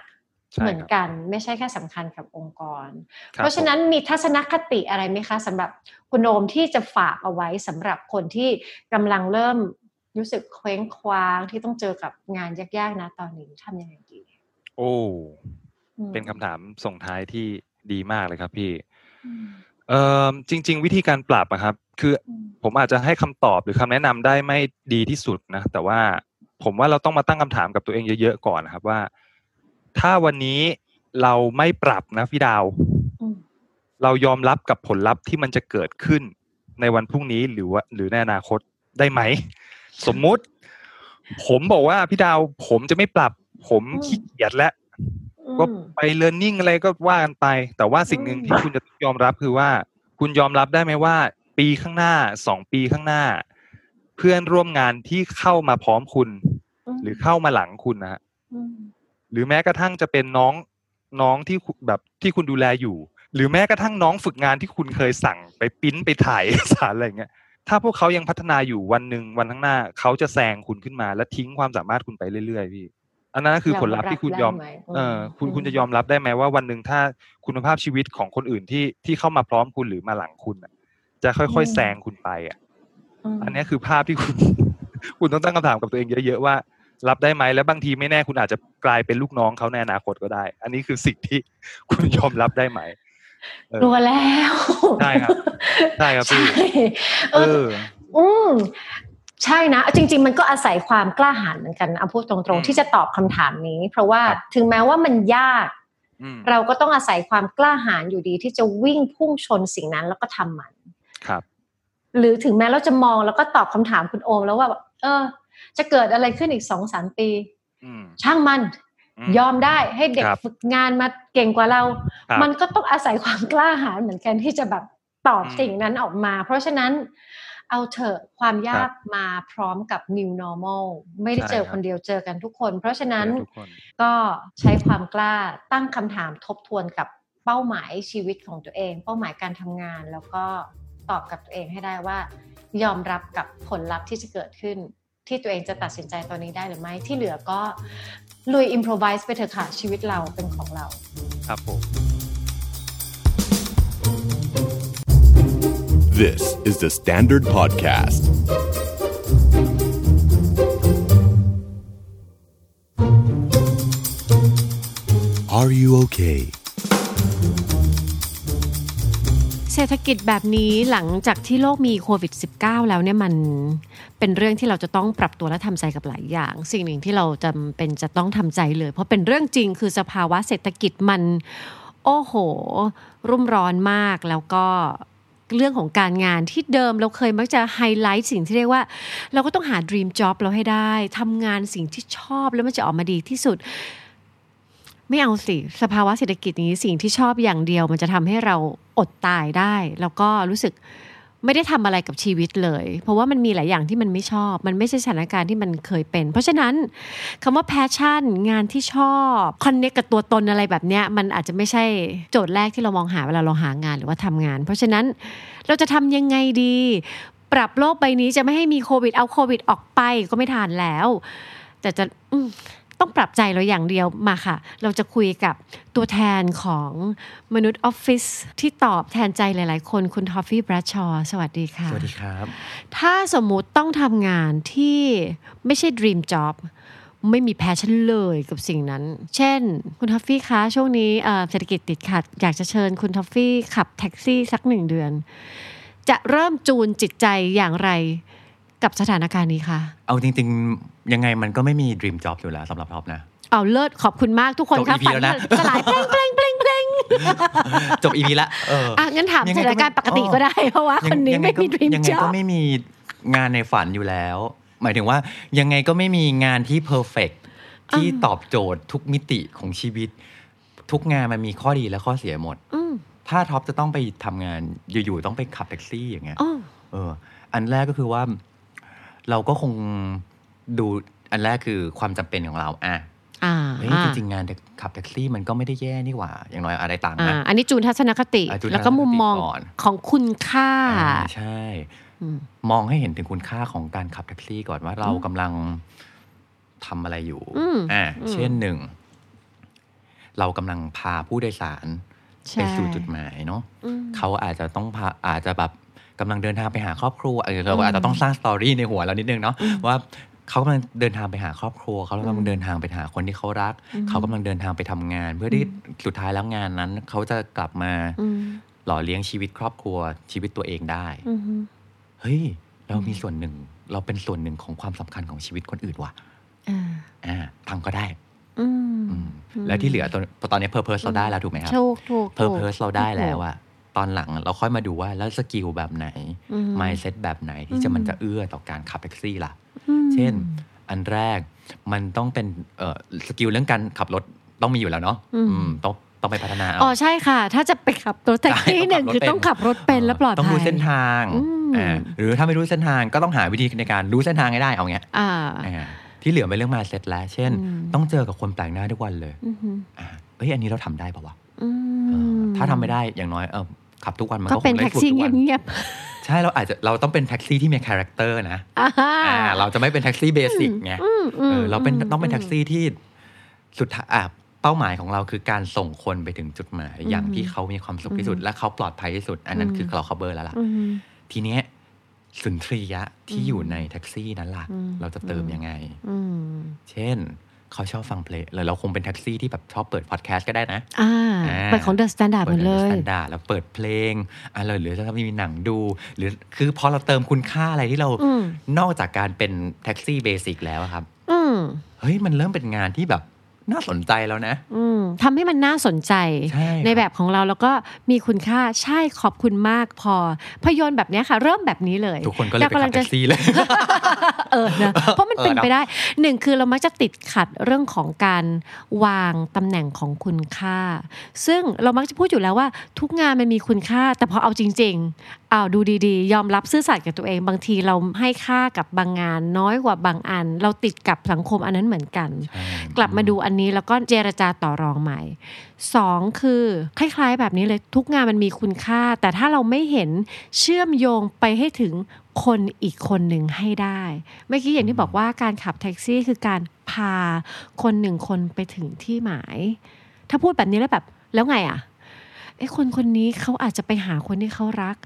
ใช่เหมือนครับกันไม่ใช่แค่สำคัญกับองค์กรคบเพราะฉะนั้นมีทัศนคติอะไรไหมคะสำหรับคุณโอมที่จะฝากเอาไว้สำหรับคนที่กำลังเริ่มรู้สึกเคว้งคว้างที่ต้องเจอกับงานยากๆนะตอนนี้ทำยังไงดี โอ้อืมเป็นคำถามส่งท้ายที่ดีมากเลยครับพี่อืม เอ่อจริง ๆ วิธีการปรับอะครับ คืออืมผมอาจจะให้คำตอบหรือคำแนะนำได้ไม่ดีที่สุดนะ แต่ว่าผมว่าเราต้องมาตั้งคำถามกับตัวเองเยอะๆก่อนนะครับว่า ถ้าวันนี้เราไม่ปรับนะพี่ดาวอืมเรายอมรับกับผลลัพธ์ที่มันจะเกิดขึ้นในวันพรุ่งนี้หรือว่า หรือในอนาคตได้ไหม สมมุติ ผมบอกว่าพี่ดาวผมจะไม่ปรับ ผมขี้เกียจแล้ว ก็อืมไปเรียนรู้อะไรก็ว่ากันไป แต่ว่าสิ่งหนึ่งอืมที่คุณจะต้องยอมรับคือว่า คุณยอมรับได้ไหมว่า ปีข้างหน้าสองปีข้างหน้า เพื่อนร่วมงานที่เข้ามาพร้อมคุณมหรือเข้ามาหลังคุณนะฮะมหรือแม้กระทั่งจะเป็นน้องน้องที่คุณแบบที่คุณดูแลอยู่ หรือแม้กระทั่งน้องฝึกงานที่คุณเคยสั่งไปปริ้นไปถ่ายเอกสารอะไรอย่างเงี้ยถ้าพวกเขายังพัฒนาอยู่วันหนึ่งวันข้างหน้า เขาจะแซงคุณขึ้นมา และทิ้งความสามารถคุณไปเรื่อยๆพี่ อันนั้นคือผลลัพธ์ที่คุณยอมเารับได้ไหเออคุณคุณจะยอมรับได้ไหมว่าวันหนึ่งถ้าคุณภาพชีวิตของคนอื่นที่ที่เข้ามาพร้อมคุณหรือมาหลังคุณน่ะจะค่อยๆแซงคุณไปอะมอันนี้คือภาพที่คุณ คุณต้องตั้งคำถามกับตัวเองเยอะๆว่า รับได้ไหมแล้วบางทีไม่แน่คุณอาจจะกลายเป็นลูกน้องเขาในอนาคตก็ได้ อันนี้คือสิ่งที่คุณยอมรับได้ไหมเออกลัวแล้วใช่ครับใช่ครับพี่ใช่เอเออออืม ใช่นะจริง ๆ มันก็อาศัยความกล้าหาญเหมือนกันเอาพูดตรอืงมๆที่จะตอบคำถามนี้ เพราะว่าครับถึงแม้ว่ามันยากอืมเราก็ต้องอาศัยความกล้าหาญอยู่ดีที่จะวิ่งพุ่งชนสิ่งนั้นแล้วก็ทำมันครับ หรือถึงแม้เราจะมองแล้วก็ตอบคำถามคุณโอมแล้วว่า เออ จะเกิดอะไรขึ้นอีกสองสามปีอืมช่างมันอืมยอมได้ให้เด็กครับฝึกงานมาเก่งกว่าเราครับมันก็ต้องอาศัยความกล้าหาญเหมือนกันที่จะแบบตอบอืมสิ่งนั้นออกมา เพราะฉะนั้น เอาเถอะความยากมาพร้อมกับ new normal ไม่ได้ใช่เจอครับคนเดียวเจอกันทุกคน เพราะฉะนั้นทุกคนก็ใช้ความกล้าตั้งคำถามทบทวนกับเป้าหมายชีวิตของตัวเอง เป้าหมายการทำงาน แล้วก็ตอบกับตัวเองให้ได้ว่า ยอมรับกับผลลัพธ์ที่จะเกิดขึ้น ที่ตัวเองจะตัดสินใจตอนนี้ได้หรือไม่ที่เหลือก็ลุยอิมพร v i s e ไปเถอะค่ะชีวิตเราเป็นของเรา ครับผม This is the Standard Podcast. Are you okay? เศรษฐกิจแบบนี้หลังจากที่โลกมีโควิด -19 แล้วเนี่ยมันเป็นเรื่องที่เราจะต้องปรับตัวและทำใจกับหลายอย่าง สิ่งหนึ่งที่เราจำเป็นจะต้องทำใจเลย เพราะเป็นเรื่องจริงคือสภาวะเศรษฐกิจมัน โอ้โห รุ่มร้อนมากแล้วก็ เรื่องของการงานที่เดิมเราเคยมักจะไฮไลท์สิ่งที่เรียกว่า เราก็ต้องหาดีมจ็อบเราให้ได้ทำงานสิ่งที่ชอบแล้วมันจะออกมาดีที่สุด ไม่เอาสิ สภาวะเศรษฐกิจนี้สิ่งที่ชอบอย่างเดียว มันจะทำให้เราอดตายได้ แล้วก็รู้สึก ไม่ได้ทำอะไรกับชีวิตเลย เพราะว่ามันมีหลายอย่างที่มันไม่ชอบ มันไม่ใช่สถานการณ์ที่มันเคยเป็น เพราะฉะนั้นคำว่า passion งานที่ชอบ connect กับตัวตนอะไรแบบเนี้ยมันอาจจะไม่ใช่โจทย์แรกที่เรามองหาเวลาเราหางานหรือว่าทำงาน เพราะฉะนั้นเราจะทำยังไงดี ปรับโลกใบนี้จะไม่ให้มีโควิดเอาโควิดออกไปก็ไม่ทันแล้ว แต่จะอื ต้องปรับใจเราอย่างเดียวมาค่ะ เราจะคุยกับตัวแทนของมนุษย์ออฟฟิศที่ตอบแทนใจหลาย ๆ คนคุณทอฟฟี่ แบรดชอว์สวัสดีค่ะ สวัสดีครับ ถ้าสมมุติต้องทำงานที่ไม่ใช่ dream job ไม่มี passion เลยกับสิ่งนั้น เช่น คุณทอฟฟี่คะช่วงนี้เอ่อเศรษฐกิจติดขัด อยากจะเชิญคุณทอฟฟี่ขับแท็กซี่สักหนึ่งเดือน จะเริ่มจูนจิตใจอย่างไร กับสถานการณ์นี้คะเอาจริง ๆ ยังไงมันก็ไม่มี dream job อยู่แล้วสำหรับท็อปนะเอาเลิศขอบคุณมากทุกคนจบครับ EP แล้วนะสลายเพลงเพลงเพลงเพลงจบอีพีละเอออะงั้นถามยังสไงก็ถานการณ์ปกติไม่ก็ได้เพราะว่าคนนี้ยังงไม่ก็มี dream ยังไงก็ job ไม่มีงานในฝันอยู่แล้ว หมายถึงว่ายังไงก็ไม่มีงานที่ perfect ที่ตอบโจทย์ทุกมิติของชีวิต ทุกงานมันมีข้อดีและข้อเสียหมดอืมถ้าท็อปจะต้องไปทำงานอยู่ๆต้องไปขับแท็กซี่อย่างเงี้ยอ๋อเออ อันแรกก็คือว่า เราก็คงดูอันแรกคือความจำเป็นของเราอะอ่าเฮ้ยจริงๆงานขับแท็กซี่มันก็ไม่ได้แย่นี่หว่า อย่างน้อยอะไรต่างอ่านะอันนี้จูนทัศนคติอะจูนแล้วก็มุมมองทัศนคติก่อนของคุณค่าอ่าใช่อืมมองให้เห็นถึงคุณค่าของการขับแท็กซี่ก่อนว่าเรากำลังทำอะไรอยู่อืมอ่าอืมเช่นหนึ่ง เรากำลังพาผู้โดยสารใช่ไปสู่จุดหมายเนาะอืมเขาอาจจะต้องพาอาจจะแบบ กำลังเดินทางไปหาครอบครัวเออเราอาจจะต้องสร้างสตอรี่ในหัวเรานิดนึงเนาะว่าเขากำลังเดินทางไปหาครอบครัว เขากำลังเดินทางไปหาคนที่เขารัก เขากำลังเดินทางไปทำงาน เพื่อที่สุดท้ายแล้วงานนั้น เขาจะกลับมาอืมหล่อเลี้ยงชีวิตครอบครัวชีวิตตัวเองได้อืมเฮ้ยเรามีส่วนหนึ่ง เราเป็นส่วนหนึ่งของความสำคัญของชีวิตคนอื่นว่ะอ่าอ่าทำก็ได้อืมอืมแล้วที่เหลือตอนตอนนี้ purpose เราได้แล้วถูกไหมครับถูกถูก purposeเราได้แล้วอะ ตอนหลังเราค่อยมาดูว่าแล้ว skill แบบไหนอืม mindset แบบไหนที่จะมันจะเอื้อต่อการขับแท็กซี่ล่ะอืมเช่น อันแรกมันต้องเป็นเอ่อ skill เรื่องการขับรถต้องมีอยู่แล้วเนาะอืมอืมต้องต้องไปพัฒนาเอาอ๋อใช่ค่ะ ถ้าจะไปขับรถแท็กซี่ใช่หนึ่งต้องขับรถคือต้องขับรถเป็นและปลอดภัยต้องรู้เส้นทางอืมอ่าหรือถ้าไม่รู้เส้นทางก็ต้องหาวิธีในการรู้เส้นทางให้ได้เอาเงี้ยอ่าอ่าที่เหลือเป็นเรื่องมาเซ็ตแล้ว เช่นอืมต้องเจอกับคนแปลกหน้าทุกวันเลยอืมอ่าเฮ้ยอันนี้เราทำได้ปะวะอืเออมถ้าทำไม่ได้อย่างน้อยเออ ขับทุกวันมันก็ก็คเป็นงได้แท็กฝึกซี่ทุกวันเงียบใช่เราอาจจะเราต้องเป็นแท็กซี่ที่มีคาแรคเตอร์นะๆอ่าอ่าเราจะไม่เป็นแท็กซี่เบสิกไงอืมอืมเออเราเป็นมต้องเป็นแท็กซี่ที่สุดท้ายอะเป้าหมายของเราคือการส่งคนไปถึงจุดหมาย อย่างที่เขามีความสุขที่สุด และเขาปลอดภัยที่สุด อันนั้นคือเรา cover แล้วล่ะอืมทีเนี้ยสุนทรียะที่อยู่ในแท็กซี่นั้นล่ะอืมเราจะเติมยังไงอืมเช่น เขาชอบฟังเพลงเลยเราคงเป็นแท็กซี่ที่แบบชอบเปิดพอดแคสต์ก็ได้นะอ่าอ่าเปิดของเดอะสแตนดาร์ดหมเปิดดเลสยแตนดาร์ดแล้วเปิดเพลงอะไรหรือถ้ามีหนังดู หรือคือพอเราเติมคุณค่าอะไรที่เราอืมนอกจากการเป็นแท็กซี่เบสิกแล้วอะครับอืมเฮ้ยมันเริ่มเป็นงานที่แบบ น่าสนใจแล้วนะอืมทำให้มันน่าสนใจใช่ครับแบบของเราแล้วก็มีคุณค่าใช่ขอบคุณมากพอพยนตร์แบบเนี้ยค่ะ เริ่มแบบนี้เลย ทุกคนก็เลยไปราขับแท็กซี่เลยเออนะเพราะมันเป็นเออเนอะไปได้หนึ่งคือเรามักจะติดขัดเรื่องของการวางตำแหน่งของคุณค่า ซึ่งเรามักจะพูดอยู่แล้วว่า ทุกงานมันมีคุณค่า แต่พอเอาจริงๆเอาดูดีๆ ยอมรับซื่อสัตย์กับตัวเอง บางทีเราให้ค่ากับบางงาน น้อยกว่าบางอัน เราติดกับสังคมอันนั้นเหมือนกัน กลับมาดูอันนี้แล้วก็เจรจาต่อรองใหม่สองคือคล้ายๆ แบบนี้เลยทุกงานมันมีคุณค่า แต่ถ้าเราไม่เห็นเชื่อมโยงไปให้ถึงคนอีกคนหนึ่งให้ได้เมื่อกี้อย่างที่บอกว่าการขับแท็กซี่คือการพาคนหนึ่งคนไปถึงที่หมาย ถ้าพูดแบบนี้แล้วแบบแล้วไงอะไอ้คนคนนี้เขาอาจจะไปหาคนที่เขารัก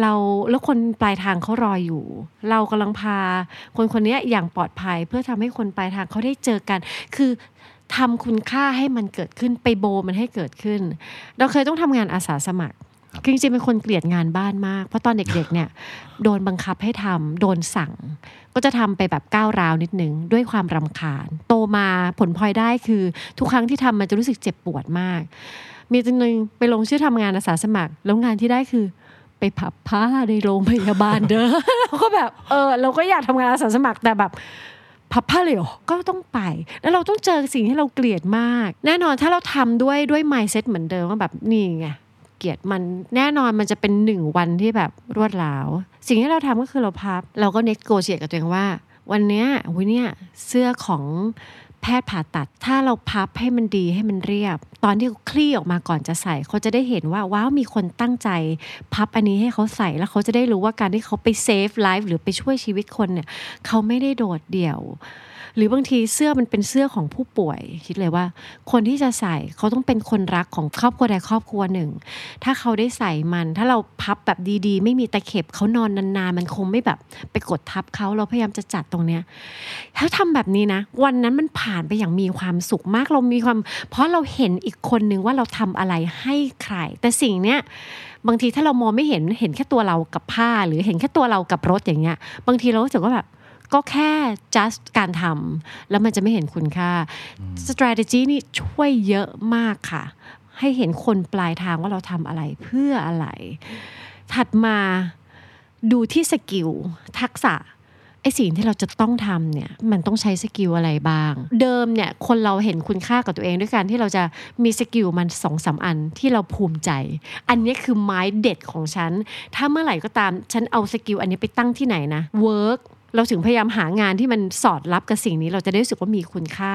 เราแล้วคนปลายทางเขารออยู่ เรากำลังพา คนคนนี้อย่างปลอดภัยเพื่อทำให้คนปลายทางเขาได้เจอกัน คือทำคุณค่าให้มันเกิดขึ้นไปโบมันให้เกิดขึ้น เราเคยต้องทำงานอาสาสมัครคือจริงๆเป็นคนเกลียดงานบ้านมาก เพราะตอนเด็กๆเนี่ยโดนบังคับให้ทำโดนสั่ง ก็จะทำไปแบบก้าวร้าวนิดนึง ด้วยความรำคาญ โตมาผลพลอยได้คือ ทุกครั้งที่ทำมันจะรู้สึกเจ็บปวดมาก มีจริงหนึ่งไปลงชื่อทำงานอาสาสมัคร แล้วงานที่ได้คือ ไปผับผ้าในโรงพยาบาลเด้อเราก็แบบ เออ เราก็อยากทำงานอาสาสมัครแต่แบบพับผ้าเลยเหรอก็ต้องไป แล้วเราต้องเจอสิ่งที่เราเกลียดมาก แน่นอนถ้าเราทำด้วยด้วย mindset เหมือนเดิมว่าแบบนี่ไงเกลียดมันแน่นอนมันจะเป็นหนึ่งวันที่แบบรวดร้าว สิ่งที่เราทำก็คือเราพับ เราก็เน็กโกเชียกับตัวเองว่า วันเนี้ยวันเนี้ยเสื้อของ แพทย์ผ่าตัด ถ้าเราพับให้มันดีให้มันเรียบ ตอนที่เขาคลี่ออกมาก่อนจะใส่เขาจะได้เห็นว่าว้าวมีคนตั้งใจ พับอันนี้ให้เขาใส่แล้วเขาจะได้รู้ว่าการที่เขาไป save life หรือไปช่วยชีวิตคนเนี่ยเขาไม่ได้โดดเดี่ยว หรือบางทีเสื้อมันเป็นเสื้อของผู้ป่วย คิดเลยว่า คนที่จะใส่เขาต้องเป็นคนรักของครอบครัวใดครอบครัวหนึ่ง ถ้าเขาได้ใส่มัน ถ้าเราพับแบบดีๆ ไม่มีตะเข็บเขานอนนานๆ มันคงไม่แบบไปกดทับเขาเราพยายามจะจัดตรงเนี้ยถ้าทำแบบนี้นะ วันนั้นมันผ่านไปอย่างมีความสุขมากเรามีความ เพราะเราเห็นอีกคนนึงว่าเราทำอะไรให้ใคร แต่สิ่งเนี้ยบางทีถ้าเรามองไม่เห็นเห็นแค่ตัวเรากับผ้า หรือเห็นแค่ตัวเรากับรถอย่างเงี้ย บางทีเรารู้สึกว่าแบบ ก็แค่ just การทำแล้วมันจะไม่เห็นคุณค่า strategy นี่ช่วยเยอะมากค่ะ ให้เห็นคนปลายทางว่าเราทำอะไรเพื่ออะไร ถัดมาดูที่ skill ทักษะไอสิ่งที่เราจะต้องทำเนี่ยมันต้องใช้ skill อะไรบ้าง เดิมเนี่ยคนเราเห็นคุณค่ากับตัวเองด้วยการที่เราจะมี skill มันสองสามอันที่เราภูมิใจ อันนี้คือไม้เด็ดของฉัน ถ้าเมื่อไหร่ก็ตามฉันเอา skill อันนี้ไปตั้งที่ไหนนะ work เราถึงพยายามหางานที่มันสอดรับกับสิ่งนี้ เราจะได้รู้สึกว่ามีคุณค่า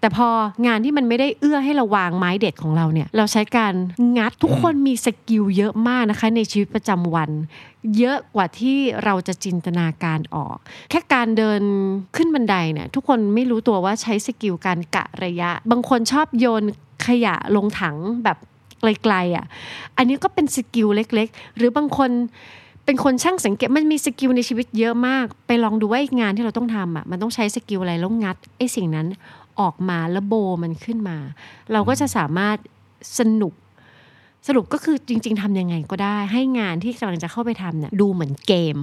แต่พองานที่มันไม่ได้เอื้อให้เราวางไม้เด็ดของเราเนี่ย เราใช้การงัดทุกคนมี skill เยอะมากนะคะ ในชีวิตประจำวัน เยอะกว่าที่เราจะจินตนาการออก แค่การเดินขึ้นบันไดเนี่ย ทุกคนไม่รู้ตัวว่าใช้ skill การกะระยะ บางคนชอบโยนขยะลงถังแบบไกลๆอะ อันนี้ก็เป็น skill เล็ก ๆ หรือบางคน เป็นคนช่างสังเกตมันมี skill ในชีวิตเยอะมาก ไปลองดูว่าไอ้งานที่เราต้องทำอะมันต้องใช้ skill อะไรแล้วงัดไอ้สิ่งนั้นออกมาแล้วโบมันขึ้นมา เราก็จะสามารถสนุกสรุปก็คือจริง ๆทำยังไงก็ได้ ให้งานที่กำลังจะเข้าไปทำเนี่ยดูเหมือนเกม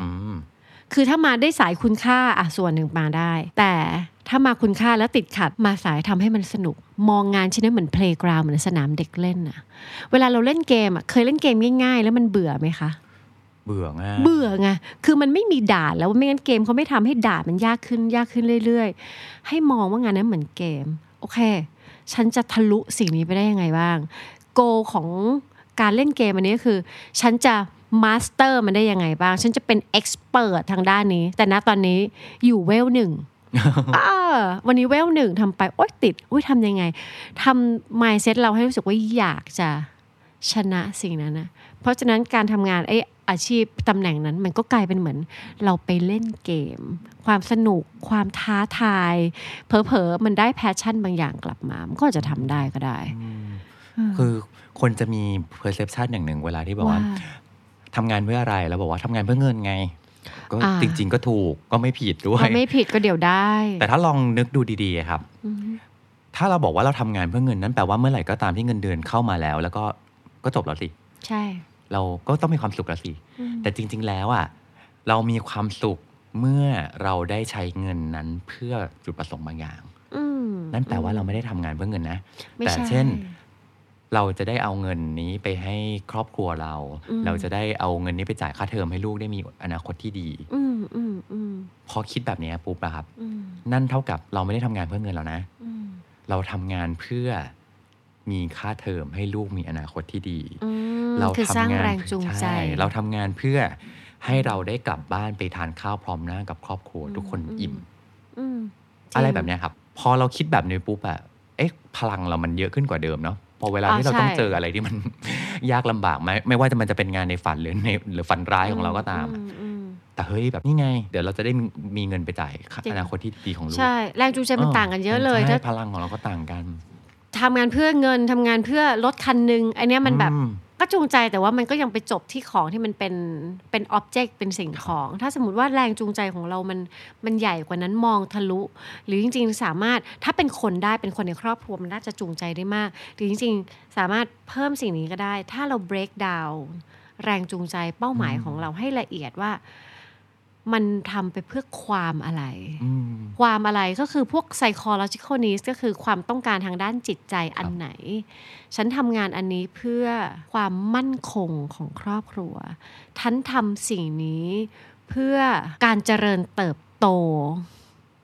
อืมคือถ้ามาได้สายคุณค่าอะส่วนหนึ่งมาได้ แต่ ถ้ามาคุณค่าแล้วติดขัดมาสายทำให้มันสนุก มองงานชิ้นนั้นเหมือนเพลย์กราวเหมือนสนามเด็กเล่นอะเวลาเราเล่นเกมอะเคยเล่นเกมง่ายๆ แล้วมันเบื่อไหมคะเบื่อง่ายเบื่อไงคือมันไม่มีด่านแล้วไม่งั้นเกมเขาไม่ทำให้ด่านมันยากขึ้นยากขึ้นเรื่อย ๆ ให้มองว่างานนั้นเหมือนเกม โอเค ฉันจะทะลุสิ่งนี้ไปได้ยังไงบ้าง goal ของการเล่นเกมอันนี้ก็คือ ฉันจะ master มันได้ยังไงบ้าง ฉันจะเป็น expert ทางด้านนี้ แต่ณตอนนี้อยู่เวลหนึ่งอ่า วันนี้เวลหนึ่งทำไป โอ๊ยติดอุ้ยทำยังไงทำ mindset เราให้รู้สึกว่าอยากจะชนะสิ่งนั้นนะเพราะฉะนั้นการทำงานไอ้อาชีพตำแหน่งนั้นมันก็กลายเป็นเหมือน เราไปเล่นเกม ความสนุก ความท้าทาย เผลอๆมันได้แพชชั่นบางอย่างกลับมา มันก็อาจจะทำได้ก็ได้ คือคนจะมี perception อย่างหนึ่งเวลาที่บอกว่าทำงานเพื่ออะไร แล้วบอกว่าทำงานเพื่อเงินไง ก็อ่าจริง ๆ ก็ถูกก็ไม่ผิดด้วยมันไม่ผิดก็เดี๋ยวได้ แต่ถ้าลองนึกดูดีๆครับอืมถ้าเราบอกว่าเราทำงานเพื่อเงินนั้นแปลว่าเมื่อไหร่ก็ตามที่เงินเดือนเข้ามาแล้ว แล้วก็ก็จบแล้วสิใช่ เราก็ต้องมีความสุขแล้วสิอืมแต่จริง ๆ แล้วอะเรามีความสุขเมื่อเราได้ใช้เงินนั้นเพื่อจุดประสงค์บางอย่างอืมนั่นแปลว่าเราไม่ได้ทำงานเพื่อเงินนะไม่แต่ใช่เช่น เราจะได้เอาเงินนี้ไปให้ครอบครัวเรา อืม เราจะได้เอาเงินนี้ไปจ่ายค่าเทอมให้ลูกได้มีอนาคตที่ดี อืมอืมอืมพอคิดแบบนี้ปุ๊บอะครับ อืมนั่นเท่ากับเราไม่ได้ทำงานเพื่อเงินแล้วนะ อืมเราทำงานเพื่อมีค่าเทอมให้ลูกมีอนาคตที่ดี อืมเราคือสร้างทำงานแรงจูงใจ ช่เราทำงานเพื่อให้เราได้กลับบ้านไปทานข้าวพร้อมหน้ากับครอบครัวทุกคนอิ่ม อืมอะไรแบบเนี้ยครับ พอเราคิดแบบนี้ปุ๊บอะเอ๊ะพลังเรามันเยอะขึ้นกว่าเดิมเนาะ พอเวลาอ๋อที่เราต้องใช่เจออะไรที่มันยากลำบากไหมไม่ว่าจะมันจะเป็นงานในฝันหรือในหรือฝันร้ายของเราก็ตามอือืมแต่เฮ้ยแบบนี่ไง เดี๋ยวเราจะได้มีมีเงินไปจ่ายค่าจริงอนาคตที่ดีของลูกใช่แรงจูงใจมันต่างกันเยอะเลยใช่ถ้าพลังของเราก็ต่างกันทำงานเพื่อเงินทำงานเพื่อรถคันหนึ่งอันเนี้ยมันแบบอืม ก็จูงใจแต่ว่ามันก็ยังไปจบที่ของที่มันเป็นเป็นอ็อบเจกต์เป็นสิ่งของ ถ้าสมมติว่าแรงจูงใจของเรามันมันใหญ่กว่านั้นมองทะลุ หรือจริง ๆ สามารถถ้าเป็นคนได้เป็นคนในครอบครัวมันน่าจะจูงใจได้มาก หรือจริง ๆ สามารถเพิ่มสิ่งนี้ก็ได้ ถ้าเรา break down แรงจูงใจเป้าหมายของเราให้ละเอียดว่า มันทำไปเพื่อความอะไรอืมความอะไรก็คือพวก psychological needs ก็คือความต้องการทางด้านจิตใจอันไหน ฉันทำงานอันนี้เพื่อความมั่นคงของครอบครัวฉันทำสิ่งนี้เพื่อการเจริญเติบโต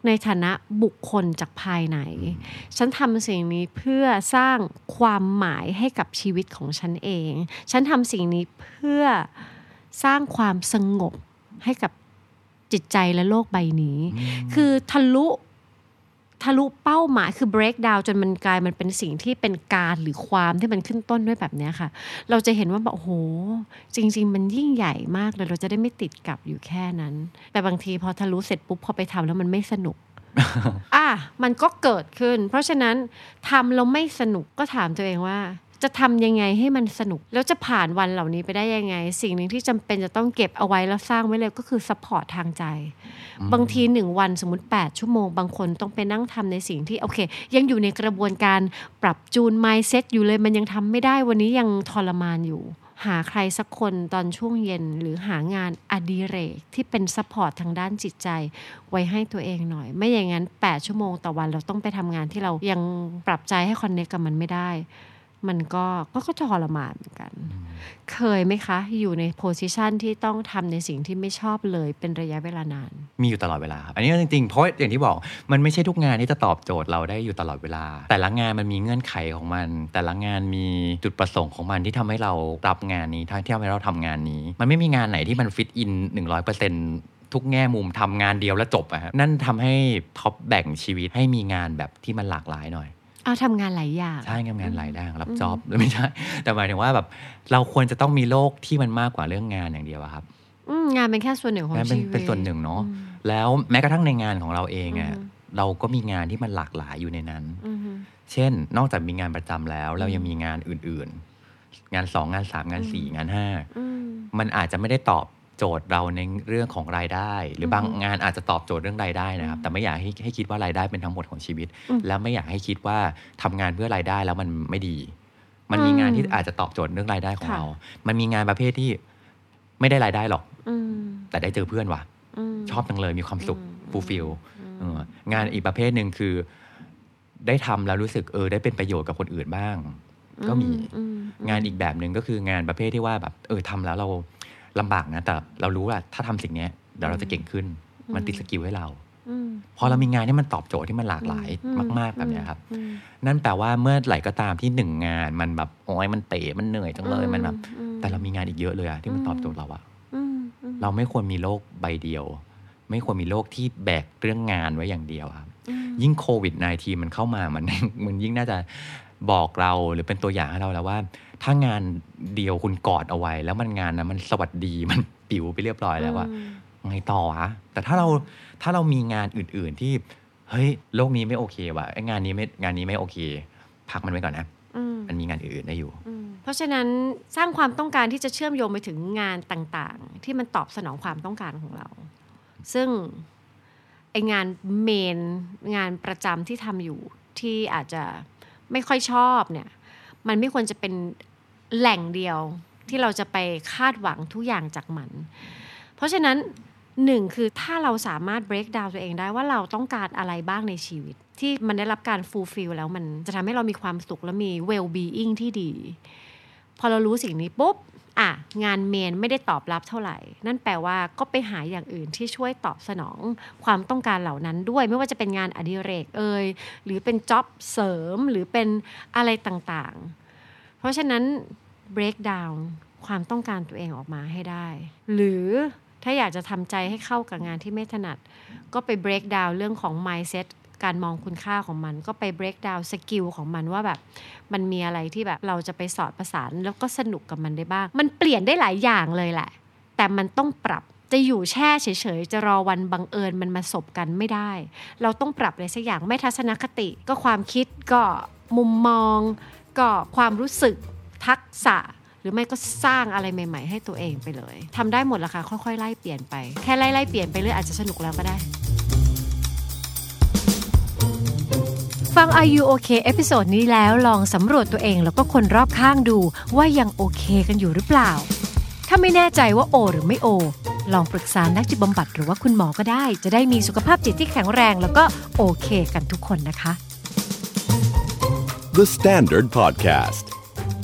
ในฐานะบุคคลจากภายใน ฉันทำสิ่งนี้เพื่อสร้างความหมายให้กับชีวิตของฉันเอง ฉันทำสิ่งนี้เพื่อสร้างความสงบให้กับ จิตใจและโลกใบนี้ คือทะลุทะลุเป้าหมายคือ break down จนมันกลายมันเป็นสิ่งที่เป็นการหรือความที่มันขึ้นต้นด้วยแบบเนี้ยค่ะ เราจะเห็นว่าแบบโอ้โห จริง ๆ มันยิ่งใหญ่มากเลยเราจะได้ไม่ติดกับอยู่แค่นั้น แต่บางทีพอทะลุเสร็จปุ๊บพอไปทำแล้วมันไม่สนุกอะมันก็เกิดขึ้น เพราะฉะนั้นทำแล้วไม่สนุกก็ถามตัวเองว่า จะทำยังไงให้มันสนุก แล้วจะผ่านวันเหล่านี้ไปได้ยังไง สิ่งหนึ่งที่จำเป็นจะต้องเก็บเอาไว้แล้วสร้างไว้เลยก็คือ support ทางใจ บางทีหนึ่งวันสมมติ 8 ชั่วโมง บางคนต้องไปนั่งทำในสิ่งที่โอเค ยังอยู่ในกระบวนการปรับจูน mindset อยู่เลยมันยังทำไม่ได้วันนี้ยังทรมานอยู่ หาใครสักคนตอนช่วงเย็นหรือหางานอดิเรกที่เป็น support ทางด้านจิตใจ ไว้ให้ตัวเองหน่อย ไม่อย่างนั้น 8 ชั่วโมงต่อวันเราต้องไปทำงานที่เรายังปรับใจให้ connect กับมันไม่ได้ มันก็ก็ก็ทรมานเหมือนกัน เคยไหมคะ อยู่ใน position ที่ต้องทำในสิ่งที่ไม่ชอบเลยเป็นระยะเวลานาน มีอยู่ตลอดเวลาครับอันนี้จริงๆ เพราะอย่างที่บอกมันไม่ใช่ทุกงานที่จะตอบโจทย์เราได้อยู่ตลอดเวลา แต่ละงานมันมีเงื่อนไขของมัน แต่ละงานมีจุดประสงค์ของมันที่ทำให้เรารับงานนี้ทั้งที่ทำให้เราทำงานนี้ มันไม่มีงานไหนที่มัน fit in 100%ทุกแง่มุมทำงานเดียวแล้วจบอะครับนั่นทำให้ท็อปแบ่งชีวิตให้มีงานแบบที่มันหลากหลายหน่อย เอาทำงานหลายอย่าง ใช่งานงานหลายด้านรับจ็อบไม่ใช่แต่หมายถึงว่าแบบเราควรจะต้องมีโลกที่มันมากกว่าเรื่องงานอย่างเดียวอะครับอืมงานเป็นแค่ส่วนหนึ่งของนั่นเป็นชีวิตเป็นส่วนหนึ่งเนาะแล้วแม้กระทั่งในงานของเราเองอะอือฮึเราก็มีงานที่มันหลากหลายอยู่ในนั้นอืมเช่น นอกจากมีงานประจำแล้ว เรายังมีงานอื่น ๆ งานสองงานสามงานสี่งานห้าอืมมันอาจจะไม่ได้ตอบ โจทย์เราในเรื่องของรายได้ หรือบางงานอาจจะตอบโจทย์เรื่องรายได้นะครับ แต่ไม่อยากให้ให้คิดว่ารายได้เป็นทั้งหมดของชีวิตอืมแล้วไม่อยากให้คิดว่าทำงานเพื่อรายได้แล้วมันไม่ดี มันมีงานที่อาจจะตอบโจทย์เรื่องรายได้ของค่ะเรา มันมีงานประเภทที่ไม่ได้รายได้หรอกอืมแต่ได้เจอเพื่อนว่ะมชอบจังเลยมีความสุขอืมฟูลฟิลอืมงานอีกประเภทหนึ่งคือ ได้ทำแล้วรู้สึกเออได้เป็นประโยชน์กับคนอื่นบ้าง ก็มีอืมงานอีกแบบหนึ่งก็คืองานประเภทที่ว่าแบบ เออทำแล้วเรา ลำบากนะ แต่เรารู้ว่าถ้าทำสิ่งเนี้ยเดี๋ยวเราจะเก่งขึ้น มันติด skill ให้เราอืมพอเรามีงานที่มันตอบโจทย์ที่มันหลากหลายอืมมาก ๆ แบบเนี้ยครับอืมนั่นแปลว่าเมื่อไหร่ก็ตามที่หนึ่งงานมันแบบโอ้ยมันเตะมันเหนื่อยจังเลยมันแบบอืมแต่เรามีงานอีกเยอะเลยอะที่มันตอบโจทย์เราอะอืมอืมเราไม่ควรมีโลกใบเดียว ไม่ควรมีโลกที่แบกเรื่องงานไว้อย่างเดียวครับอืมยิ่งโควิด -19 มันเข้ามามันมันยิ่งน่าจะบอกเราหรือเป็นตัวอย่างให้เราแล้วว่า ถ้างานเดียวคุณกอดเอาไว้ แล้วมันงานนะมันสวัสดีมันปิวไปเรียบร้อยแล้วว่าไงต่อวะแต่ถ้าเราถ้าเรามีงานอื่น ๆที่เฮ้ยโลกนี้ไม่โอเคว่ะไอ้งานนี้ไม่งานนี้ไม่โอเค พักมันไว้ก่อนนะอืมมันมีงานอื่นๆได้อยู่อืมเพราะฉะนั้นสร้างความต้องการที่จะเชื่อมโยงไปถึงงานต่างๆ ที่มันตอบสนองความต้องการของเรา ซึ่งไองานเมนงานประจำที่ทำอยู่ที่อาจจะไม่ค่อยชอบเนี่ย มันไม่ควรจะเป็น แหล่งเดียวที่เราจะไปคาดหวังทุกอย่างจากมัน เพราะฉะนั้นหนึ่งคือถ้าเราสามารถ break down ตัวเองได้ว่าเราต้องการอะไรบ้างในชีวิต ที่มันได้รับการ fulfill แล้วมันจะทำให้เรามีความสุขและมี well being ที่ดี พอเรารู้สิ่งนี้ปุ๊บอะงานเมนไม่ได้ตอบรับเท่าไหร่ นั่นแปลว่าก็ไปหาอย่างอื่นที่ช่วยตอบสนองความต้องการเหล่านั้นด้วย ไม่ว่าจะเป็นงานอดิเรกเอ่ยหรือเป็นจ็อบเสริมหรือเป็นอะไรต่างๆ เพราะฉะนั้น break down ความต้องการตัวเองออกมาให้ได้ หรือถ้าอยากจะทำใจให้เข้ากับงานที่ไม่ถนัด ก็ไป break down เรื่องของ mindset การมองคุณค่าของมัน ก็ไป break down สกิลของมันว่าแบบ มันมีอะไรที่แบบเราจะไปสอดประสานแล้วก็สนุกกับมันได้บ้าง มันเปลี่ยนได้หลายอย่างเลยแหละ แต่มันต้องปรับจะอยู่แช่เฉยๆ จะรอวันบังเอิญมันมาสบกันไม่ได้ เราต้องปรับอะไรสักอย่างไม่ทัศนคติ ก็ความคิดก็มุมมอง ก็ความรู้สึก ทักษะ หรือไม่ก็สร้างอะไรใหม่ ๆ ให้ตัวเองไปเลยทำได้หมดละค่ะค่อยๆไล่เปลี่ยนไปแค่ไล่ๆเปลี่ยนไปเรื่อยอาจจะสนุกแล้วก็ได้ฟัง Are You OK episode นี้แล้วลองสำรวจตัวเองแล้วก็คนรอบข้างดูว่ายังโอเคกันอยู่หรือเปล่า ถ้าไม่แน่ใจว่าโอ หรือไม่โอ ลองปรึกษานักจิตบำบัดหรือว่าคุณหมอก็ได้ จะได้มีสุขภาพจิตที่แข็งแรงแล้วก็โอเคกันทุกคนนะคะ The Standard Podcast.